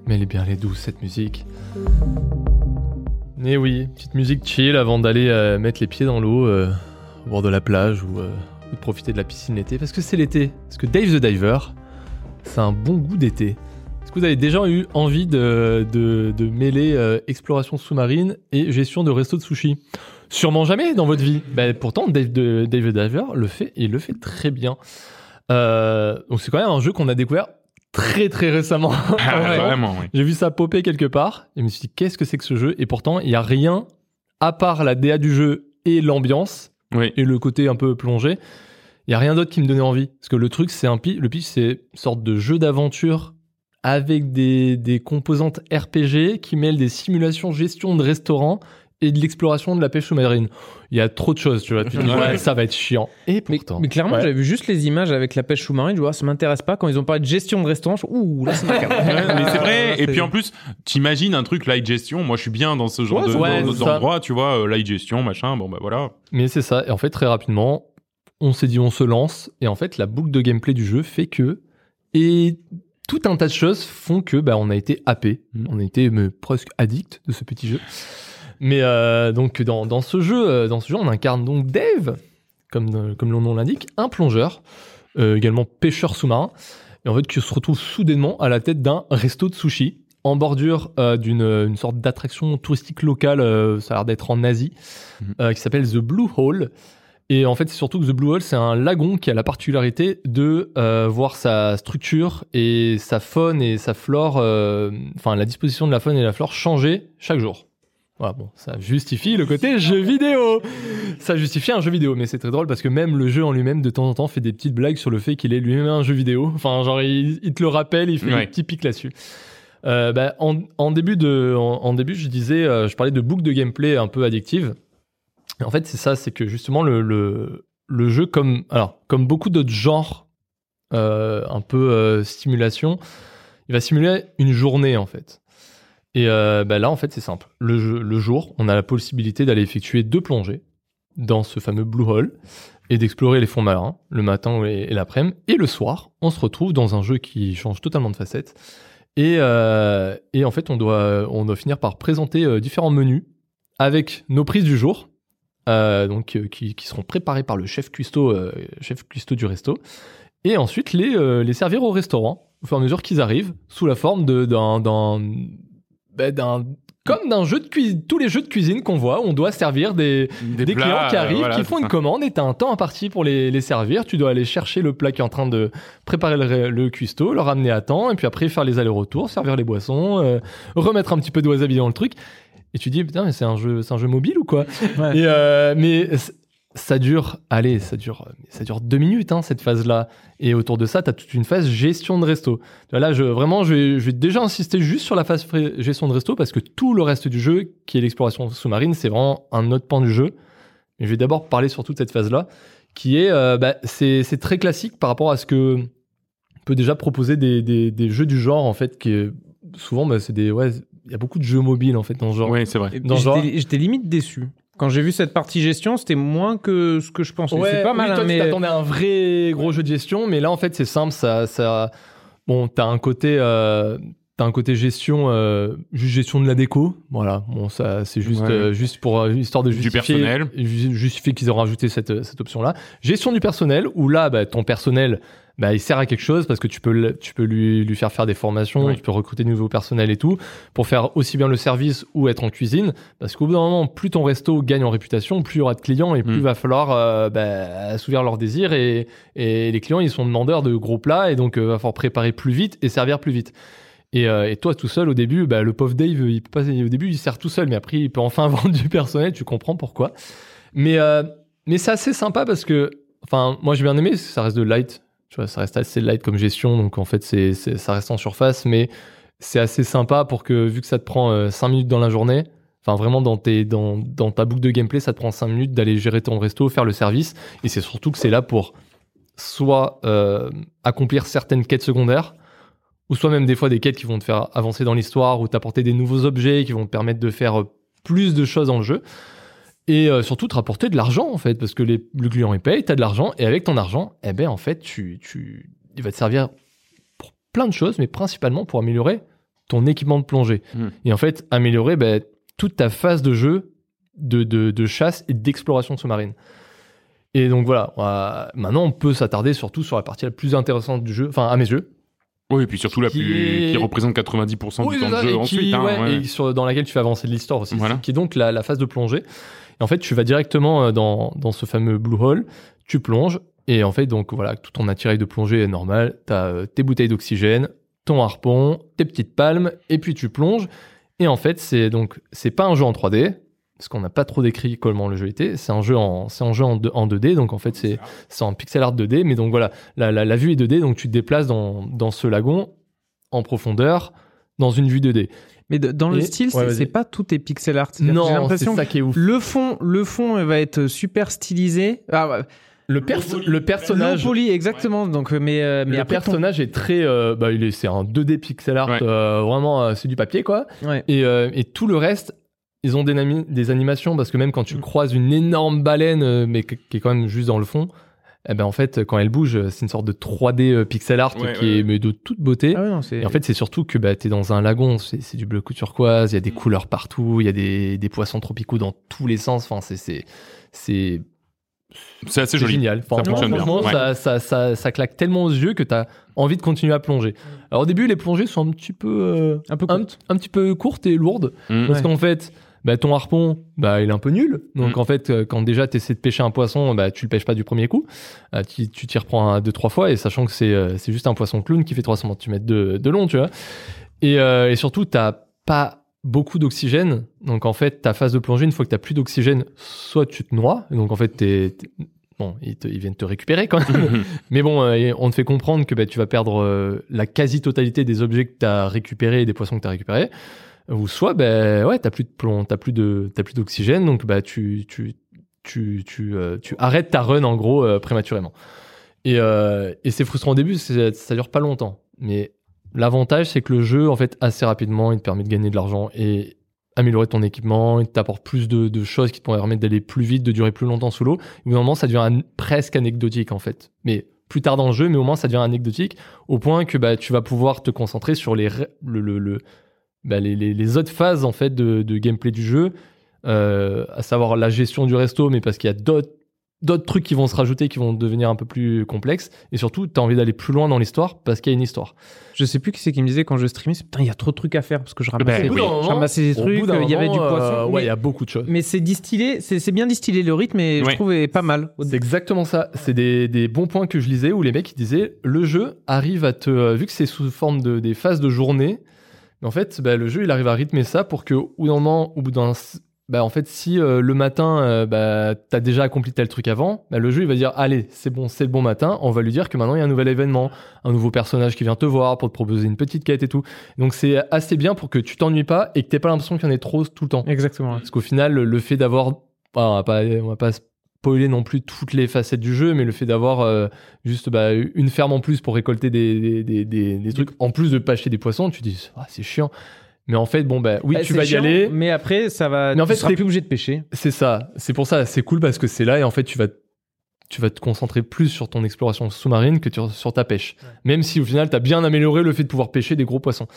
Mais elle est bien, elle est douce cette musique. Mais oui, petite musique chill avant d'aller euh, mettre les pieds dans l'eau euh, au bord de la plage ou, euh, ou de profiter de la piscine l'été. Parce que c'est l'été. Parce que Dave the Diver, c'est un bon goût d'été. Est-ce que vous avez déjà eu envie de, mêler exploration sous-marine et gestion de resto de sushi? Sûrement jamais dans votre vie. Ben, pourtant, Dave, Dave the Diver le fait et il le fait très bien. Donc c'est quand même un jeu qu'on a découvert très très récemment. Ah, Ouais. Vraiment, oui. J'ai vu ça popper quelque part et je me suis dit qu'est-ce que c'est que ce jeu? Et pourtant, il y a rien à part la DA du jeu et l'ambiance Oui. et le côté un peu plongé. Il y a rien d'autre qui me donnait envie parce que le truc c'est un pi- le pitch c'est une sorte de jeu d'aventure avec des, des composantes RPG qui mêlent des simulations gestion de restaurants et de l'exploration de la pêche sous-marine. Il y a trop de choses, tu vois. Tu te dis, Ouais. ouais, ça va être chiant. Et Mais, pourtant. mais clairement, Ouais. j'avais vu juste les images avec la pêche sous-marine. Je vois, ça m'intéresse pas. Quand ils ont parlé de gestion de restaurant, je... ouh, là, c'est mais c'est vrai. Ah, Et puis en plus, t'imagines un truc light gestion. Moi, je suis bien dans ce genre Ouais, de ouais, dans c'est ce ça. endroit, tu vois, euh, light gestion, machin. Bon bah voilà. Mais c'est ça. Et en fait, très rapidement, on s'est dit, on se lance. Et en fait, la boucle de gameplay du jeu fait que. Et tout un tas de choses font que bah, on a été happé. On a été mais, presque addict de ce petit jeu. Mais euh, donc, dans, dans, ce jeu, euh, dans ce jeu, on incarne donc Dave, comme, euh, comme le nom l'indique, un plongeur, euh, également pêcheur sous-marin. Et en fait, qui se retrouve soudainement à la tête d'un resto de sushi en bordure euh, d'une une sorte d'attraction touristique locale, ça a l'air d'être en Asie, Mhm. qui s'appelle The Blue Hole. Et en fait, c'est surtout que The Blue Hole, c'est un lagon qui a la particularité de euh, voir sa structure et sa faune et sa flore, euh, enfin la disposition de la faune et de la flore changer chaque jour. Voilà, bon, ça justifie le côté jeu vidéo. Ça justifie un jeu vidéo, mais c'est très drôle parce que même le jeu en lui-même, de temps en temps, fait des petites blagues sur le fait qu'il est lui-même un jeu vidéo. Enfin, genre, il, il te le rappelle, il fait Ouais. des petits pics là-dessus. Euh, bah, en, en début de, en, en début, je disais, euh, je parlais de boucle de gameplay un peu addictive. Et en fait, c'est ça, c'est que justement le, le, le jeu, comme, alors, comme beaucoup d'autres genres, euh, un peu stimulation, il va simuler une journée en fait. Et euh, bah là, en fait, c'est simple. Le, jour, on a la possibilité d'aller effectuer deux plongées dans ce fameux blue hole et d'explorer les fonds marins le matin et, l'après-midi. Et le soir, on se retrouve dans un jeu qui change totalement de facette. Et, euh, et en fait, on doit, on doit finir par présenter euh, différents menus avec nos prises du jour, euh, donc qui, qui seront préparées par le chef cuistot, chef cuistot du resto, et ensuite les, les servir au restaurant au fur et à mesure qu'ils arrivent sous la forme d'un d'un bah, d'un- comme d'un jeu de cuisine, tous les jeux de cuisine qu'on voit, on doit servir des, des, plats, clients qui euh, arrivent, voilà, qui font une ça. commande et t'as un temps imparti pour les, les servir. Tu dois aller chercher le plat qui est en train de préparer le, le cuistot, le ramener à temps et puis après faire les allers-retours, servir les boissons, euh, remettre un petit peu de wasabi dans le truc. Et tu dis putain mais c'est un jeu, c'est un jeu mobile ou quoi? Ouais. Et euh, mais ça dure, allez, ça dure, ça dure deux minutes hein, cette phase-là. Et autour de ça, t'as toute une phase gestion de resto. Là, je, vraiment, je vais, je vais déjà insister juste sur la phase gestion de resto parce que tout le reste du jeu, qui est l'exploration sous-marine, c'est vraiment un autre pan du jeu. Mais je vais d'abord parler sur toute cette phase-là, qui est, euh, bah, c'est c'est très classique par rapport à ce que on peut déjà proposer des, des, des jeux du genre en fait, qui est, souvent, bah, c'est des, ouais, il y a beaucoup de jeux mobiles en fait dans ce genre. Oui, c'est vrai. Et Dans ce genre- J'étais j'étais limite déçu. Quand j'ai vu cette partie gestion, c'était moins que ce que je pensais. c'est pas mal, oui, hein, toi, mais tu t'attendais à un vrai gros jeu de gestion, mais là, en fait, c'est simple. Ça, ça, bon, t'as un côté, euh, t'as un côté gestion, euh, juste gestion de la déco. Voilà, bon, ça, c'est juste, Ouais. euh, juste pour euh, histoire de Du justifier, personnel. ju- justifier qu'ils ont rajouté cette, cette option-là. Gestion du personnel, où là, bah, ton personnel, bah, il sert à quelque chose parce que tu peux, tu peux lui, lui faire faire des formations, tu peux recruter de nouveaux personnels et tout pour faire aussi bien le service ou être en cuisine. Parce qu'au bout d'un moment, plus ton resto gagne en réputation, plus il y aura de clients et plus Mm. va falloir euh, bah, assouvir leurs désirs. Et, et les clients, ils sont demandeurs de gros plats et donc euh, va falloir préparer plus vite et servir plus vite. Et, euh, et toi, tout seul, au début, bah, le pauvre Dave, il peut pas, au début, il sert tout seul, mais après, il peut enfin vendre du personnel, tu comprends pourquoi. Mais, euh, mais c'est assez sympa parce que, enfin, moi, j'ai bien aimé, ça reste de light. Tu vois, ça reste assez light comme gestion, donc en fait, ça reste en surface, mais c'est assez sympa pour que, vu que ça te prend 5 minutes dans la journée, enfin, vraiment, dans ta boucle de gameplay, ça te prend 5 minutes d'aller gérer ton resto, faire le service, et c'est surtout que c'est là pour soit euh, accomplir certaines quêtes secondaires, ou soit même des fois des quêtes qui vont te faire avancer dans l'histoire, ou t'apporter des nouveaux objets qui vont te permettre de faire euh, plus de choses dans le jeu. Et euh, surtout te rapporter de l'argent en fait, parce que les, le client il paye, t'as de l'argent, et avec ton argent, eh ben en fait, tu, tu, il va te servir pour plein de choses, mais principalement pour améliorer ton équipement de plongée. Mm. Et en fait, améliorer ben, toute ta phase de jeu de, de, de chasse et d'exploration sous-marine. Et donc voilà, maintenant on peut s'attarder surtout sur la partie la plus intéressante du jeu, enfin à mes yeux, Oui, et puis surtout la plus est- qui représente 90% oui, du temps de jeu et ensuite. qui- hein, ouais, ouais. et sur- dans laquelle tu fais avancer de l'histoire aussi, Voilà. qui est donc la, la phase de plongée. Et en fait, tu vas directement euh, dans, dans ce fameux blue hole, tu plonges, et en fait, donc voilà, tout ton attirail de plongée est normal. Tu as tes bouteilles d'oxygène, ton harpon, tes petites palmes, et puis tu plonges. Et en fait, c'est donc c'est pas un jeu en 3D, parce qu'on n'a pas trop décrit comment le jeu était. C'est un jeu en c'est un jeu en, deux- en 2D, donc en fait c'est c'est en pixel art 2D, mais donc voilà, la, la, la vue est 2D, donc tu te déplaces dans, dans ce lagon en profondeur dans une vue 2D. Mais de- dans le style, ouais, c'est- pas tout est pixel art. C'est-à-dire que J'ai Non, c'est l'impression ça qui est ouf. le fond, le fond euh, va être super stylisé. Ah. Le, perso- le personnage, poly, exactement. Donc, euh, mais, euh, mais le après, ton- personnage est très, euh, bah, il est, c'est un 2D pixel art, Ouais. euh, vraiment, euh, c'est du papier quoi. Ouais. Et, euh, et tout le reste, ils ont des, nami- des animations parce que même quand tu Mm. croises une énorme baleine, mais qui est quand même juste dans le fond, eh ben en fait, quand elle bouge, c'est une sorte de 3D euh, pixel art Ouais, qui ouais, est mais de toute beauté. Ah ouais, non, c'est. Et en fait, c'est surtout que bah, tu es dans un lagon, c'est c'est du bleu turquoise, il y a des couleurs partout, il y a des, des poissons tropicaux dans tous les sens. Enfin, c'est c'est c'est C'est assez joli. génial. Enfin, Ça fonctionne bien. franchement, Ouais. ça, ça, ça, ça claque tellement aux yeux que tu as envie de continuer à plonger. Alors au début, les plongées sont un petit peu euh, un peu un, petit peu courtes et lourdes Mm. parce Ouais. qu'en fait. Bah, ton harpon, bah, il est un peu nul. Donc, Mm. en fait, euh, quand déjà tu essaies de pêcher un poisson, bah, tu le pêches pas du premier coup. Euh, tu t'y reprends un, deux, trois fois, et sachant que c'est euh, c'est juste un poisson clown qui fait 300 cm de, de long, tu vois. Et, euh, et surtout, t'as pas beaucoup d'oxygène. Donc, en fait, ta phase de plongée, une fois que t'as plus d'oxygène, soit tu te noies. Donc, en fait, t'es- t'es- bon, ils, te- ils viennent te récupérer quand même. Mais bon, euh, on te fait comprendre que bah, tu vas perdre euh, la quasi-totalité des objets que tu as récupérés et des poissons que tu as récupérés. Ou soit, bah, ouais, t'as plus de plomb, t'as plus de, t'as plus d'oxygène, donc bah, tu, tu, tu, euh, arrêtes ta run en gros euh, prématurément. Et, euh, et c'est frustrant au début, ça dure pas longtemps. Mais l'avantage, c'est que le jeu, en fait, assez rapidement, il te permet de gagner de l'argent et améliorer ton équipement, il t'apporte plus de, choses qui te permettre d'aller plus vite, de durer plus longtemps sous l'eau. Au moment, ça devient presque anecdotique, en fait. Mais plus tard dans le jeu, mais au moins, ça devient anecdotique au point que bah, tu vas pouvoir te concentrer sur les, bah, les, les, les autres phases, en fait, de, de gameplay du jeu, euh, à savoir la gestion du resto, mais parce qu'il y a d'autres d'autres trucs qui vont se rajouter, qui vont devenir un peu plus complexes. Et surtout, tu as envie d'aller plus loin dans l'histoire parce qu'il y a une histoire. Je sais plus qui c'est qui me disait quand je streamais, c'est, putain, il y a trop de trucs à faire parce que je ramassais, Ben je moment- ramassais des trucs, il y avait du poisson. euh, ouais, il y a beaucoup de choses. mais c'est distillé, c'est, bien distillé le rythme et Ouais. je trouve est pas mal. C'est exactement ça. C'est des, des bons points que je lisais où les mecs ils disaient le jeu arrive à te euh, vu que c'est sous forme de des phases de journée. En fait, bah, le jeu il arrive à rythmer ça pour que au bout d'un moment, au bout d'un bah, en fait, si euh, le matin, euh, bah, t'as déjà accompli tel truc avant, bah, le jeu il va dire allez, c'est bon, c'est le bon matin. On va lui dire que maintenant il y a un nouvel événement, un nouveau personnage qui vient te voir pour te proposer une petite quête et tout. Donc c'est assez bien pour que tu t'ennuies pas et que t'aies pas l'impression qu'il y en ait trop tout le temps. Exactement. Parce qu'au final, le- fait d'avoir, on va pas, on va pas spoiler non plus toutes les facettes du jeu, mais le fait d'avoir euh, juste bah, une ferme en plus pour récolter des, des, des, des- des trucs, en plus de pêcher des poissons, tu dis, ah, c'est chiant. Mais en fait, bon, bah, oui, Bah, tu vas y aller. Mais après, ça va. Mais en tu fait, seras c'est- plus obligé de pêcher. C'est ça. C'est pour ça, c'est cool parce que c'est là et en fait, tu vas, tu vas te concentrer plus sur ton exploration sous-marine que tu- sur ta pêche. Même si au final, tu as bien amélioré le fait de pouvoir pêcher des gros poissons.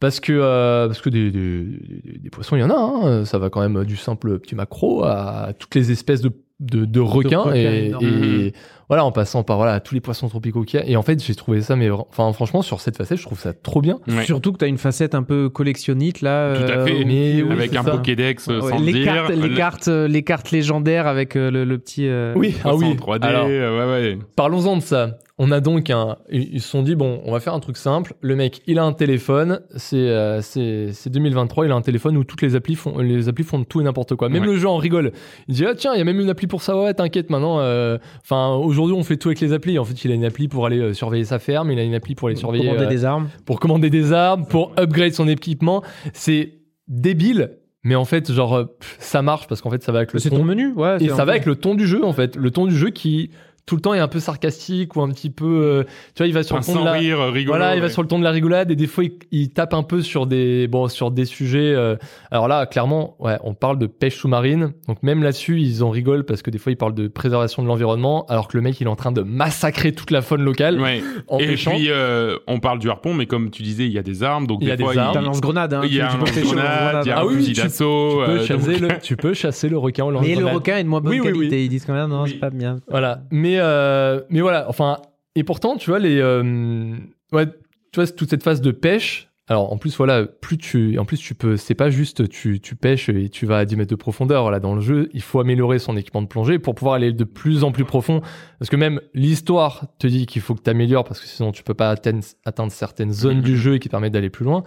Parce que, euh, parce que des, des, des- des poissons, il y en a. hein. Ça va quand même du simple petit macro à toutes les espèces de, de, de requins. requins et, énormes. et voilà, en passant par voilà, tous les poissons tropicaux qu'il y a. Et en fait, j'ai trouvé ça, mais enfin, franchement, sur cette facette, je trouve ça trop bien. Ouais. Surtout que tu as une facette un peu collectionnite là. Tout à euh, fait. Mais oui, Avec un ça. Pokédex euh, Ouais, sans les, dire. cartes, les, le- cartes, euh, les cartes légendaires avec euh, le, le petit. euh, Oui, ah oui. en 3D. Alors, euh, ouais, ouais. Parlons-en de ça. On a donc un. Ils se sont dit, bon, on va faire un truc simple. Le mec, il a un téléphone. C'est euh, c'est c'est 2023. Il a un téléphone où toutes les applis font, les applis font tout et n'importe quoi. Même Ouais. le jeu en rigole. Il dit, ah tiens, il y a même une appli pour ça. Ouais, t'inquiète maintenant. euh, Enfin, aujourd'hui, on fait tout avec les applis. En fait, il a une appli pour aller euh, surveiller sa ferme. Il a une appli pour aller surveiller. commander euh, des armes. pour commander des armes, pour upgrade son équipement. C'est débile. Mais en fait, genre, euh, ça marche parce qu'en fait, ça va avec le C'est ton- ton menu, ouais. et c'est ça va avec le ton du jeu en fait. Le ton du jeu qui tout le temps est un peu sarcastique ou un petit peu. euh, tu vois, il va sur Enfin, le ton de la. rire, euh, rigolo. Voilà, il va sur le ton de la rigolade et des fois il, il tape un peu sur des bon sur des sujets. euh, alors là, clairement, ouais, on parle de pêche sous-marine. Donc même là-dessus, ils en rigolent parce que des fois ils parlent de préservation de l'environnement, alors que le mec il est en train de massacrer toute la faune locale Ouais. en Et pêchant. puis, euh, on parle du harpon, mais comme tu disais, il y a des armes. Donc, Il y des a des fois, armes. T'as un lance-grenade, hein. Il y a tu, un tu peux lance-grenade, il y a Ah un oui, fusil tu- d'assaut. tu, peux euh, chasser donc- le, tu peux chasser le requin au Mais le lance-grenade. requin est de moins bonne qualité. Ils disent quand même, non, c'est pas bien. Voilà. Mais, euh, mais voilà, enfin, et pourtant, tu vois, les, euh, ouais, tu vois, toute cette phase de pêche. Alors, en plus, voilà, plus tu, en plus, tu peux, c'est pas juste, tu, tu pêches et tu vas à 10 mètres de profondeur. Voilà, dans le jeu, il faut améliorer son équipement de plongée pour pouvoir aller de plus en plus profond. Parce que même l'histoire te dit qu'il faut que tu améliores parce que sinon tu peux pas atteindre, atteindre certaines zones Mhm. du jeu qui permettent d'aller plus loin.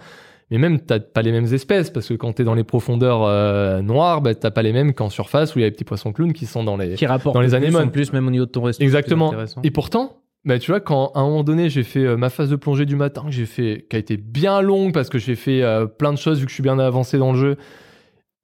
Mais même, t'as pas les mêmes espèces parce que quand t'es dans les profondeurs euh, noires, bah, t'as pas les mêmes qu'en surface où il y a les petits poissons clowns qui sont dans les, Qui rapporte Dans les anémones. plus, même au niveau de ton resto. Exactement. Et pourtant, bah, tu vois, quand à un moment donné, j'ai fait euh, ma phase de plongée du matin, que j'ai fait, qui a été bien longue parce que j'ai fait euh, plein de choses vu que je suis bien avancé dans le jeu.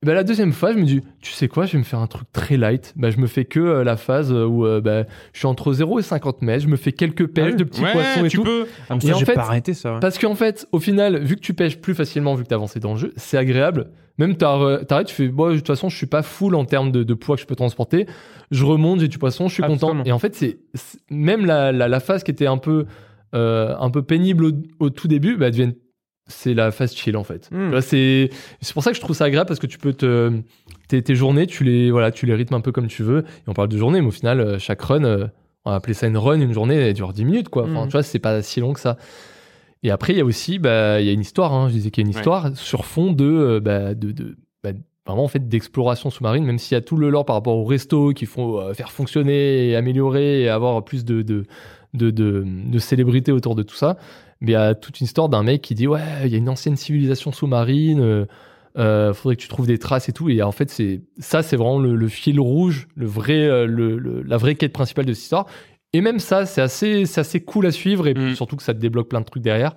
Et bah, la deuxième fois, je me dis, tu sais quoi, je vais me faire un truc très light. Bah, je me fais que euh, la phase où euh, bah, je suis entre 0 et 50 mètres, je me fais quelques pêches oui. de petits Ouais, poissons et tu tout. peux. Comme Et ça, en j'ai fait- pas arrêté ça. ouais. Parce qu'en fait, au final, vu que tu pêches plus facilement, vu que tu avancé dans le jeu, c'est agréable. Même t'ar- t'arrêtes, tu fais, bon, de toute façon, je suis pas full en termes de, de poids que je peux transporter. Je remonte, j'ai du poisson, je suis Ah, content. Et en fait, c'est c'est- même la, la, la phase qui était un peu, euh, un peu pénible au, au tout début, bah, elle devient, c'est la phase chill en fait. Hmm. C'est c'est pour ça que je trouve ça agréable parce que tu peux te tes, tes journées, tu les voilà, tu les rythmes un peu comme tu veux. Et on parle de journée, mais au final, euh, chaque run, euh, on va appeler ça une run, une journée, elle dure 10 minutes quoi. Enfin, Hmm. tu vois, c'est pas si long que ça. Et après, il y a aussi, bah, il y a une histoire. Hein, je disais qu'il y a une Ouais. histoire sur fond de, euh, bah, de, de bah, vraiment en fait d'exploration sous-marine. Même s'il y a tout le lore par rapport au resto qu'il faut euh, faire fonctionner, et améliorer et avoir plus de de de, de, de célébrité autour de tout ça. Mais il y a toute une histoire d'un mec qui dit ouais, il y a une ancienne civilisation sous-marine. euh, Euh, faudrait que tu trouves des traces et tout. Et en fait, c'est ça, c'est vraiment le, le fil rouge, le vrai, euh, le, le- la vraie quête principale de cette histoire. Et même ça, c'est assez, c'est assez cool à suivre et Mm. surtout que ça te débloque plein de trucs derrière.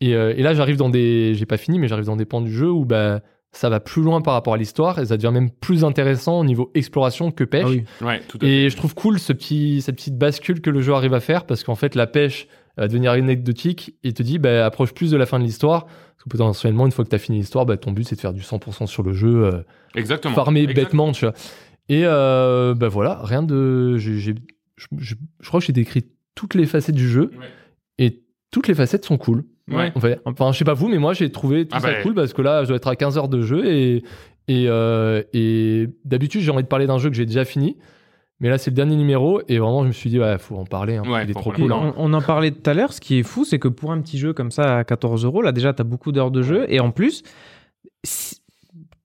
Et, euh, et là, j'arrive dans des, j'ai pas fini, mais j'arrive dans des pans du jeu où bah ça va plus loin par rapport à l'histoire et ça devient même plus intéressant au niveau exploration que pêche. Ah oui. Ouais, tout à fait. Et je trouve cool ce petit, cette petite bascule que le jeu arrive à faire parce qu'en fait, la pêche va devenir anecdotique et te dit, bah, approche plus de la fin de l'histoire. Parce que potentiellement, une fois que tu as fini l'histoire, bah, ton but c'est de faire du 100% sur le jeu, euh, Exactement. farmer Exactement. bêtement, tu vois. Et euh, bah voilà, rien de. j'ai- j'ai- je, crois que j'ai décrit toutes les facettes du jeu Ouais. et toutes les facettes sont cool. Ouais. En fait, enfin, je sais pas vous, mais moi j'ai trouvé tout Ah ça bah. cool parce que là, je dois être à 15 heures de jeu et, et, euh, et d'habitude, j'ai envie de parler d'un jeu que j'ai déjà fini. Mais là, c'est le dernier numéro et vraiment, je me suis dit, ouais, faut en parler. hein, Ouais, il est trop cool. hein. On, on en parlait tout à l'heure. Ce qui est fou, c'est que pour un petit jeu comme ça à 14 euros, là déjà, t'as beaucoup d'heures de jeu. Et en plus, si-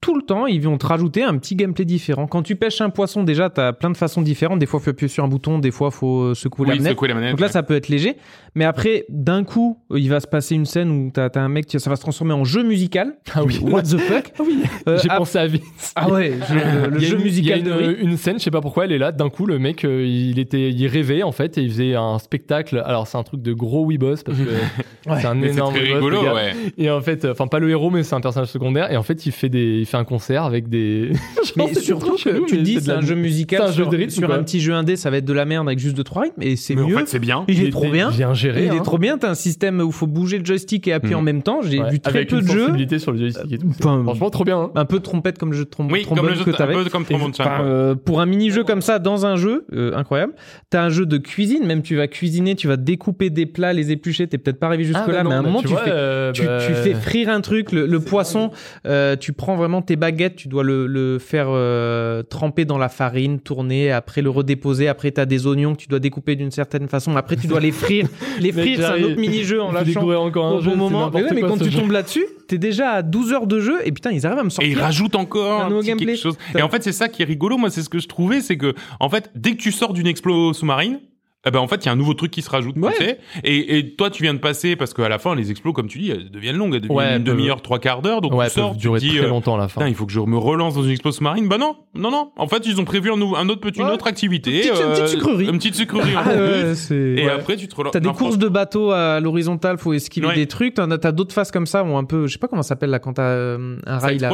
tout le temps, ils vont te rajouter un petit gameplay différent. Quand tu pêches un poisson, déjà, t'as plein de façons différentes. Des fois, faut appuyer sur un bouton, des fois, faut euh, secouer la manette. secouer la manette. Donc là, ouais. ça peut être léger. Mais après, d'un coup, euh, il va se passer une scène où t'as as un mec, qui- ça va se transformer en jeu musical. Ah oui. What the fuck? Ah oui. Euh, J'ai pensé à Vince. Ah ouais, je- le, jeu une- musical il y a de une, scène, je sais pas pourquoi, elle est là. D'un coup, le mec, il était, il rêvait en fait, et il faisait un spectacle. Alors c'est un truc de gros boss parce que c'est un Mais énorme très weeboss, rigolo, ouais. Et en fait, enfin pas le héros, mais c'est un personnage secondaire. Et en fait, il fait des, il fait un concert avec des. Mais surtout que tu mais dis c'est un jeu musical jeu sur, de rythme, sur quoi. un petit jeu indé, ça va être de la merde avec juste de trois rythmes et c'est Mais en mieux. fait, c'est bien. il est trop bien. Bien géré. Il est hein. trop bien, t'as un système où il faut bouger le joystick et appuyer Mm. en même temps. J'ai Ouais, vu très avec peu une de jeux. sensibilité sur le joystick et tout. Enfin, Franchement, trop bien. hein. Un peu de trompette comme le jeu de trom- Oui, comme le jeu, que un t'avais. peu comme euh, pour un mini-jeu comme ça dans un jeu, euh, incroyable. T'as un jeu de cuisine, même tu vas cuisiner, tu vas découper des plats, les éplucher. T'es peut-être pas arrivé jusque Ah, là, bah mais à un moment tu fais, euh, bah, fais frire un truc, le, poisson, euh, tu prends vraiment tes baguettes, tu dois le, le faire euh, tremper dans la farine, tourner, après le redéposer, après t'as des oignons que tu dois découper d'une certaine façon, après tu dois les frire. les frire, c'est un autre mini-jeu en lâchant encore un au jeu, bon moment. Mais, ouais, mais quoi, quand tu jeu. tombes là-dessus, t'es déjà à 12 heures de jeu et putain, ils arrivent à me Et sortir. il rajoute encore un petit quelque chose. Et en fait, c'est ça qui est rigolo. Moi, c'est ce que je trouvais, c'est que, en fait, dès que tu sors d'une explo sous-marine, eh ben, en fait, il y a un nouveau truc qui se rajoute, Ouais. tu sais. Et, et toi, tu viens de passer, parce qu'à la fin, les explos, comme tu dis, elles deviennent longues, elles deviennent Ouais, une demi-heure, trois quarts d'heure. Donc, Ouais, tu sors, tu durer dis, très euh, longtemps à la fin. Il faut que je me relance dans une explo sous-marine. Bah non, non, non. En fait, ils ont prévu un, autre petit, une autre activité. Une petite- une petite sucrerie. Une petite sucrerie. en Ah, Et ouais. après, tu te relances. T'as des Non, courses de bateau à l'horizontale, faut esquiver Ouais. des trucs. T'en as, t'as d'autres phases comme ça, où un peu, je sais pas comment ça s'appelle là, quand t'as euh, un rail là.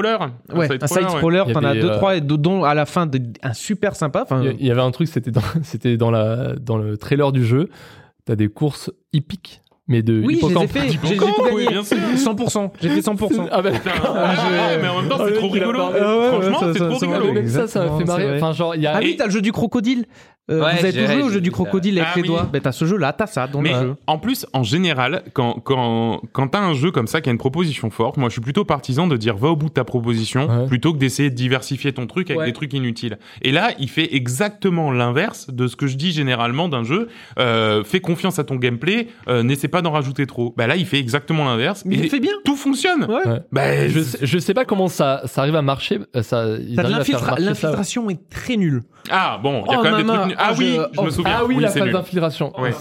Ouais, un side scroller, t'en as deux, euh, trois, et dont à la fin un super sympa. Enfin, Il y a- il y avait un truc, c'était dans, c'était dans la, dans le trailer du jeu. T'as des courses hippiques, mais de oui, fait, j'ai oui, bien sûr. 100%, j'ai fait 100%. Ah bah, ah, mais en même temps, Ah, c'est trop rigolo. Ah ouais, Franchement, c'est trop rigolo. ça, ça m'a fait marrer. vrai. Enfin, genre, il y a. Ah oui, t'as le jeu du crocodile. Euh, Ouais, vous avez tous joué au jeu du crocodile avec Ah les oui. doigts. Ben t'as ce jeu-là, t'as ça dans Mais le jeu. en plus, en général, quand, quand, quand t'as un jeu comme ça qui a une proposition forte, moi je suis plutôt partisan de dire va au bout de ta proposition Ouais. plutôt que d'essayer de diversifier ton truc avec Ouais. des trucs inutiles. Et là, il fait exactement l'inverse de ce que je dis généralement d'un jeu. Euh, fais confiance à ton gameplay, euh, n'essaie pas d'en rajouter trop. Bah là, il fait exactement l'inverse. Mais il et fait bien. Tout fonctionne. Bah, je, sais, je sais pas comment ça, ça arrive à marcher. Ça, ça. L'infiltration est très nulle. Ah bon, il y a Oh, quand même des trucs. Ah oui, je- je me oh, souviens. Ah oui, la phase nul. d'infiltration. Ouais.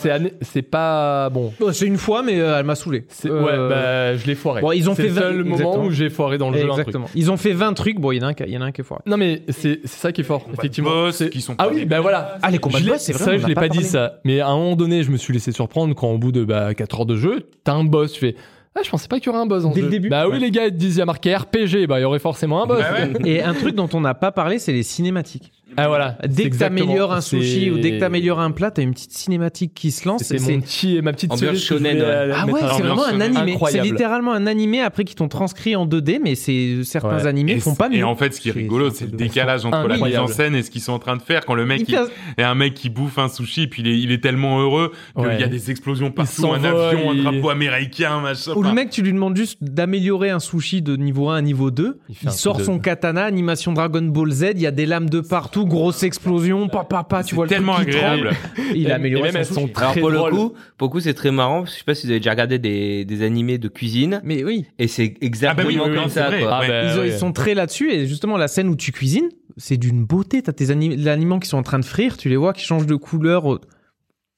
C'est, pas bon. Oh, C'est une fois, mais euh, elle m'a saoulé. C'est, Euh, Ouais, bah, je l'ai foiré. Bon, ils ont c'est fait le 20 seul moment exactement. où j'ai foiré dans le jeu. Exactement. Ils ont fait 20 trucs. Bon, il y en a un qui, il y en a un qui est foiré. Non mais c'est, c'est ça qui est fort, effectivement. Boss C'est- qui sont Ah oui, bah voilà. Ah, les combats de boss, c'est vrai, je en l'ai a pas, dit ça. Mais à un moment donné, je me suis laissé surprendre quand au bout de bah, 4 heures de jeu, t'as un boss. Tu fais ah, je pensais pas qu'il y aurait un boss ce Dès le début. Bah oui, Ouais. les gars, ils te disent il y a marqué RPG, bah il y aurait forcément un boss. Bah ouais. Et un truc dont on n'a pas parlé, c'est les cinématiques. Ah voilà. Dès que t'améliores un sushi ou dès que t'améliores un plat, t'as une petite cinématique qui se lance. C'est- mon petit, ma petite cerise shonen, ouais. euh, Ah ouais, c'est vraiment un animé. C'est Incroyable. littéralement un animé après qui t'ont transcrit en 2D, mais c'est certains Ouais. animés Et, font pas mieux. et en fait, ce qui est rigolo, c'est le décalage entre la mise en Incroyable. scène et ce qu'ils sont en train de faire quand le mec, Il il, fait- et un mec qui bouffe un sushi, puis il est, il est tellement heureux qu'il Ouais. y a des explosions partout, un avion, un drapeau américain, machin. Ou le mec, tu lui demandes juste d'améliorer un sushi de niveau 1 à niveau 2. Il sort son katana, animation Dragon Ball Z, il y a des lames de partout, grosse explosion, papa, papa, tu vois le truc tellement qui agréable. tremble. Il a amélioré et même son sushi. très Alors pour le coup, pour le coup, c'est très marrant. Je sais pas si vous avez déjà regardé des, des animés de cuisine, Mais oui, et c'est exactement oui, oui, oui, comme ça. quoi. Ah, bah, ils, ont- ouais. ils sont très là-dessus et justement la scène où tu cuisines, c'est d'une beauté. T'as tes anim- les aliments qui sont en train de frire, tu les vois qui changent de couleur.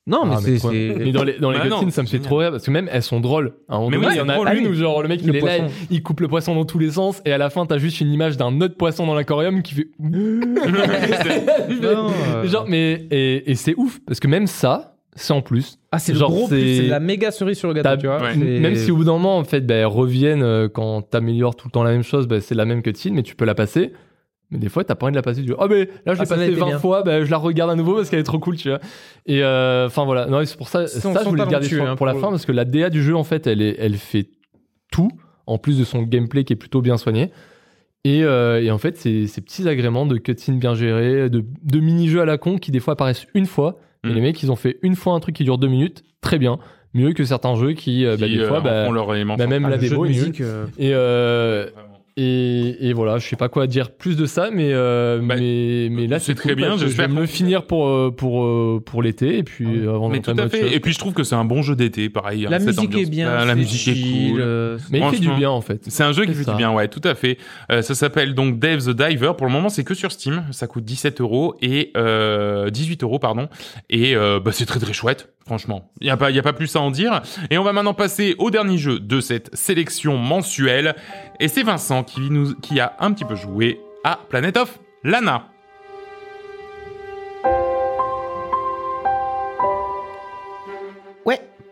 Non, mais Ah, c'est. quoi. c'est- Mais dans les, dans les Bah non, ça me c'est fait trop rire parce que même elles sont drôles. À un moment Mais donné, il y en c'est a drôle. une où genre le mec Le il est là, poisson. il coupe le poisson dans tous les sens et à la fin t'as juste une image d'un autre poisson dans l'aquarium qui fait. Non, euh, Genre, mais et, et c'est ouf parce que même ça, c'est en plus. Ah, c'est le genre, gros plus, c'est- la méga cerise sur le gâteau, tu vois. Ouais. Même si au bout d'un moment, en fait, bah, elles reviennent euh, quand t'améliores tout le temps la même chose, bah, c'est la même cutscene, mais tu peux la passer. Mais des fois, t'as pas envie de la passer. Tu dis, oh, mais là, je Ah, l'ai ça, passé elle était 20 bien. fois, bah, je la regarde à nouveau parce qu'elle est trop cool, tu vois. Et euh, enfin, voilà. Non, c'est pour ça, ça, je voulais garder sur- hein, pour la pour fin parce que la DA du jeu, en fait, elle, est, elle fait tout, en plus de son gameplay qui est plutôt bien soigné. Et, euh, et en fait, c'est ces petits agréments de cutscenes bien gérés, de, de mini-jeux à la con qui des fois apparaissent une fois. Et Mm. les mecs, ils ont fait une fois un truc qui dure deux minutes, très bien. Mieux que certains jeux qui, euh, bah, des fois, bah, leur élément bah, même Ah, la démo est musique, euh, Et, euh. Et, et voilà, je sais pas quoi dire plus de ça, mais, euh, Bah, mais, mais là, c'est très cool bien, j'espère vais me finir pour, euh, pour, euh, pour l'été, et puis euh, avant Mais tout à fait. chose. Et puis je trouve que c'est un bon jeu d'été, pareil. La hein, cette musique est bien. La, la musique est chill, cool. euh, Mais il fait du bien, en fait. C'est un jeu qui fait ça. du bien, ouais, tout à fait. Euh, ça s'appelle donc Dave the Diver. Pour le moment, c'est que sur Steam. Ça coûte 17 euros et euh, 18 euros, pardon. Et euh, bah, c'est très très chouette, franchement. Il y a pas, y a pas plus à en dire. Et on va maintenant passer au dernier jeu de cette sélection mensuelle. Et c'est Vincent qui qui a un petit peu joué à Planet of Lana.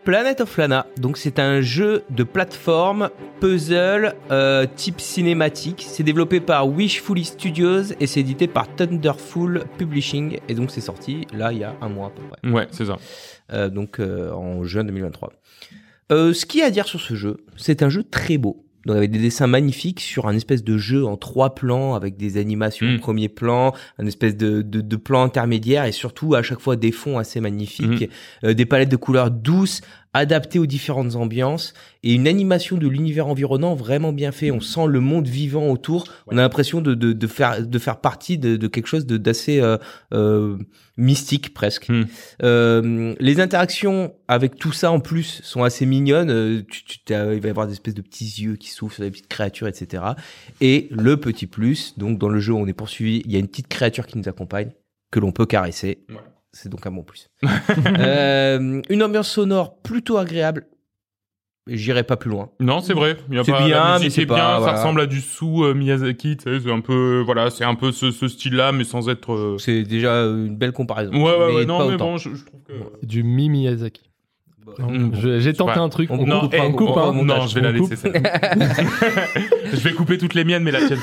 Planet of Lana. Donc c'est un jeu de plateforme puzzle euh, type cinématique. C'est développé par Wishfully Studios et c'est édité par Thunderful Publishing. Et donc c'est sorti là il y a un mois à peu près. Ouais, c'est ça. Euh, donc euh, en juin 2023. Euh, ce qu'il y a à dire sur ce jeu, c'est un jeu très beau. Donc avec des dessins magnifiques sur un espèce de jeu en trois plans avec des animations Mm. au premier plan, un espèce de, de, de plan intermédiaire et surtout à chaque fois des fonds assez magnifiques, euh, des palettes de couleurs douces adaptées aux différentes ambiances et une animation de l'univers environnant vraiment bien fait. On sent le monde vivant autour. On a l'impression de, de, de faire de faire partie de, de quelque chose de d'assez euh, euh, mystique presque. Mm. Euh, les interactions avec tout ça en plus sont assez mignonnes. Euh, tu, il va y avoir des espèces de petits yeux qui s'ouvrent sur des petites créatures, etc. Et le petit plus, donc dans le jeu on est poursuivi, il y a une petite créature qui nous accompagne que l'on peut caresser. Ouais. C'est donc un bon plus. Euh, une ambiance sonore plutôt agréable. J'irai pas plus loin. Non, c'est vrai. Il y a C'est pas, bien, la mais musique c'est est pas- bien. voilà. Ça ressemble à du sous euh, Miyazaki. Tu sais, c'est un peu, voilà, c'est un peu ce, ce style-là, mais sans être. euh, C'est déjà une belle comparaison. Ouais, ouais, ouais. Non, mais autant. bon, je, je trouve que. Du Mi Miyazaki. Mm, Je- J'ai tenté pas- un truc. on On, coupe pas, on coupe, hein. Non, je vais la laisser. celle-là. je vais couper toutes les miennes, mais la tienne.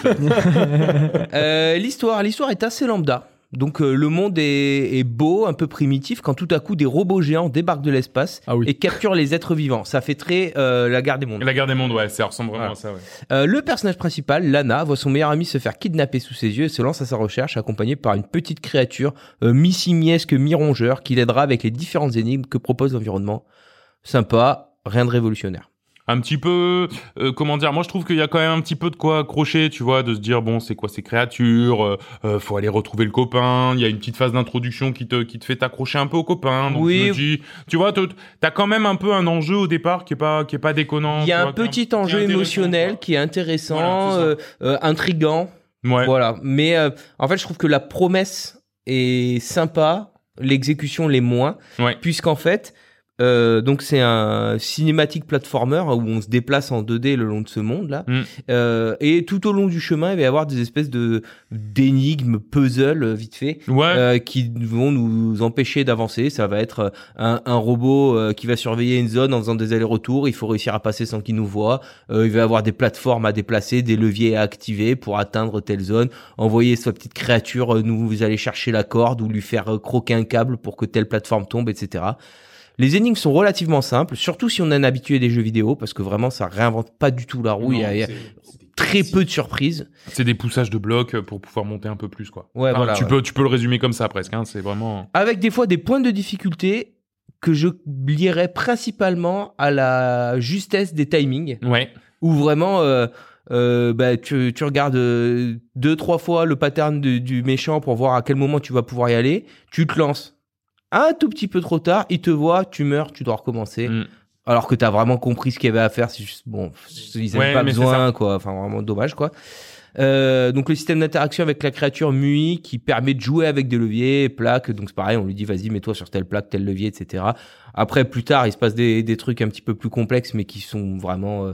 Euh, l'histoire, l'histoire est assez lambda. Donc euh, le monde est, est beau, un peu primitif, quand tout à coup des robots géants débarquent de l'espace Ah oui. et capturent les êtres vivants. Ça fait très euh, la guerre des mondes. La guerre des mondes, ouais, ça ressemble vraiment à ça, ouais. Euh, le personnage principal, Lana, voit son meilleur ami se faire kidnapper sous ses yeux et se lance à sa recherche, accompagné par une petite créature mi-simiesque, mi-rongeur, qui l'aidera avec les différentes énigmes que propose l'environnement. Sympa, rien de révolutionnaire. Un petit peu, euh, comment dire, moi je trouve qu'il y a quand même un petit peu de quoi accrocher, tu vois, de se dire, bon, c'est quoi ces créatures, euh, euh, faut aller retrouver le copain, il y a une petite phase d'introduction qui te, qui te fait t'accrocher un peu au copain, donc Oui. dis, tu vois, t'as quand même un peu un enjeu au départ qui est pas, qui est pas déconnant. Il y a un petit enjeu émotionnel quoi. qui est intéressant, Voilà, euh, euh, intrigant. Ouais. Voilà. Mais en fait, je trouve que la promesse est sympa, l'exécution l'est moins, Ouais. puisqu'en fait, euh, donc c'est un cinématique platformer où on se déplace en 2D le long de ce monde là, Mm. Euh, et tout au long du chemin, il va y avoir des espèces de d'énigmes, puzzles vite fait. Ouais. euh, qui vont nous empêcher d'avancer. Ça va être euh, un, un robot euh, qui va surveiller une zone en faisant des allers-retours. Il faut réussir à passer sans qu'il nous voit. Euh, il va y avoir des plateformes à déplacer, des leviers à activer pour atteindre telle zone. Envoyer sa petite créature nous aller chercher la corde ou lui faire croquer un câble pour que telle plateforme tombe, etc. Les énigmes sont relativement simples, surtout si on est un habitué des jeux vidéo, parce que vraiment ça réinvente pas du tout la roue. Il y a, il y très peu de surprises. C'est des poussages de blocs pour pouvoir monter un peu plus, quoi. Ouais, Enfin, voilà, tu ouais. peux, tu peux le résumer comme ça presque. Hein, c'est vraiment. avec des fois des points de difficulté que je lierais principalement à la justesse des timings, Ouais. où vraiment euh, euh, bah, tu, tu regardes euh, deux trois fois le pattern de- du méchant pour voir à quel moment tu vas pouvoir y aller, tu te lances un tout petit peu trop tard, il te voit, tu meurs, tu dois recommencer. Mm. Alors que t'as vraiment compris ce qu'il y avait à faire, c'est juste bon, ils avaient Ouais, pas besoin quoi, enfin vraiment dommage quoi. Euh, donc le système d'interaction avec la créature MUI qui permet de jouer avec des leviers, plaques. Donc c'est pareil, on lui dit vas-y mets-toi sur telle plaque, tel levier, etc. Après plus tard, il se passe des, des trucs un petit peu plus complexes, mais qui sont vraiment euh,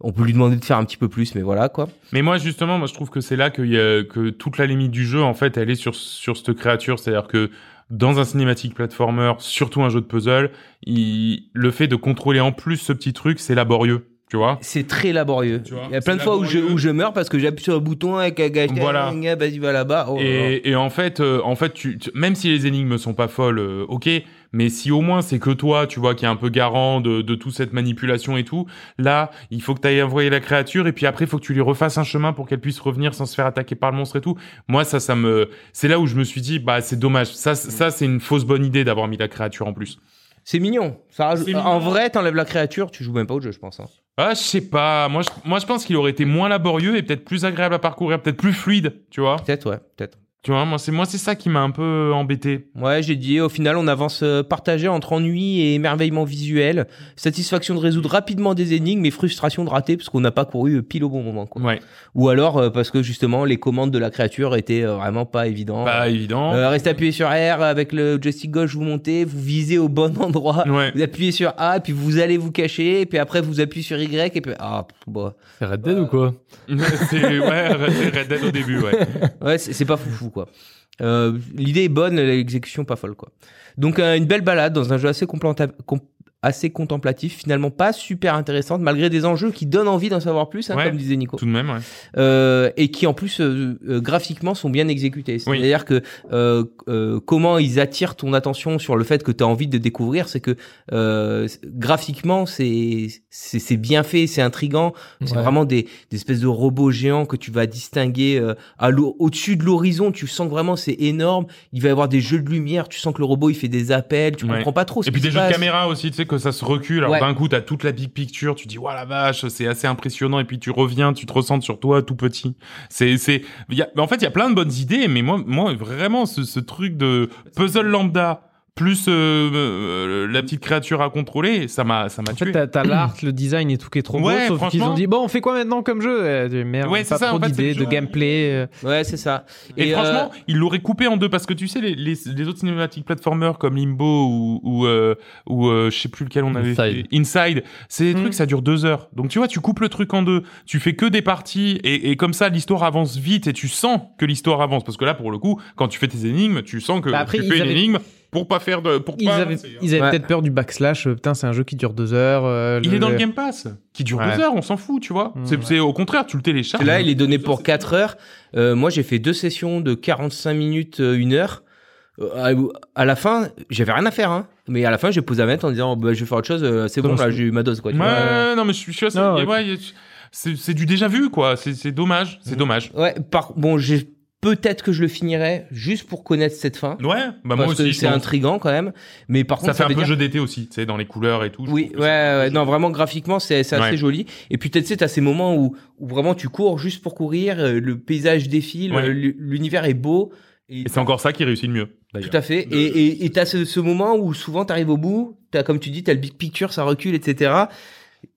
on peut lui demander de faire un petit peu plus, mais voilà quoi. Mais moi justement, moi je trouve que c'est là que, y a, que toute la limite du jeu en fait, elle est sur sur cette créature, c'est-à-dire que dans un cinématique platformer, surtout un jeu de puzzle, il, le fait de contrôler en plus ce petit truc, c'est laborieux. Tu vois C'est très laborieux. Tu vois, Il y a plein de fois où je, où je meurs parce que j'appuie sur le bouton avec Voilà. vas-y va là-bas. Oh. Et, et en fait, euh, en fait, tu, tu- même si les énigmes sont pas folles, euh, ok. Mais si au moins c'est que toi, tu vois, qui est un peu garant de, de toute cette manipulation et tout, là, il faut que tu ailles envoyer la créature et puis après, il faut que tu lui refasses un chemin pour qu'elle puisse revenir sans se faire attaquer par le monstre et tout. Moi, ça, ça me, c'est là où je me suis dit, bah, c'est dommage. Ça, c- ça, c'est une fausse bonne idée d'avoir mis la créature en plus. C'est mignon. Ça rajoute- En mignon. vrai, t'enlèves la créature, tu joues même pas au jeu, je pense. hein. Ah, je sais pas. Moi, je, moi, je pense qu'il aurait été moins laborieux et peut-être plus agréable à parcourir, peut-être plus fluide, tu vois. Peut-être, ouais, peut-être. Tu vois, moi, c'est moi, c'est ça qui m'a un peu embêté. Ouais, j'ai dit, au final, on avance euh, partagé entre ennui et émerveillement visuel, satisfaction de résoudre rapidement des énigmes et frustration de rater parce qu'on n'a pas couru euh, pile au bon moment. Quoi. Ouais. Ou alors euh, parce que justement, les commandes de la créature étaient euh, vraiment pas évidentes. Pas évident. Euh, restez appuyé sur R avec le joystick gauche, vous montez, vous visez au bon endroit. Ouais. Vous appuyez sur A, puis vous allez vous cacher, et puis après vous appuyez sur Y, et puis ah, bon. C'est Red Dead ou quoi? C'est ouais, Red Red Dead au début, ouais. Ouais, c'est c'est pas foufou quoi. Euh, L'idée est bonne, l'exécution pas folle quoi. Donc euh, une belle balade dans un jeu assez complanta- com- assez contemplatif, finalement pas super intéressante malgré des enjeux qui donnent envie d'en savoir plus, hein, Ouais. comme disait Nico. Tout de même, ouais. euh, et qui en plus euh, euh, graphiquement sont bien exécutés. C'est-à-dire que euh, euh, comment ils attirent ton attention sur le fait que tu as envie de découvrir, c'est que euh, graphiquement c'est c'est c'est bien fait, c'est intrigant. C'est Ouais. vraiment des, des espèces de robots géants que tu vas distinguer euh, à au-dessus de l'horizon. Tu sens que vraiment c'est énorme. Il va y avoir des jeux de lumière. Tu sens que le robot il fait des appels. Tu Ouais. comprends pas trop. Ce Et puis des jeux de caméra aussi, tu sais, que ça se recule. Alors Ouais. d'un coup, t'as toute la big picture, tu dis, voilà la vache, c'est assez impressionnant. Et puis tu reviens, tu te ressens sur toi tout petit. C'est, c'est, y a, en fait, il y a plein de bonnes idées, mais moi, moi, vraiment, ce, ce truc de puzzle lambda, plus euh, euh, la petite créature à contrôler, ça m'a, ça m'a tué. fait, t'as- t'as l'art, le design et tout qui est trop Ouais, beau, sauf qu'ils ont dit bon, on fait quoi maintenant comme jeu? Euh, dis, Merde, Ouais, pas c'est ça, trop en fait, c'est d'idées, de gameplay. euh. Ouais, c'est ça. Et, euh, franchement, il l'aurait coupé en deux parce que tu sais les, les, les autres cinématiques platformers comme Limbo ou ou, euh, ou euh, je sais plus lequel on avait Inside. fait Inside, c'est des Hmm. trucs ça dure deux heures. Donc tu vois, tu coupes le truc en deux, tu fais que des parties et, et comme ça l'histoire avance vite et tu sens que l'histoire avance parce que là pour le coup, quand tu fais tes énigmes, tu sens que Bah, après, tu ils fais une avaient- énigme pour pas faire de pour Ils pas avaient, avancer, ils avaient Ouais. peut-être peur du backslash. euh, Putain, c'est un jeu qui dure deux heures. euh, Il est dans le Game Pass qui dure Ouais. deux heures, on s'en fout, tu vois. Hmm. C'est c'est au contraire, tu le télécharges. Là, il est donné pour 4 heures. Euh, moi, j'ai fait deux sessions de 45 minutes, euh, une heure. À, à la fin, j'avais rien à faire, hein. Mais à la fin, j'ai posé la manette en disant, bah, je vais faire autre chose. c'est bon, là, j'ai eu ma dose, quoi. tu Ouais, vois. non mais je suis, je suis assez- Non, et ouais. ouais, y a- c'est c'est du déjà vu quoi, c'est c'est dommage, c'est dommage. Ouais, par, bon, j'ai, peut-être que je le finirai juste pour connaître cette fin. Ouais, bah moi parce aussi. c'est pense. intrigant quand même. Mais par Ça contre, fait un veut peu dire- jeu d'été aussi, tu sais, dans les couleurs et tout. Oui, ouais, ouais, non, vraiment graphiquement, c'est assez Ouais. joli. Et puis peut-être, tu sais, t'as ces moments où, où vraiment tu cours juste pour courir, euh, le paysage défile, Ouais. euh, l'u- l'univers est beau. Et Et c'est encore ça qui réussit le mieux. Tout à fait. Et t'as ce, ce moment où souvent t'arrives au bout, t'as comme tu dis, t'as le big picture, ça recule, etc.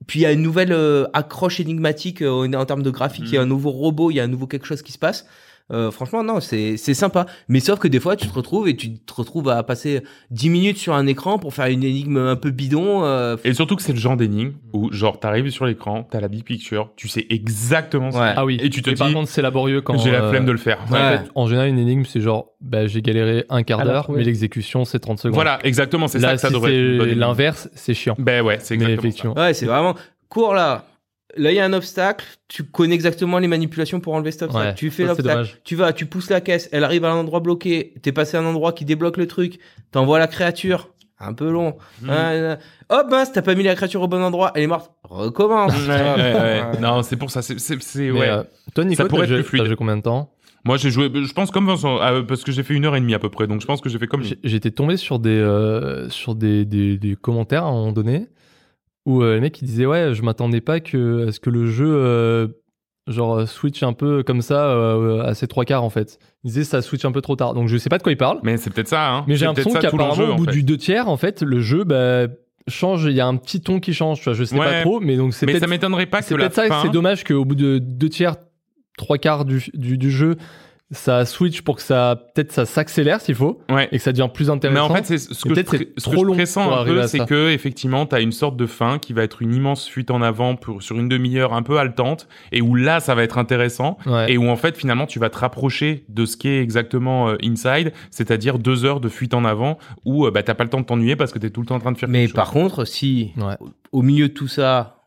Puis il y a une nouvelle euh, accroche énigmatique euh, en, en termes de graphique. Il y a un Mm. nouveau robot, il y a un nouveau quelque chose qui se passe. Euh, franchement, non, c'est c'est sympa. Mais sauf que des fois, tu te retrouves et tu te retrouves à passer 10 minutes sur un écran pour faire une énigme un peu bidon. euh, Et surtout que c'est le genre d'énigme où, genre, t'arrives sur l'écran, t'as la big picture, tu sais exactement ce Ouais. Ah oui. Et tu te Mais par dis, contre, c'est laborieux quand. j'ai la euh, flemme de le faire. Ouais. En, fait, en général, une énigme, c'est genre, bah, j'ai galéré un quart d'heure, mais l'exécution, c'est 30 secondes. Voilà, exactement, c'est ça Là, que ça si devrait être. l'inverse, c'est chiant. Ben ouais, c'est Mais exactement effectivement. Ouais, c'est vraiment cours là. Là, il y a un obstacle. Tu connais exactement les manipulations pour enlever cet obstacle. Ouais, tu fais l'obstacle. Tu vas, tu pousses la caisse. Elle arrive à un endroit bloqué. T'es passé à un endroit qui débloque le truc. T'envoies la créature. Un peu long. Ah, ah. Hop, mince, t'as pas mis la créature au bon endroit. Elle est morte. Recommence. Ouais, ouais, ouais. Non, c'est pour ça, c'est, c'est, ouais. euh, toi, Nico, Ça pourrait être joué- plus fluide. joué combien de temps Moi, j'ai joué, je pense comme Vincent, euh, parce que j'ai fait une heure et demie à peu près, donc je pense que j'ai fait comme J'étais tombé sur des euh, sur des, des, des commentaires à un moment donné où euh, le mec il disait ouais je m'attendais pas que à ce que le jeu euh, genre switch un peu comme ça euh, à ses trois quarts en fait. Il disait ça switch un peu trop tard donc je sais pas de quoi il parle Mais c'est peut-être ça, hein. mais j'ai l'impression qu'apparemment au bout fait. du deux tiers en fait le jeu bah, change il y a un petit ton qui change tu vois je sais Ouais. pas trop mais donc c'est Mais ça m'étonnerait pas c'est que la peut-être ça que fin. c'est dommage qu'au bout de deux tiers trois quarts du, du, du jeu, ça switch pour que ça peut-être ça s'accélère s'il faut Ouais. et que ça devient plus Mais intéressant. en fait, c'est ce que, je, c'est ce que trop je long pressens pour un peu, c'est que effectivement, t'as une sorte de fin qui va être une immense fuite en avant pour, sur une demi-heure un peu haletante, et où là, ça va être intéressant, Ouais. et où en fait, finalement, tu vas te rapprocher de ce qu'est exactement euh, Inside, c'est-à-dire deux heures de fuite en avant, où euh, bah, t'as pas le temps de t'ennuyer parce que t'es tout le temps en train de faire Mais quelque par chose. contre, si Ouais. au milieu de tout ça,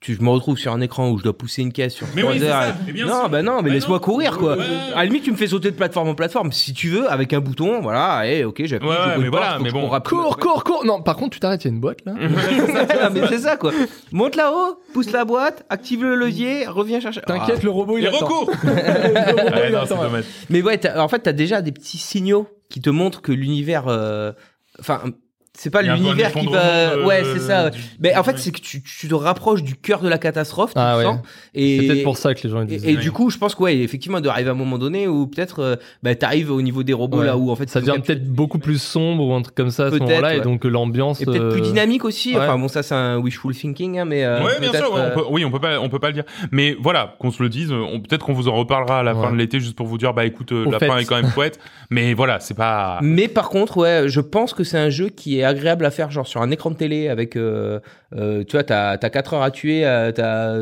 tu, je me retrouve sur un écran où je dois pousser une caisse sur Mais trois oui, heures. ça, bien non, sûr. bah non, mais Bah laisse-moi non. courir quoi. Ouais. À la limite, tu me fais sauter de plateforme en plateforme. Si tu veux, avec un bouton, voilà, et ok, j'appuie. Ouais, ouais, mais voilà, mais bon. cours. Cours, cours, cours Non, par contre, tu t'arrêtes, il y a une boîte là. Ah, mais c'est ça quoi. Monte là-haut, pousse la boîte, active le levier, reviens chercher. T'inquiète, Ah. le robot il il non, dommage. Mais ouais, en fait, t'as déjà des petits signaux qui te montrent que l'univers, euh, enfin, c'est pas l'univers qui va. Ouais, c'est ça. du- Mais en fait, ouais. c'est que tu, tu te rapproches du cœur de la catastrophe, tu Ah ouais. sens. Et C'est peut-être pour ça que les gens disent. Et, et Ouais. du coup, je pense que ouais, effectivement, d'arriver à un moment donné où peut-être euh, bah, t'arrives au niveau des robots Ouais. là où en fait Ça devient peut-être beaucoup plus sombre ou un truc comme ça à ce moment-là, et donc l'ambiance. et peut-être plus euh, dynamique aussi. ouais. Enfin bon, ça c'est un wishful thinking, hein, mais euh, ouais, bien sûr. ouais, euh, on peut, oui, on peut pas, on peut pas le dire. Mais voilà, qu'on se le dise. On, peut-être qu'on vous en reparlera à la fin de l'été, juste pour vous dire, bah écoute, euh, la fin est quand même chouette. mais voilà, c'est pas. Mais par contre, ouais, je pense que c'est un jeu qui est agréable à faire, genre sur un écran de télé avec, euh, euh, tu vois, t'as as 4 heures à tuer, euh, t'as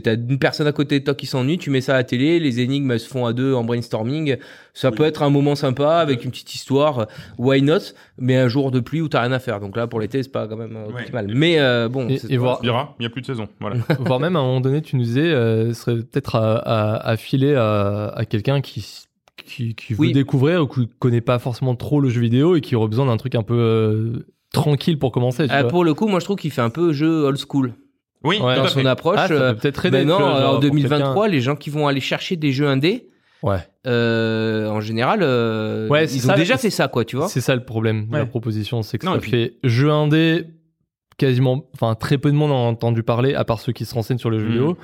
t'as une personne à côté de toi qui s'ennuie, tu mets ça à la télé, les énigmes elles se font à deux en brainstorming, ça peut être un moment sympa avec une petite histoire, why not Mais un jour de pluie où t'as rien à faire, donc là pour l'été c'est pas quand même euh, Ouais. optimal. Mais euh, bon, Et- et voir- Il y aura, il y a plus de saison. Voilà. voire même à un moment donné, tu nous disais, euh, ce serait peut-être à, à, à filer à, à quelqu'un qui, qui, qui veut Oui. découvrir ou qui connaît pas forcément trop le jeu vidéo et qui aurait besoin d'un truc un peu euh, tranquille pour commencer. Tu Ah, vois. pour le coup, moi je trouve qu'il fait un peu jeu old school Oui, Ouais. dans son fait. approche. Ah, euh, peut peut-être vois, genre, en pour 2023, les gens qui vont aller chercher des jeux indés, Ouais. euh, en général, euh, Ouais, ils ça, ont déjà fait ça, quoi, tu vois. C'est ça le problème de la proposition, c'est que Non, ça puis- fait jeu indé, quasiment, enfin très peu de monde en a entendu parler, à part ceux qui se renseignent sur le jeu Mhm. vidéo.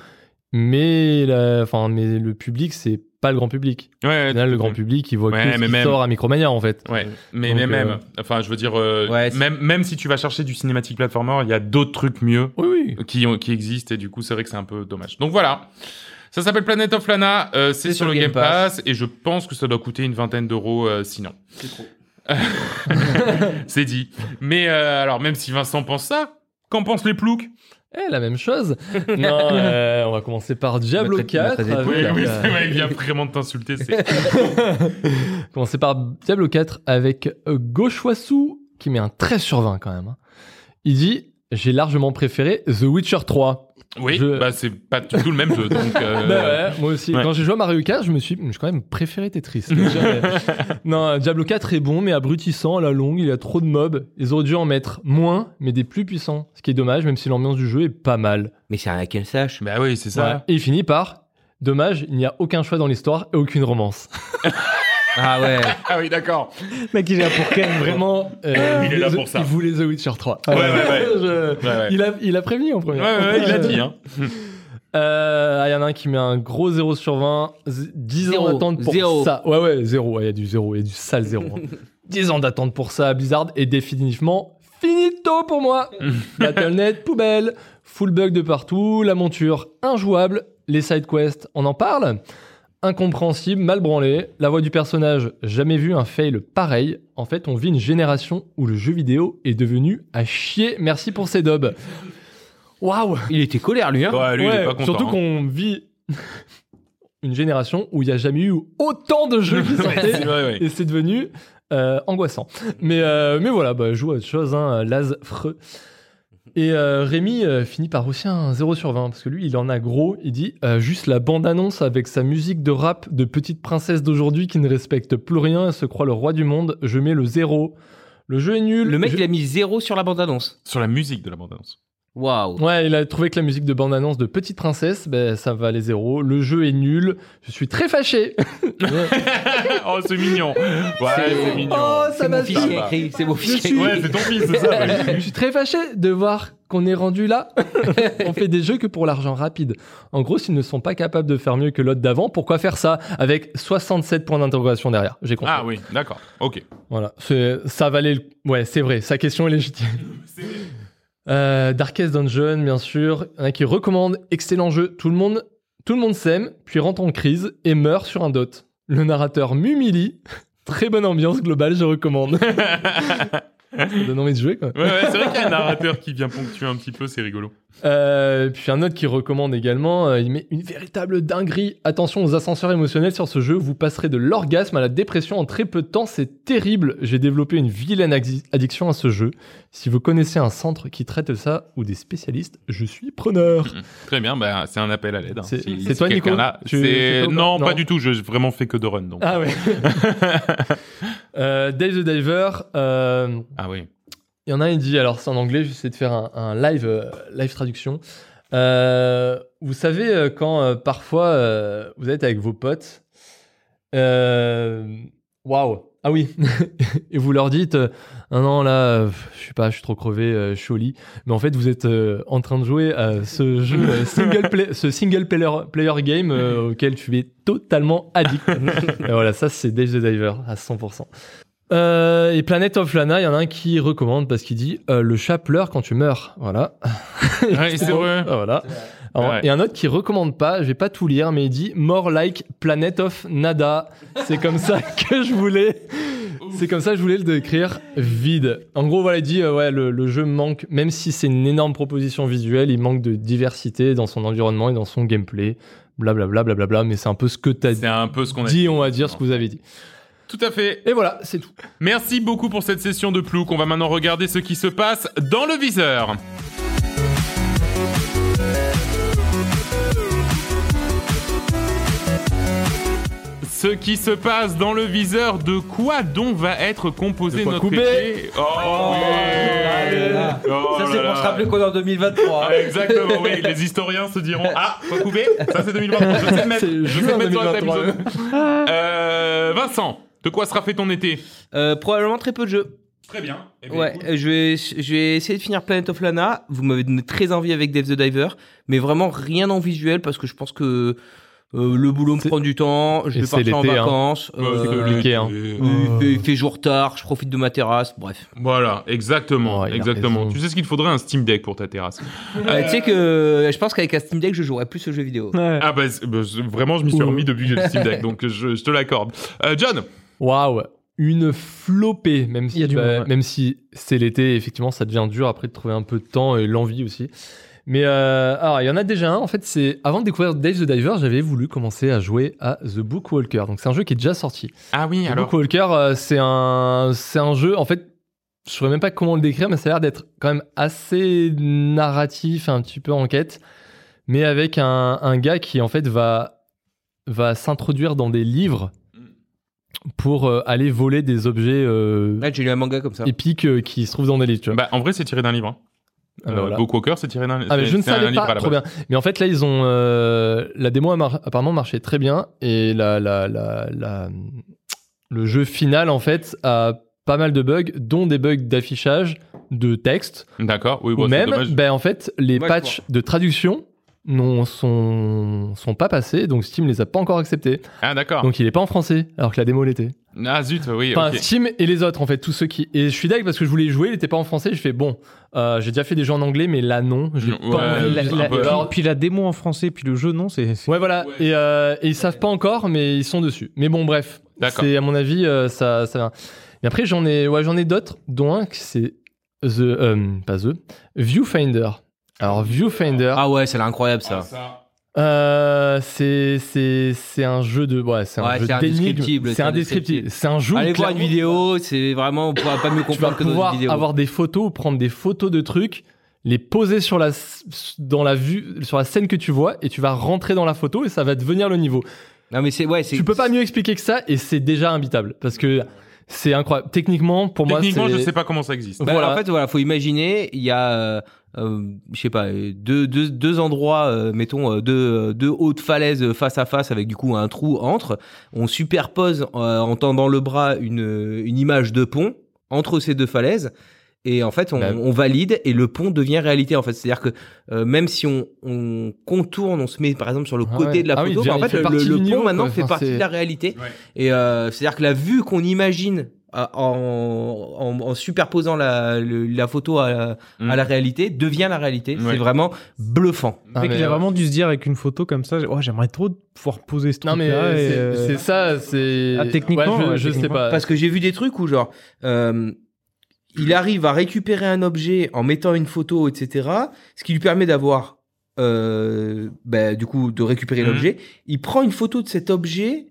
Mais, la- enfin, mais le public, c'est pas le grand public. Ouais, final, le grand public, il voit Ouais, que ce mais qui même- sort à Micromania, en fait. Ouais, mais, Donc, mais même, euh, enfin, je veux dire, euh, Ouais, même, même si tu vas chercher du cinématique platformer, il y a d'autres trucs mieux Oui, oui. qui, ont- qui existent et du coup, c'est vrai que c'est un peu dommage. Donc voilà. Ça s'appelle Planet of Lana, euh, c'est sur, le Game Pass. et je pense que ça doit coûter une vingtaine d'euros euh, sinon. C'est trop. c'est dit. Mais euh, alors, même si Vincent pense ça, qu'en pensent les ploucs? Eh, la même chose. non, euh, on va commencer par Diablo Notre- notre 4. époque, avec, Oui, oui, euh, c'est vrai, il vient vraiment de t'insulter. c'est- commencer par Diablo 4 avec euh, Gauchoissou qui met un 13 sur 20 quand même. hein. Il dit J'ai largement préféré The Witcher 3. Oui, Je- bah c'est pas du tout le même jeu. Donc, euh, Bah ouais, moi aussi. ouais. Quand j'ai joué à Mario Kart, je me suis, j'ai quand même préféré Tetris. Non, Diablo 4 est bon, mais abrutissant à la longue. Il y a trop de mobs. Ils auraient dû en mettre moins, mais des plus puissants. Ce qui est dommage, même si l'ambiance du jeu est pas mal. Mais c'est un hack and slash. Bah oui, c'est ça. Ouais. Et il finit par Dommage, il n'y a aucun choix dans l'histoire et aucune romance. Ah ouais. Ah oui, d'accord. Mec, il est là pour Ken, Vraiment, euh, Il est là pour ça. Il voulait The Witcher 3. Ouais, ouais, ouais. Je- Ouais, ouais. Il, a, il a prévenu en premier. Ouais, ouais, ouais, il a dit. Hein. Euh, ah, Il y en a un qui met un gros 0 sur 20. Z- 10 ans Zéro. d'attente pour Zéro. ça. Ouais, ouais, 0. Il y a du 0. Il y a du sale 0. 10 ans d'attente pour ça. Blizzard est définitivement finito pour moi. Battle.net, poubelle. Full bug de partout. La monture injouable. Les side quests, on en parle. Incompréhensible, mal branlé. La voix du personnage, jamais vu un fail pareil. En fait, on vit une génération où le jeu vidéo est devenu à chier. Merci pour ces dobs. Waouh! Il était colère, lui, hein. Ouais, lui, il est Ouais, pas content. surtout hein. qu'on vit une génération où il n'y a jamais eu autant de jeux qui sortaient vrai, et c'est devenu euh, angoissant. Mais, euh, mais voilà, bah, je joue à autre chose, hein, Laz Freux. Et euh, Rémi euh, finit par aussi un 0 sur 20 parce que lui il en a gros. Il dit euh, juste la bande-annonce avec sa musique de rap de petite princesse d'aujourd'hui qui ne respecte plus rien et se croit le roi du monde. Je mets le 0. Le jeu est nul. Le mec, Je- il a mis zéro sur la bande-annonce. Sur la musique de la bande-annonce. Waouh. Ouais, il a trouvé que la musique de bande-annonce de Petite Princesse, ben, ça valait zéro. Le jeu est nul. Je suis très fâché. oh, c'est mignon. Ouais, c'est mignon. Oh, ça m'a fait. C'est mon fichier suis- Ouais, c'est ton fils, c'est ça. ouais. Je suis très fâché de voir qu'on est rendu là. On fait des jeux que pour l'argent rapide. En gros, s'ils ne sont pas capables de faire mieux que l'autre d'avant, pourquoi faire ça avec 67 points d'interrogation derrière? J'ai compris. Ah oui, d'accord. Ok. Voilà, ça valait. le- Ouais, c'est vrai. Sa question est légitime. Euh, Darkest Dungeon, bien sûr. Il y en a qui recommandent. Excellent jeu. Tout le monde, Tout le monde s'aime, puis rentre en crise et meurt sur un dot. Le narrateur m'humilie. Très bonne ambiance globale, je recommande. Ça donne envie de jouer, quoi. Ouais, ouais, c'est vrai qu'il y a un narrateur qui vient ponctuer un petit peu, c'est rigolo. Euh, puis un autre qui recommande également, euh, il met une véritable dinguerie. Attention aux ascenseurs émotionnels sur ce jeu, vous passerez de l'orgasme à la dépression en très peu de temps, c'est terrible. J'ai développé une vilaine addi- addiction à ce jeu. Si vous connaissez un centre qui traite ça ou des spécialistes, je suis preneur. Très bien, bah, c'est un appel à l'aide. hein. C'est- Si- toi, Nico là- Tu- toi Non, Non. pas du tout, je vraiment fait que de run. Donc. Ah ouais. euh, Dave the Diver, Ah oui. Il y en a un, il dit, alors c'est en anglais, j'essaie de faire un, un live, euh, live traduction. Euh, vous savez, euh, quand euh, parfois vous êtes avec vos potes, waouh, ah oui, et vous leur dites, ah non, là, je sais pas, je suis trop crevé, je suis au lit, mais en fait vous êtes en train de jouer à ce jeu single, play- ce single player, player game auquel tu es totalement addict. et voilà, ça c'est Dave the Diver à 100%. Euh, et Planet of Lana, il y en a un qui recommande parce qu'il dit euh, le chat pleure quand tu meurs. Voilà. Ouais, c'est vrai. Ah, voilà. Alors, Ouais. Et un autre qui recommande pas, je vais pas tout lire, mais il dit More like Planet of Nada. C'est comme ça que je voulais. C'est comme ça que je voulais le décrire vide. En gros, voilà, il dit euh, ouais, le, le jeu manque, même si c'est une énorme proposition visuelle, il manque de diversité dans son environnement et dans son gameplay. Blablabla, blablabla, mais c'est un peu ce que t'as C'est un peu ce qu'on a dit, on va dire ce que vous avez dit. Tout à fait. Et voilà, c'est tout. Merci beaucoup pour cette session de Plouk. On va maintenant regarder ce qui se passe dans le viseur. Ce qui se passe dans le viseur, de quoi donc va être composé De quoi notre couper été Oh, oui là. Oh Ça, c'est pour se rappeler qu'on est en 2023. Ah, Exactement, oui. Les historiens se diront Ah, faut couper Ça, c'est 2023. Je sais le mettre. Je sais le mettre sur la table 2023. épisode. Euh, Vincent, de quoi sera fait ton été Euh, probablement très peu de jeux. Très bien. Eh bien, Ouais, euh, je vais, je vais essayer de finir Planet of Lana. Vous m'avez donné très envie avec Dave the Diver, mais vraiment rien en visuel parce que je pense que euh, le boulot me prend du temps. Je vais c'est partir en l'été, hein. vacances. Ouais, euh, c'est compliqué. hein. euh, il, fait, il fait jour tard. Je profite de ma terrasse. Bref. Voilà, exactement, exactement. Tu sais ce qu'il te faudrait un Steam Deck pour ta terrasse? Euh, tu sais que je pense qu'avec un Steam Deck, je jouerais plus ce jeu vidéo. Ouais. Ah bah, bah, vraiment, je m'y suis remis depuis que j'ai le Steam Deck, donc je, je te l'accorde. Euh, John, Waouh, une flopée, même si, bah, monde, ouais. même si c'est l'été, effectivement, ça devient dur après de trouver un peu de temps et l'envie aussi. Mais euh, alors, il y en a déjà un. En fait, c'est avant de découvrir Dave the Diver, j'avais voulu commencer à jouer à The Book Walker. Donc, c'est un jeu qui est déjà sorti. ah oui, The alors. Book Walker, euh, c'est un, c'est un jeu. En fait, je saurais même pas comment le décrire, mais ça a l'air d'être quand même assez narratif, un petit peu enquête, mais avec un, un gars qui en fait va va s'introduire dans des livres pour euh, aller voler des objets euh, Là, j'ai lu un manga comme ça. épiques euh, qui se trouvent dans des livres. Tu vois. Bah, en vrai, c'est tiré d'un livre. hein. Ah, bah Euh, voilà. Book Walker, c'est tiré d'un Ah mais je ne savais livre pas, trop bien. Mais en fait là ils ont euh, la démo a mar- apparemment marché très bien et la, la, la, la- le jeu final en fait a pas mal de bugs, dont des bugs d'affichage, de texte, D'accord, oui, ou c'est même dommage. ben en fait les Moi, je patchs de traduction non sont sont pas passés donc Steam les a pas encore acceptés. Ah, d'accord. Donc il est pas en français alors que la démo l'était. Ah, zut, oui, Enfin. Steam et les autres, en fait, tous ceux qui. Et je suis d'accord parce que je voulais y jouer, il était pas en français. Je fais bon, euh, j'ai déjà fait des jeux en anglais, mais là non, j'ai Ouais, pas envie. ouais, La- un la- peu. puis- Alors- puis la démo en français, puis le jeu, non, c'est. Ouais, voilà. Et, euh, et ils savent pas encore, mais ils sont dessus. Mais bon, bref. D'accord. C'est à mon avis, euh, ça, ça. Mais après, j'en ai, ouais, j'en ai d'autres, dont un c'est the, euh, pas the, Viewfinder. Alors Viewfinder, Ah ouais, c'est incroyable ça. Ah, ça. euh, c'est c'est c'est un jeu de, ouais, c'est un Ouais, jeu c'est d'énigmes. indescriptible, C'est indescriptible. C'est un jeu. Allez voir une vidéo, c'est vraiment, on pourra pas mieux Tu vas comprendre que pouvoir vidéo. avoir des photos, prendre des photos de trucs, les poser sur la dans la vue, sur la scène que tu vois, et tu vas rentrer dans la photo et ça va devenir le niveau. Non mais c'est, ouais, c'est. Tu peux pas mieux expliquer que ça et c'est déjà imbitable parce que c'est incroyable. Techniquement, pour Techniquement, moi, je c'est sais pas comment ça existe. Bah, Voilà. En fait, voilà, faut imaginer, il y a, euh, je sais pas, euh, deux, deux, deux endroits, euh, mettons, euh, deux, deux hautes falaises face à face avec du coup un trou entre. On superpose euh, en tendant le bras une, une image de pont entre ces deux falaises. Et en fait, on, Bah. on valide et le pont devient réalité. En fait, c'est-à-dire que euh, même si on, on contourne, on se met par exemple sur le Ah côté ouais. de la Ah oui, photo, bah, en fait fait, le, pont niveau, maintenant quoi. fait Enfin, partie de la réalité. Ouais. Et euh, c'est-à-dire que la vue qu'on imagine en, en, en superposant la, le- la photo à, Mm. à la réalité devient la réalité. Ouais. C'est vraiment bluffant. Ah, mais, il a euh, vraiment dû se dire avec une photo comme ça, oh, j'aimerais trop pouvoir poser ce truc Non mais là. c'est c'est ça, c'est. Ah, techniquement, Ouais, je, ouais, je sais pas. Parce que j'ai vu des trucs où genre euh, il arrive à récupérer un objet en mettant une photo, etc. Ce qui lui permet d'avoir euh, bah, du coup de récupérer Mhm. l'objet. Il prend une photo de cet objet.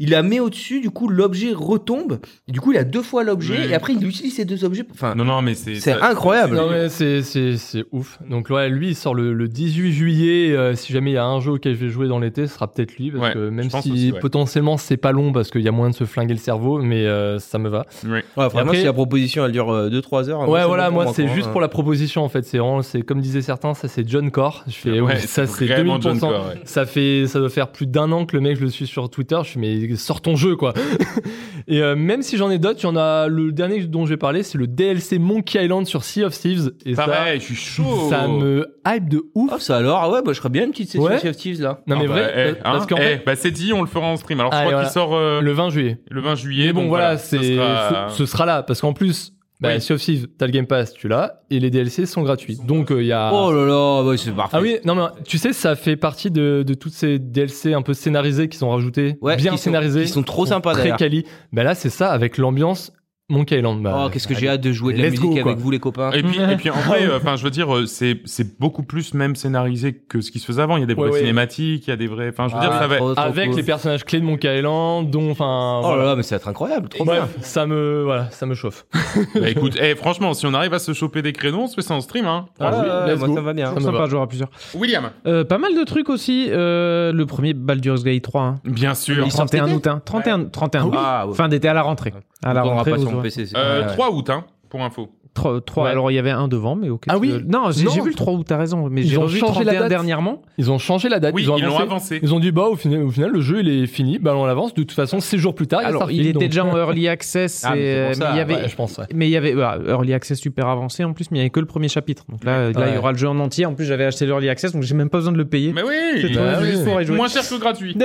Il la met au-dessus, du coup l'objet retombe. Et du coup il a deux fois l'objet Oui. et après il utilise ces deux objets. Enfin, Non, non, mais c'est. c'est ça- incroyable. Non mais c'est c'est c'est ouf. Donc ouais, lui il sort le, le 18 juillet. euh, si jamais il y a un jeu auquel je vais jouer dans l'été, ce sera peut-être lui parce Ouais, que même si aussi, ouais. potentiellement c'est pas long parce qu'il y a moyen de se flinguer le cerveau, mais euh, ça me va. Oui. Ouais, vraiment après- si la proposition elle dure 2-3 heures. ouais c'est voilà, moi c'est quoi, juste hein. pour la proposition en fait. C'est vraiment c'est comme disaient certains, ça c'est John Core. Je fais Ouais, ouais, ça c'est vraiment 2000%. John Core, ouais. Ça fait, ça doit faire plus d'un an que le mec je le suis sur Twitter. Je suis mais sors ton jeu quoi. et euh, même si j'en ai d'autres, il y en a le dernier dont je vais parler, c'est le DLC Monkey Island sur Sea of Thieves. Et Pareil, je suis ça, chaud. ça me hype de ouf. Oh, ça alors, ah ouais, bah, je ferais bien une petite session Ouais. Sea of Thieves là. Non mais Ah bah, vrai, eh, euh, hein, parce qu'en eh, fait, bah c'est dit, on le fera en stream. Alors je Allez, crois voilà. qu'il sort euh, le 20 juillet. le 20 juillet. Mais bon donc voilà, ce c'est sera- ce, ce sera là parce qu'en plus, bah, Oui. Sea of Thieves, t'as le Game Pass, tu l'as, et les DLC sont gratuits. Donc il y a. Oh là là, ouais, c'est parfait. Ah oui, non mais tu sais, ça fait partie de, de toutes ces DLC un peu scénarisés qu'ils ont rajouté, Ouais, bien qui sont- scénarisés, qui sont trop sympas, très quali. Bah là c'est ça avec l'ambiance Monkey Island. Bah, Oh, qu'est-ce que j'ai hâte de jouer de la go, musique avec vous les copains. Et puis, et puis en vrai, euh, enfin, je veux dire, euh, c'est c'est beaucoup plus même scénarisé que ce qui se faisait avant. Il y a des Ouais, vraies ouais. cinématiques, il y a des vrais. Enfin, je veux Ah, dire, ça va. trop, trop Avec cool. les personnages clés de Monkey Island, dont enfin. Oh voilà. là là, mais ça va être incroyable, trop Bref, bien. ça me voilà, ça me chauffe. Bah, écoute, eh, franchement, si on arrive à se choper des créneaux, on se fait ça en stream, hein. Ah, Ah, oui, moi go. ça me va bien. Ça Sympa jouer à plusieurs. William, Euh, pas mal de trucs aussi. Euh, le premier Baldur's Gate 3. Hein. bien sûr. Il sortait un août. Hein. 31, 31 août. Ah. Fin d'été à la rentrée. À la On aura rentrée. aurez- PC. c'est- Euh, Ouais, ouais. 3 août, hein, pour info. 3, 3, Ouais. alors il y avait un devant, mais ok. Ah oui Non, j'ai vu le 3 août, t'as raison. Mais Ils j'ai ont revu changé la 31 date. dernièrement. Ils ont changé la date, Oui, ils ont ils avancé. avancé. Ils ont dit bah au final, au final le jeu il est fini, bah on l'avance. De toute façon, 6 jours plus tard, Alors, il, il est était déjà en early access. Ah, mais et, euh, ça, mais il y avait, ouais, je pense. Ouais. mais il y avait bah, early access super avancé en plus, mais il y avait que le premier chapitre. Donc là, là, il y aura le jeu en entier. En plus, j'avais acheté l'early access, donc j'ai même pas besoin de le payer. Mais C'est oui, trop Bah oui. jouer. moins cher que gratuit.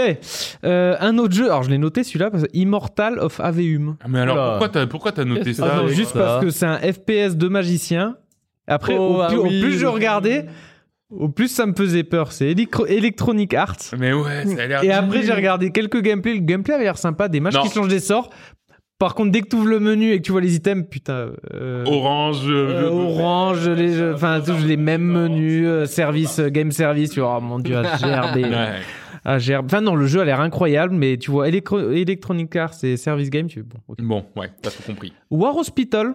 Euh, un autre jeu, alors je l'ai noté celui-là, parce Immortal of Aveum. Ah, Mais alors, pourquoi t'as noté ça juste parce que c'est un FPS de magicien. Après, Oh, au, ah plus, au oui, plus je regardais, au plus ça me faisait peur. C'est Electro- Electronic Arts. Mais ouais, ça a l'air. Et après, j'ai regardé quelques gameplays. Le gameplay avait l'air sympa, des matchs Non. qui changent des sorts. Par contre, dès que tu ouvres le menu et que tu vois les items, putain. euh, Orange. euh, euh, orange, les, enfin, tous les mêmes menus, euh, service, euh, game service, tu vois, oh mon dieu, à gerber, Ouais. à gerber. Enfin, non, le jeu a l'air incroyable, mais tu vois, Electro- Electronic Arts et Service Game, tu fais bon. Bon, ouais, t'as tout compris. War Hospital.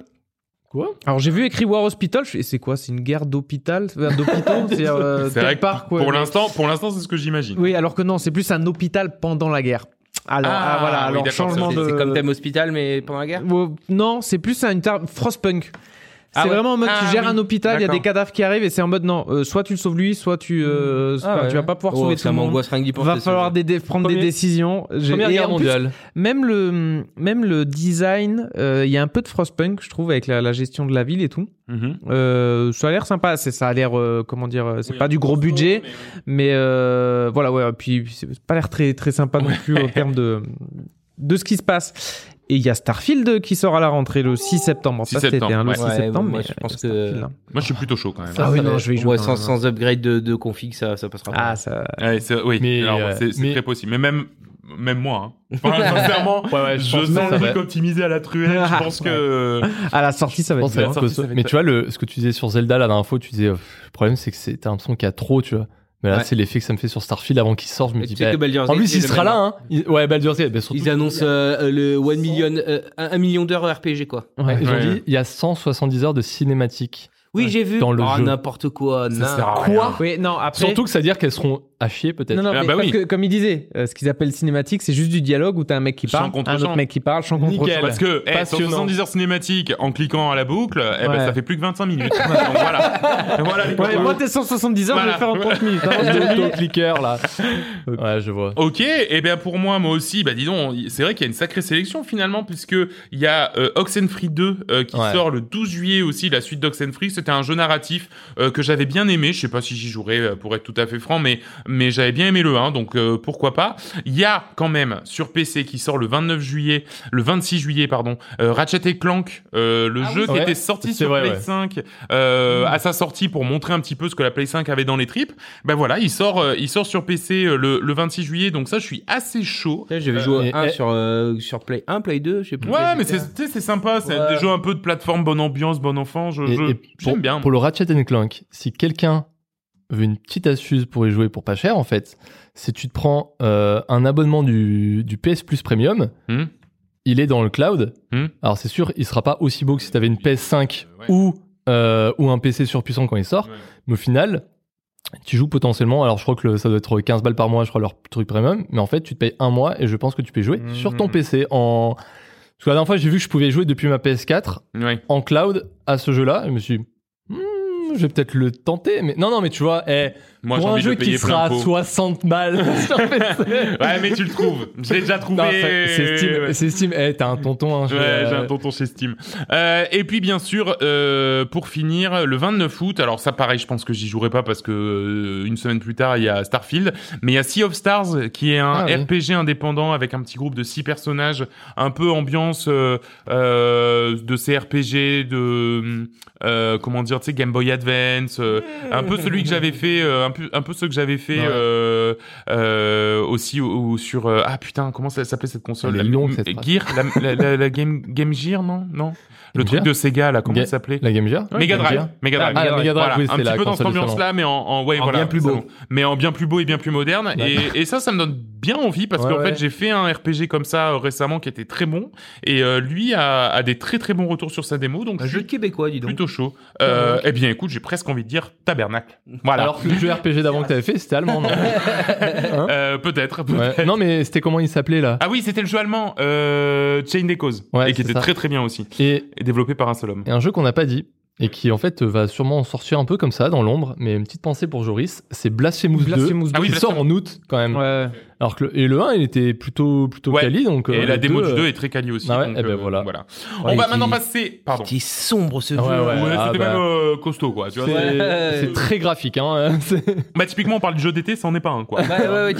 Quoi Alors j'ai vu écrit War Hospital, je fais, c'est quoi C'est une guerre d'hôpital d'hôpitaux C'est euh, C'est vrai Tech que Park, ouais, pour l'instant, pour l'instant, c'est ce que j'imagine. Oui, alors que non, c'est plus un hôpital pendant la guerre. Alors, Ah, ah, voilà, oui, alors d'accord, changement C'est de. c'est comme Thème Hospital, mais pendant la guerre Non, c'est plus un terme Frostpunk. C'est Ah ouais. vraiment en mode Ah tu gères oui, un hôpital, il y a des cadavres qui arrivent et c'est en mode non, euh, soit tu le sauves lui, soit tu euh, Ah enfin, ouais. tu vas pas pouvoir Oh, sauver tout le monde. Va falloir jeu. des- des- prendre des décisions. J'ai- Première guerre plus, mondiale. même le même le design, euh, il y a un peu de Frostpunk, je trouve, avec la, la gestion de la ville et tout. Mhm. Euh, ça a l'air sympa. C'est ça a l'air euh, comment dire, c'est Oui, pas du gros costaud, budget, mais- mais euh, voilà ouais. Puis c'est pas l'air très très sympa non plus en termes de de ce qui se passe. Et il y a Starfield qui sort à la rentrée le 6 septembre. Bon, 6 ça, c'était septembre, hein, le ouais. 6 Ouais, septembre, moi, mais je pense que- hein. Moi, je suis plutôt chaud quand même. Ça, Ah oui, non, je vais y jouer. Ouais, sans, sans upgrade de, de config, ça, ça passera pas. Ah, ça. Ouais, c'est- oui, Mais, alors, euh, c'est mais- très possible. Mais même, même moi, hein. Enfin, sincèrement, Ouais, ouais, je, je pense que sens le truc optimisé à la truelle. Je pense que. À la sortie, ça va être que ça va être Mais tu vois, le, ce que tu disais sur Zelda la dernière fois, tu disais, euh, le problème c'est que c'est t'as l'impression qu'il y a trop, tu vois. Mais là, Ouais. c'est l'effet que ça me fait sur Starfield avant qu'il sorte. Je me dis, tu sais bah, en plus, il sera là, hein. Il- ouais, Baldur's Gate. bah, Ils annoncent euh, le 1 million, euh, million d'heures RPG, quoi. Ouais. ils ont Ouais. dit, il y a 170 heures de cinématique. Oui, Ouais. j'ai vu. Dans le oh, jeu. n'importe quoi. Ça n'im- sert à rien. Oui, non, après. Surtout que ça veut dire qu'elles seront à chier, peut-être. Non, non, Ah, mais bah parce oui. que, comme il disait, euh, ce qu'ils appellent cinématique, c'est juste du dialogue où t'as un mec qui parle, un autre mec qui parle, champ contre Nickel. Parce que, eh, sur Passionnant. 70 heures cinématiques, en cliquant à la boucle, eh ben, Ouais. ça fait plus que 25 minutes. Donc voilà. voilà Ouais, moi, t'es 170 heures, je vais Voilà. le faire en 30 minutes. hein. L'auto-clicker, là. Ouais, je vois. Ok, et bien pour moi, moi aussi, bah dis donc, c'est vrai qu'il y a une sacrée sélection finalement, puisque il y a euh, Oxenfree 2 euh, qui Ouais. sort le 12 juillet aussi, la suite d'Oxenfree. C'était un jeu narratif euh, que j'avais bien aimé. Je sais pas si j'y jouerai, pour être tout à fait franc, mais mais j'avais bien aimé le 1, donc euh, pourquoi pas. Il y a quand même sur PC qui sort le 29 juillet, le 26 juillet pardon, euh, Ratchet et Clank, euh, le Ah jeu oui, qui ouais. était sorti sur vrai, Play ouais. 5 euh, à sa sortie pour montrer un petit peu ce que la Play 5 avait dans les tripes. Ben voilà, il sort, euh, il sort sur PC euh, le, le 26 juillet, donc ça je suis assez chaud. J'avais joué et- un et- sur, euh, sur Play 1, Play 2, je sais plus. Ouais, mais c'est tu sais, c'est sympa, c'est Ouais. des jeux un peu de plateforme, bonne ambiance, bon enfant. Je, j'aime bien. pour le Ratchet Clank, si quelqu'un une petite astuce pour y jouer pour pas cher, en fait, c'est tu te prends euh, un abonnement du, du PS Plus Premium, Hmm. il est dans le cloud. Hmm. Alors c'est sûr, il sera pas aussi beau que si tu avais une PS5 Ouais. ou, euh, ou un PC surpuissant quand il sort, Ouais. mais au final, tu joues potentiellement, alors je crois que le- ça doit être 15 balles par mois, je crois, leur truc premium, mais en fait, tu te payes un mois et je pense que tu peux jouer Mhm. sur ton PC en... Parce que la dernière fois, j'ai vu que je pouvais jouer depuis ma PS4 Ouais. en cloud à ce jeu-là. Et je me suis dit, Hmm, je vais peut-être le tenter. Mais non, non, mais tu vois, eh, Moi, j'ai pour un envie jeu payer qui sera à plein pot. 60 balles sur PC. Ouais, mais tu le trouves. Je l'ai déjà trouvé. Non, c'est Steam. Ouais. C'est Steam. Eh, t'as un tonton. Hein, je Ouais, vais, j'ai euh, un tonton chez Steam. Euh, et puis bien sûr, euh, pour finir, le 29 août. Alors ça, pareil, je pense que j'y jouerai pas parce que euh, une semaine plus tard, il y a Starfield. Mais il y a Sea of Stars, qui est un Ah oui. RPG indépendant avec un petit groupe de six personnages, un peu ambiance euh, euh, de ces RPG de euh, comment dire, tu sais, Game Boy Advance, euh, un peu celui que j'avais fait, euh, un peu un peu ce que j'avais fait Ouais. euh, aussi ou, ou sur ah putain, comment ça s'appelait cette console La-. Gear, la- la Game Game Gear, non, non? Le truc de Sega là, comment Ga- ça s'appelait La Game Gear Mega Drive, Mega Drive. Ah, la Mega Drive, oui, un petit peu dans cette ambiance-là, mais en, en ouais, En voilà, bien plus beau. mais en bien plus beau et bien plus moderne. Et, et ça, ça me donne bien envie parce qu'en fait, j'ai fait un RPG comme ça euh, récemment qui était très bon, et euh, lui a, a des très très bons retours sur sa démo, donc Un je jeu québécois, dis donc. plutôt chaud. Euh, Eh bien, écoute, j'ai presque envie de dire tabernacle. Voilà. Alors que le jeu RPG d'avant que t'avais fait, c'était allemand, non Euh, peut-être. Ouais. Non, mais c'était comment il s'appelait là? Ah oui, c'était le jeu allemand, euh, Chain des causes, Ouais, et qui était ça. très très bien aussi, Et et développé par un seul homme. Et un jeu qu'on n'a pas dit et qui en fait va sûrement sortir un peu comme ça dans l'ombre, mais une petite pensée pour Joris, c'est Blasphemous, Blasphemous 2 Ah oui, qui sort Blasphemous. en août quand même. Ouais. Alors que le, et le 1 il était plutôt plutôt Ouais. quali donc Et euh, la le démo 2, du 2 euh, est très quali aussi. ah ouais, donc, eh ben euh, voilà. voilà. Ouais, On va qui- maintenant passer. Pardon. Qui est sombre ce jeu. ouais, ah c'était bah. même euh, costaud, quoi. C'est très graphique hein. Bah, typiquement, on parle de jeu d'été, ça en est pas un, quoi. Ouais,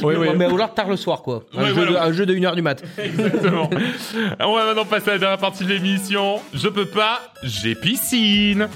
ouais, ouais, mais ou alors tard le soir, quoi. Un, Ouais, jeu, voilà. de, un jeu de 1h du mat. Exactement. On va maintenant passer à la dernière partie de l'émission. Je peux pas, j'ai piscine.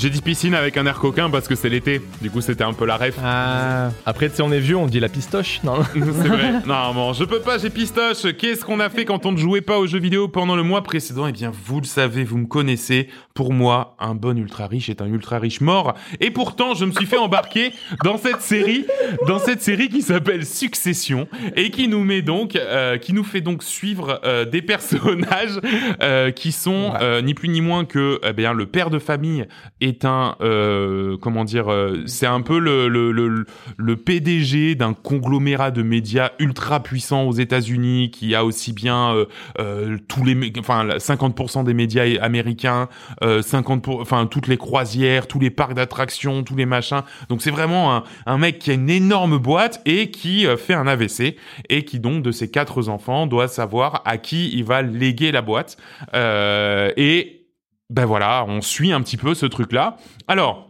J'ai dit piscine avec un air coquin parce que c'est l'été. Du coup, c'était un peu la ref. Ah. Après tu sais on est vieux, on dit la pistoche. Non. c'est vrai. Non, bon, je peux pas, j'ai pistoche. Qu'est-ce qu'on a fait quand on ne jouait pas aux jeux vidéo pendant le mois précédent? Eh bien, vous le savez, vous me connaissez. Pour moi, un bon ultra riche est un ultra riche mort. Et pourtant, je me suis fait embarquer dans cette série, dans cette série qui s'appelle Succession et qui nous met donc, euh, qui nous fait donc suivre euh, des personnages euh, qui sont euh, ni plus ni moins que, eh bien, le père de famille un, euh, comment dire, euh, c'est un peu le, PDG d'un conglomérat de médias ultra puissant aux États-Unis qui a aussi bien euh, tous les, enfin la- 50% des médias américains, euh, 50 pour, enfin toutes les croisières, tous les parcs d'attractions, tous les machins. Donc c'est vraiment un, un mec qui a une énorme boîte et qui fait un AVC et qui donc de ses quatre enfants doit savoir à qui il va léguer la boîte. Et ben voilà, on suit un petit peu ce truc-là. Alors.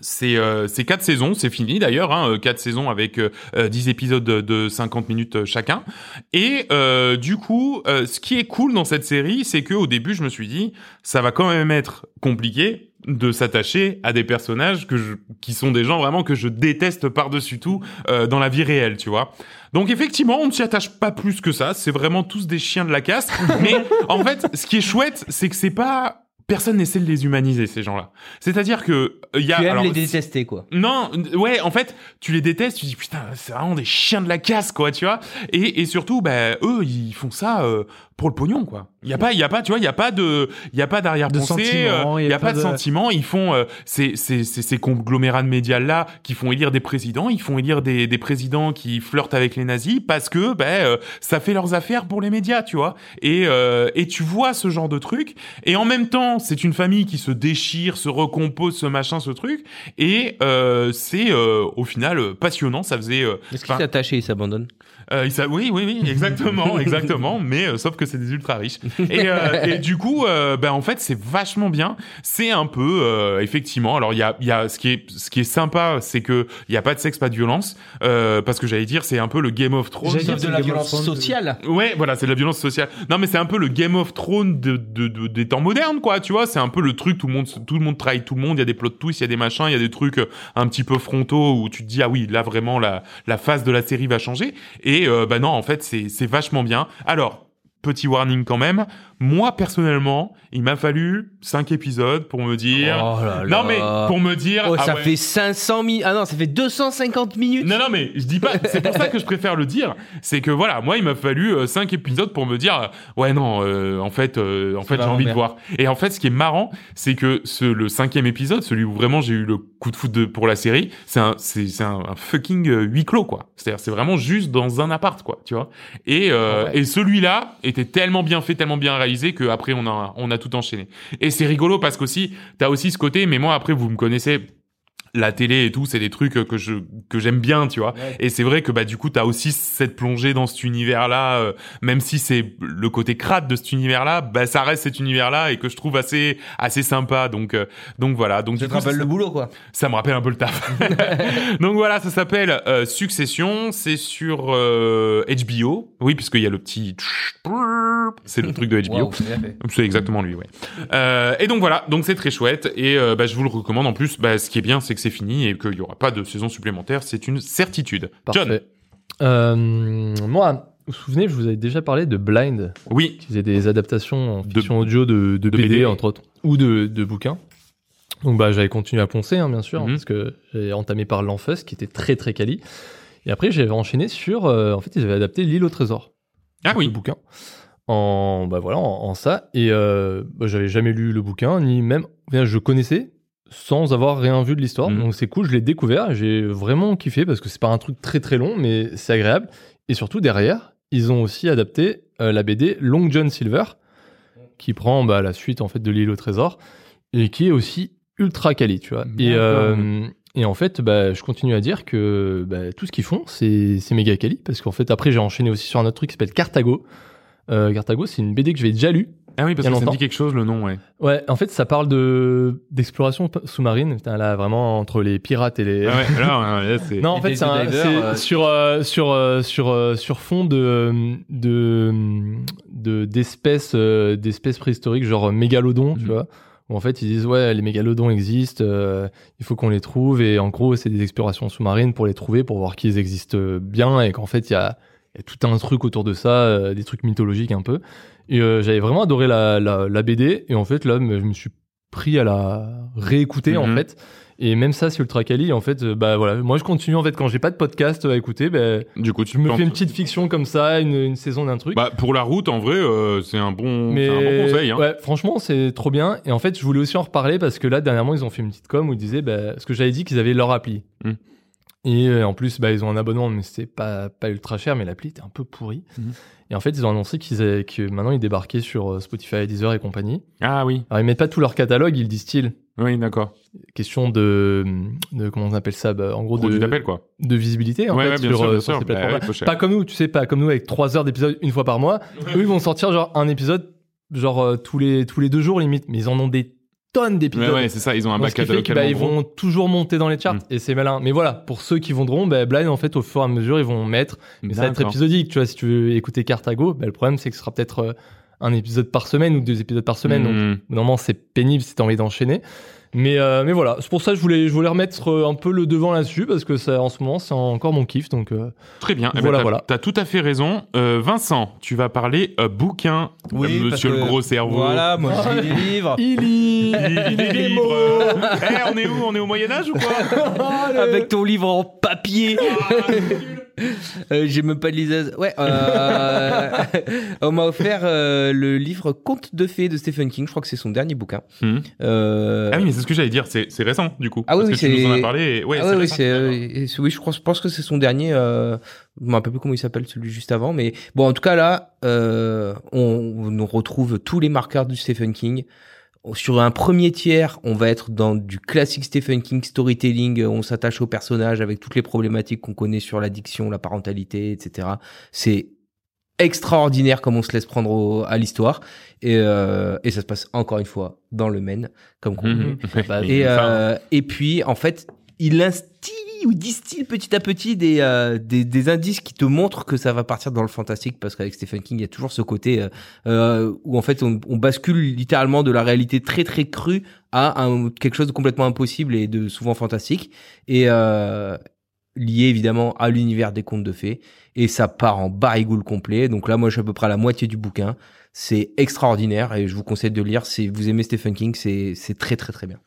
C'est euh, quatre saisons, c'est fini d'ailleurs, hein, euh, quatre saisons avec euh, euh, 10 épisodes de, de 50 minutes euh, chacun. Et euh, du coup, euh, ce qui est cool dans cette série, c'est que au début, je me suis dit, ça va quand même être compliqué de s'attacher à des personnages que je, qui sont des gens vraiment que je déteste par-dessus tout euh, dans la vie réelle, tu vois. Donc effectivement, on ne s'y attache pas plus que ça. C'est vraiment tous des chiens de la casse. Mais en fait, ce qui est chouette, c'est que c'est pas personne n'essaie de les humaniser ces gens-là. C'est-à-dire que euh, il y a Tu aimes alors, les détester, quoi. non, ouais, en fait, tu les détestes, tu dis putain, c'est vraiment des chiens de la casse, quoi, tu vois. Et, et surtout, bah, eux, ils font ça euh, pour le pognon, quoi. Il y a pas, il y a pas, tu vois, il y a pas de, il y a pas De d'arrière-pensée, sentiment, euh, il y y a pas pas de, de- sentiment. Ils font euh, ces, ces, ces, ces conglomérats de médias là qui font élire des présidents, ils font élire des, des présidents qui flirtent avec les nazis parce que, ben, euh, ça fait leurs affaires pour les médias, tu vois. Et euh, et tu vois ce genre de truc. Et en même temps, c'est une famille qui se déchire, se recompose, ce machin, ce truc. Et euh, c'est euh, au final euh, passionnant. Ça faisait. euh, Est-ce qu'il attaché et il s'abandonne euh, il oui, oui, oui, exactement, exactement. Mais euh, sauf que c'est des ultra riches. Et, euh, et du coup, euh, ben en fait, c'est vachement bien. C'est un peu, euh, effectivement. Alors il y a, il y a ce qui est, ce qui est sympa, c'est que il y a pas de sexe, pas de violence, euh, parce que j'allais dire, c'est un peu le Game of Thrones. J'allais dire, de la violence Thrones. sociale. Ouais, voilà, c'est de la violence sociale. Non, mais c'est un peu le Game of Thrones de, de, de- des temps modernes, quoi. Tu vois, c'est un peu le truc tout le monde, tout le monde trahit tout le monde. Il y a des plot twists, il y a des machins, il y a des trucs un petit peu frontaux où tu te dis ah oui, là vraiment la la phase de la série va changer. Et euh, bah non, en fait, c'est vachement bien. Alors. Petit warning quand même. Moi personnellement, il m'a fallu cinq épisodes pour me dire. Oh là non mais pour me dire. Oh, ah ça ouais. fait 500 minutes. Ah non, ça fait 250 minutes. Non, non, mais je dis pas. C'est pour ça que je préfère le dire. C'est que voilà, moi, il m'a fallu euh, cinq épisodes pour me dire, euh, ouais, non, euh, en fait, euh, en fait, j'ai envie de voir. Et en fait, ce qui est marrant, c'est que ce le cinquième épisode, celui où vraiment j'ai eu le coup de foot de, pour la série, c'est un, c'est, c'est un, un fucking euh, huis clos, quoi. C'est-à-dire, c'est vraiment juste dans un appart, quoi, tu vois. Et euh, Ouais. et celui-là était tellement bien fait, tellement bien réalisé que après, on a, on a tout enchaîné. Et c'est rigolo parce qu'aussi, t'as aussi ce côté. Mais moi, après, vous me connaissez la télé et tout, c'est des trucs que je que j'aime bien, tu vois. Et c'est vrai que bah du coup t'as aussi cette plongée dans cet univers-là, euh, même si c'est le côté crade de cet univers-là, bah ça reste cet univers-là et que je trouve assez assez sympa. Donc euh, donc voilà. Donc Ça te rappelle le boulot, quoi. ça me rappelle un peu le taf. donc voilà, ça s'appelle euh, Succession. C'est sur euh, HBO. Oui, puisqu'il y a le petit. C'est le truc de HBO. C'est exactement lui, ouais. Euh, et donc voilà, donc c'est très chouette et euh, bah, je vous le recommande. En plus, bah, ce qui est bien, c'est que c'est fini et qu'il y aura pas de saison supplémentaire. C'est une certitude. John, Parfait. Euh, moi, vous vous souvenez, je vous avais déjà parlé de Blind, oui, qui faisait des adaptations en De- fiction audio de, de de BD, BD. entre autres, ou de, de bouquins. Donc bah j'avais continué à poncer, hein, bien sûr, Mhm. parce que j'avais entamé par l'Enfus, qui était très très quali. Et après, j'avais enchaîné sur... euh, en fait, ils avaient adapté L'île au trésor. ah le oui, bouquin en bah voilà en, en ça et euh, bah, j'avais jamais lu le bouquin ni même je connaissais sans avoir rien vu de l'histoire Mhm. donc c'est cool je l'ai découvert j'ai vraiment kiffé parce que c'est pas un truc très très long mais c'est agréable et surtout derrière ils ont aussi adapté euh, la BD Long John Silver qui prend bah, la suite en fait de l'île au trésor et qui est aussi ultra quali tu vois et euh, et en fait, bah, je continue à dire que bah, tout ce qu'ils font, c'est c'est méga quali. Parce qu'en fait, après, j'ai enchaîné aussi sur un autre truc qui s'appelle Cartago. Euh, Cartago, c'est une BD que j'avais déjà lue. Ah oui, parce que ça me dit quelque chose le nom, ouais. Ouais, en fait, ça parle de d'exploration sous-marine. Putain, là, vraiment, entre les pirates et les... Ah ouais, là, là, c'est. Non, en fait, c'est un- divers, c'est euh, sur, euh, sur, euh, sur, sur fond de, de, de, d'espèces, euh, d'espèces préhistoriques, genre mégalodons, tu Mhm. vois. Où en fait, ils disent, ouais, les mégalodons existent, euh, il faut qu'on les trouve. Et en gros, c'est des explorations sous-marines pour les trouver, pour voir qu'ils existent bien. Et qu'en fait, il y a, y a tout un truc autour de ça, euh, des trucs mythologiques un peu. Et euh, j'avais vraiment adoré la, la, la BD. Et en fait, là, je me suis pris à la réécouter, en Mhm. fait. Et même ça, c'est ultra quali. En fait, euh, bah voilà, moi je continue en fait quand j'ai pas de podcast à écouter, bah, Du coup, tu je me fais une petite fiction comme ça, une, une saison d'un truc. Bah pour la route, en vrai, euh, c'est un bon, mais c'est un bon conseil. Hein. ouais, franchement, c'est trop bien. Et en fait, je voulais aussi en reparler parce que là, dernièrement, ils ont fait une petite com où ils disaient, bah, ce que j'avais dit qu'ils avaient leur appli. Mm. Et euh, en plus, bah, ils ont un abonnement, mais c'était pas pas ultra cher, mais l'appli était un peu pourri. Mhm. Et en fait, ils ont annoncé qu'ils avaient- que maintenant ils débarquaient sur euh, Spotify, Deezer et compagnie. Ah oui, Alors ils mettent pas tout leur catalogue, ils distillent. oui, d'accord. Question de, de comment on appelle ça, bah, en gros Produit de, quoi. de visibilité en ouais, fait ouais, sur, sûr, euh, bien sur sûr. ces Bah, ouais. Pas comme nous, tu sais, pas comme nous avec trois heures d'épisode une fois par mois. Eux, ils vont sortir genre un épisode genre tous les tous les deux jours limite, mais ils en ont des tonnes d'épisodes. ouais, c'est ça. Ils ont un bac catalogue bah, ils vont toujours monter dans les charts Mm. et c'est malin. Mais voilà, pour ceux qui voudront, bah, Blind en fait au fur et à mesure ils vont mettre. Mais ça va être épisodique, tu vois. Si tu veux écouter Cartago, bah, le problème c'est que ce sera peut-être euh, un épisode par semaine ou deux épisodes par semaine. Donc Mhm. Normalement, c'est pénible si t'as envie d'enchaîner. Mais, euh, mais voilà, c'est pour ça que je voulais, je voulais remettre euh, un peu le devant là-dessus parce que ça, en ce moment, c'est encore mon kiff. Donc, euh, Très bien. Eh ben, Voilà, t'as, voilà. T'as tout à fait raison. Euh, Vincent, tu vas parler euh, bouquin. Oui, Euh, Monsieur que- le gros cerveau. Voilà, moi je lis des livres. il lit, Il des mots. Eh, on est où? On est au Moyen Âge ou quoi? Avec ton livre en papier. Ah, Euh, J'ai même pas de liseuse. Ouais, euh, on m'a offert euh, le livre Contes de fées de Stephen King. Je crois que c'est son dernier bouquin. Hmm. Ah oui, mais c'est ce que j'allais dire. C'est, récent du coup. Ah oui, Parce oui, que tu nous en as parlé. et- Ouais, ah oui, c'est- oui, je crois, je pense que c'est son dernier. Je me rappelle plus comment il s'appelle celui juste avant, mais bon, en tout cas là, on, on retrouve tous les marqueurs du Stephen King. Sur un premier tiers, on va être dans du classique Stephen King storytelling. On s'attache aux personnages avec toutes les problématiques qu'on connaît sur l'addiction, la parentalité, etc. C'est extraordinaire comme on se laisse prendre au- à l'histoire. Et, euh, et ça se passe encore une fois dans le Maine, comme qu'on Mhm. Bah, et, euh, et puis, en fait, il instille ou distille petit à petit des, euh, des, des indices qui te montrent que ça va partir dans le fantastique? Parce qu'avec Stephen King, il y a toujours ce côté euh, euh, où en fait on, on bascule littéralement de la réalité très très crue à un, quelque chose de complètement impossible et de souvent fantastique et euh, lié évidemment à l'univers des contes de fées et ça part en barigoule complet. Donc là, moi, je suis à peu près à la moitié du bouquin. C'est extraordinaire et je vous conseille de lire. Si vous aimez Stephen King, c'est c'est très très très bien.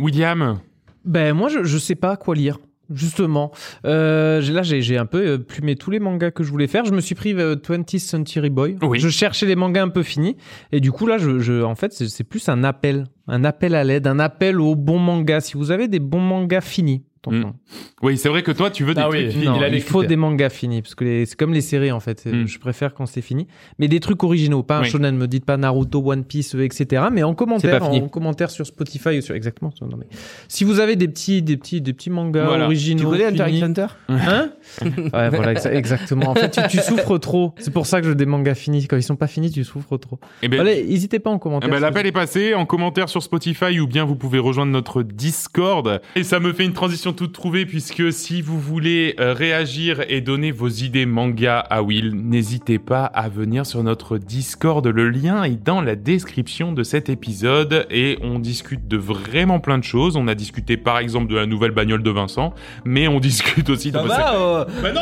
William, Ben moi je, je sais pas quoi lire. Justement, euh, j'ai- là j'ai j'ai un peu euh, plumé tous les mangas que je voulais faire. Je me suis pris euh, 20th Century Boy. Oui. Je cherchais les mangas un peu finis et du coup là, je, je en fait c'est c'est plus un appel, un appel à l'aide, un appel aux bons mangas. Si vous avez des bons mangas finis, attention. oui, c'est vrai que toi, tu veux des Ah trucs oui. finis. Non, il a il les faut critères. des mangas finis parce que les- c'est comme les séries en fait. Mm. Je préfère quand c'est fini. Mais des trucs originaux, pas un Oui. shonen. Me dites pas Naruto, One Piece, euh, etc. Mais en commentaire, en commentaire sur Spotify ou sur exactement. non, mais si vous avez des petits, des petits, des petits mangas Voilà. originaux, Tu connais Hunter finis- x Hunter Hein Ouais, voilà, exa- exactement. En fait, tu, tu souffres trop. C'est pour ça que je veux des mangas finis. Quand ils sont pas finis, tu souffres trop. Eh ben, Allez, n'hésitez pas en Eh commentaire. ben, si L'appel est passé en commentaire sur Spotify ou bien vous pouvez rejoindre notre Discord. Et ça me fait une transition toute trouvée puisque si vous voulez euh, réagir et donner vos idées manga à Will, n'hésitez pas à venir sur notre Discord. Le lien est dans la description de cet épisode et on discute de vraiment plein de choses. On a discuté par exemple de la nouvelle bagnole de Vincent, mais on discute aussi de... Ça va euh, Bah non,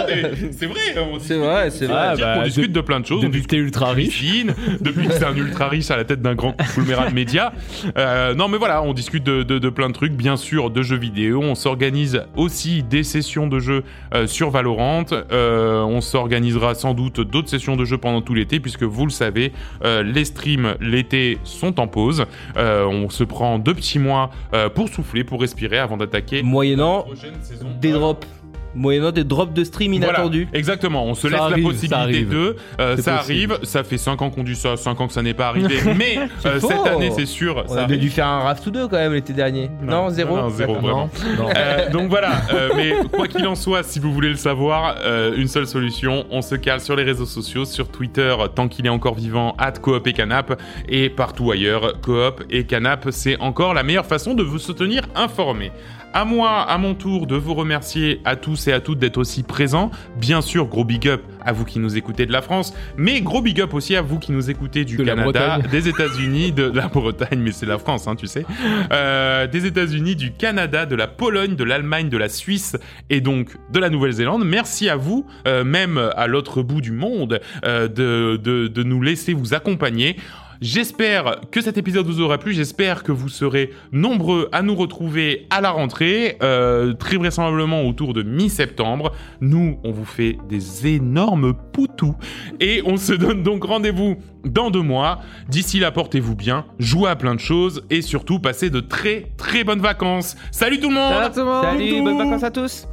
c'est vrai. on C'est discute- vrai, c'est vrai. C'est-à-dire bah, de- discute de plein de choses. On Depuis que t'es ultra riche. cuisine, depuis que c'est un ultra riche à la tête d'un grand conglomérat de médias. Euh, non, mais voilà, on discute de, de, de plein de trucs, bien sûr, de jeux vidéo. On s'organise aussi des sessions de jeux euh, sur Valorant. Euh, on s'organisera sans doute d'autres sessions de jeux pendant tout l'été, puisque vous le savez, euh, les streams l'été sont en pause. On se prend deux petits mois pour souffler, pour respirer, avant d'attaquer la Moyennant prochaine saison. des drops. Moyennant des drops de stream voilà, inattendus. exactement, on se Ça laisse arrive, la ça possibilité arrive. de. euh, ça possible. arrive, ça fait 5 ans qu'on dit ça, 5 ans que ça n'est pas arrivé, mais euh, cette année c'est sûr. On ça avait arrive. dû faire un raft ou deux quand même l'été dernier. Non, zéro non, zéro, vraiment. Euh, donc voilà, euh, mais quoi qu'il en soit, si vous voulez le savoir, euh, une seule solution, on se cale sur les réseaux sociaux, sur Twitter, tant qu'il est encore vivant, at Coop et Canap, et partout ailleurs, Coop et Canap, c'est encore la meilleure façon de vous se tenir informé. À moi, à mon tour, de vous remercier à tous et à toutes d'être aussi présents. Bien sûr, gros big up à vous qui nous écoutez de la France, mais gros big up aussi à vous qui nous écoutez du De Canada, des États-Unis, de la Bretagne, mais c'est la France, hein, tu sais. Euh, des États-Unis, du Canada, de la Pologne, de l'Allemagne, de la Suisse et donc de la Nouvelle-Zélande. Merci à vous, euh, même à l'autre bout du monde, euh, de, de, de nous laisser vous accompagner. J'espère que cet épisode vous aura plu. J'espère que vous serez nombreux à nous retrouver à la rentrée, euh, très vraisemblablement autour de mi-septembre. Nous, on vous fait des énormes poutous et on se donne donc rendez-vous dans deux mois. D'ici là, portez-vous bien, jouez à plein de choses et surtout passez de très très bonnes vacances. Salut tout le monde Salut tout le monde. Salut, bonnes vacances à tous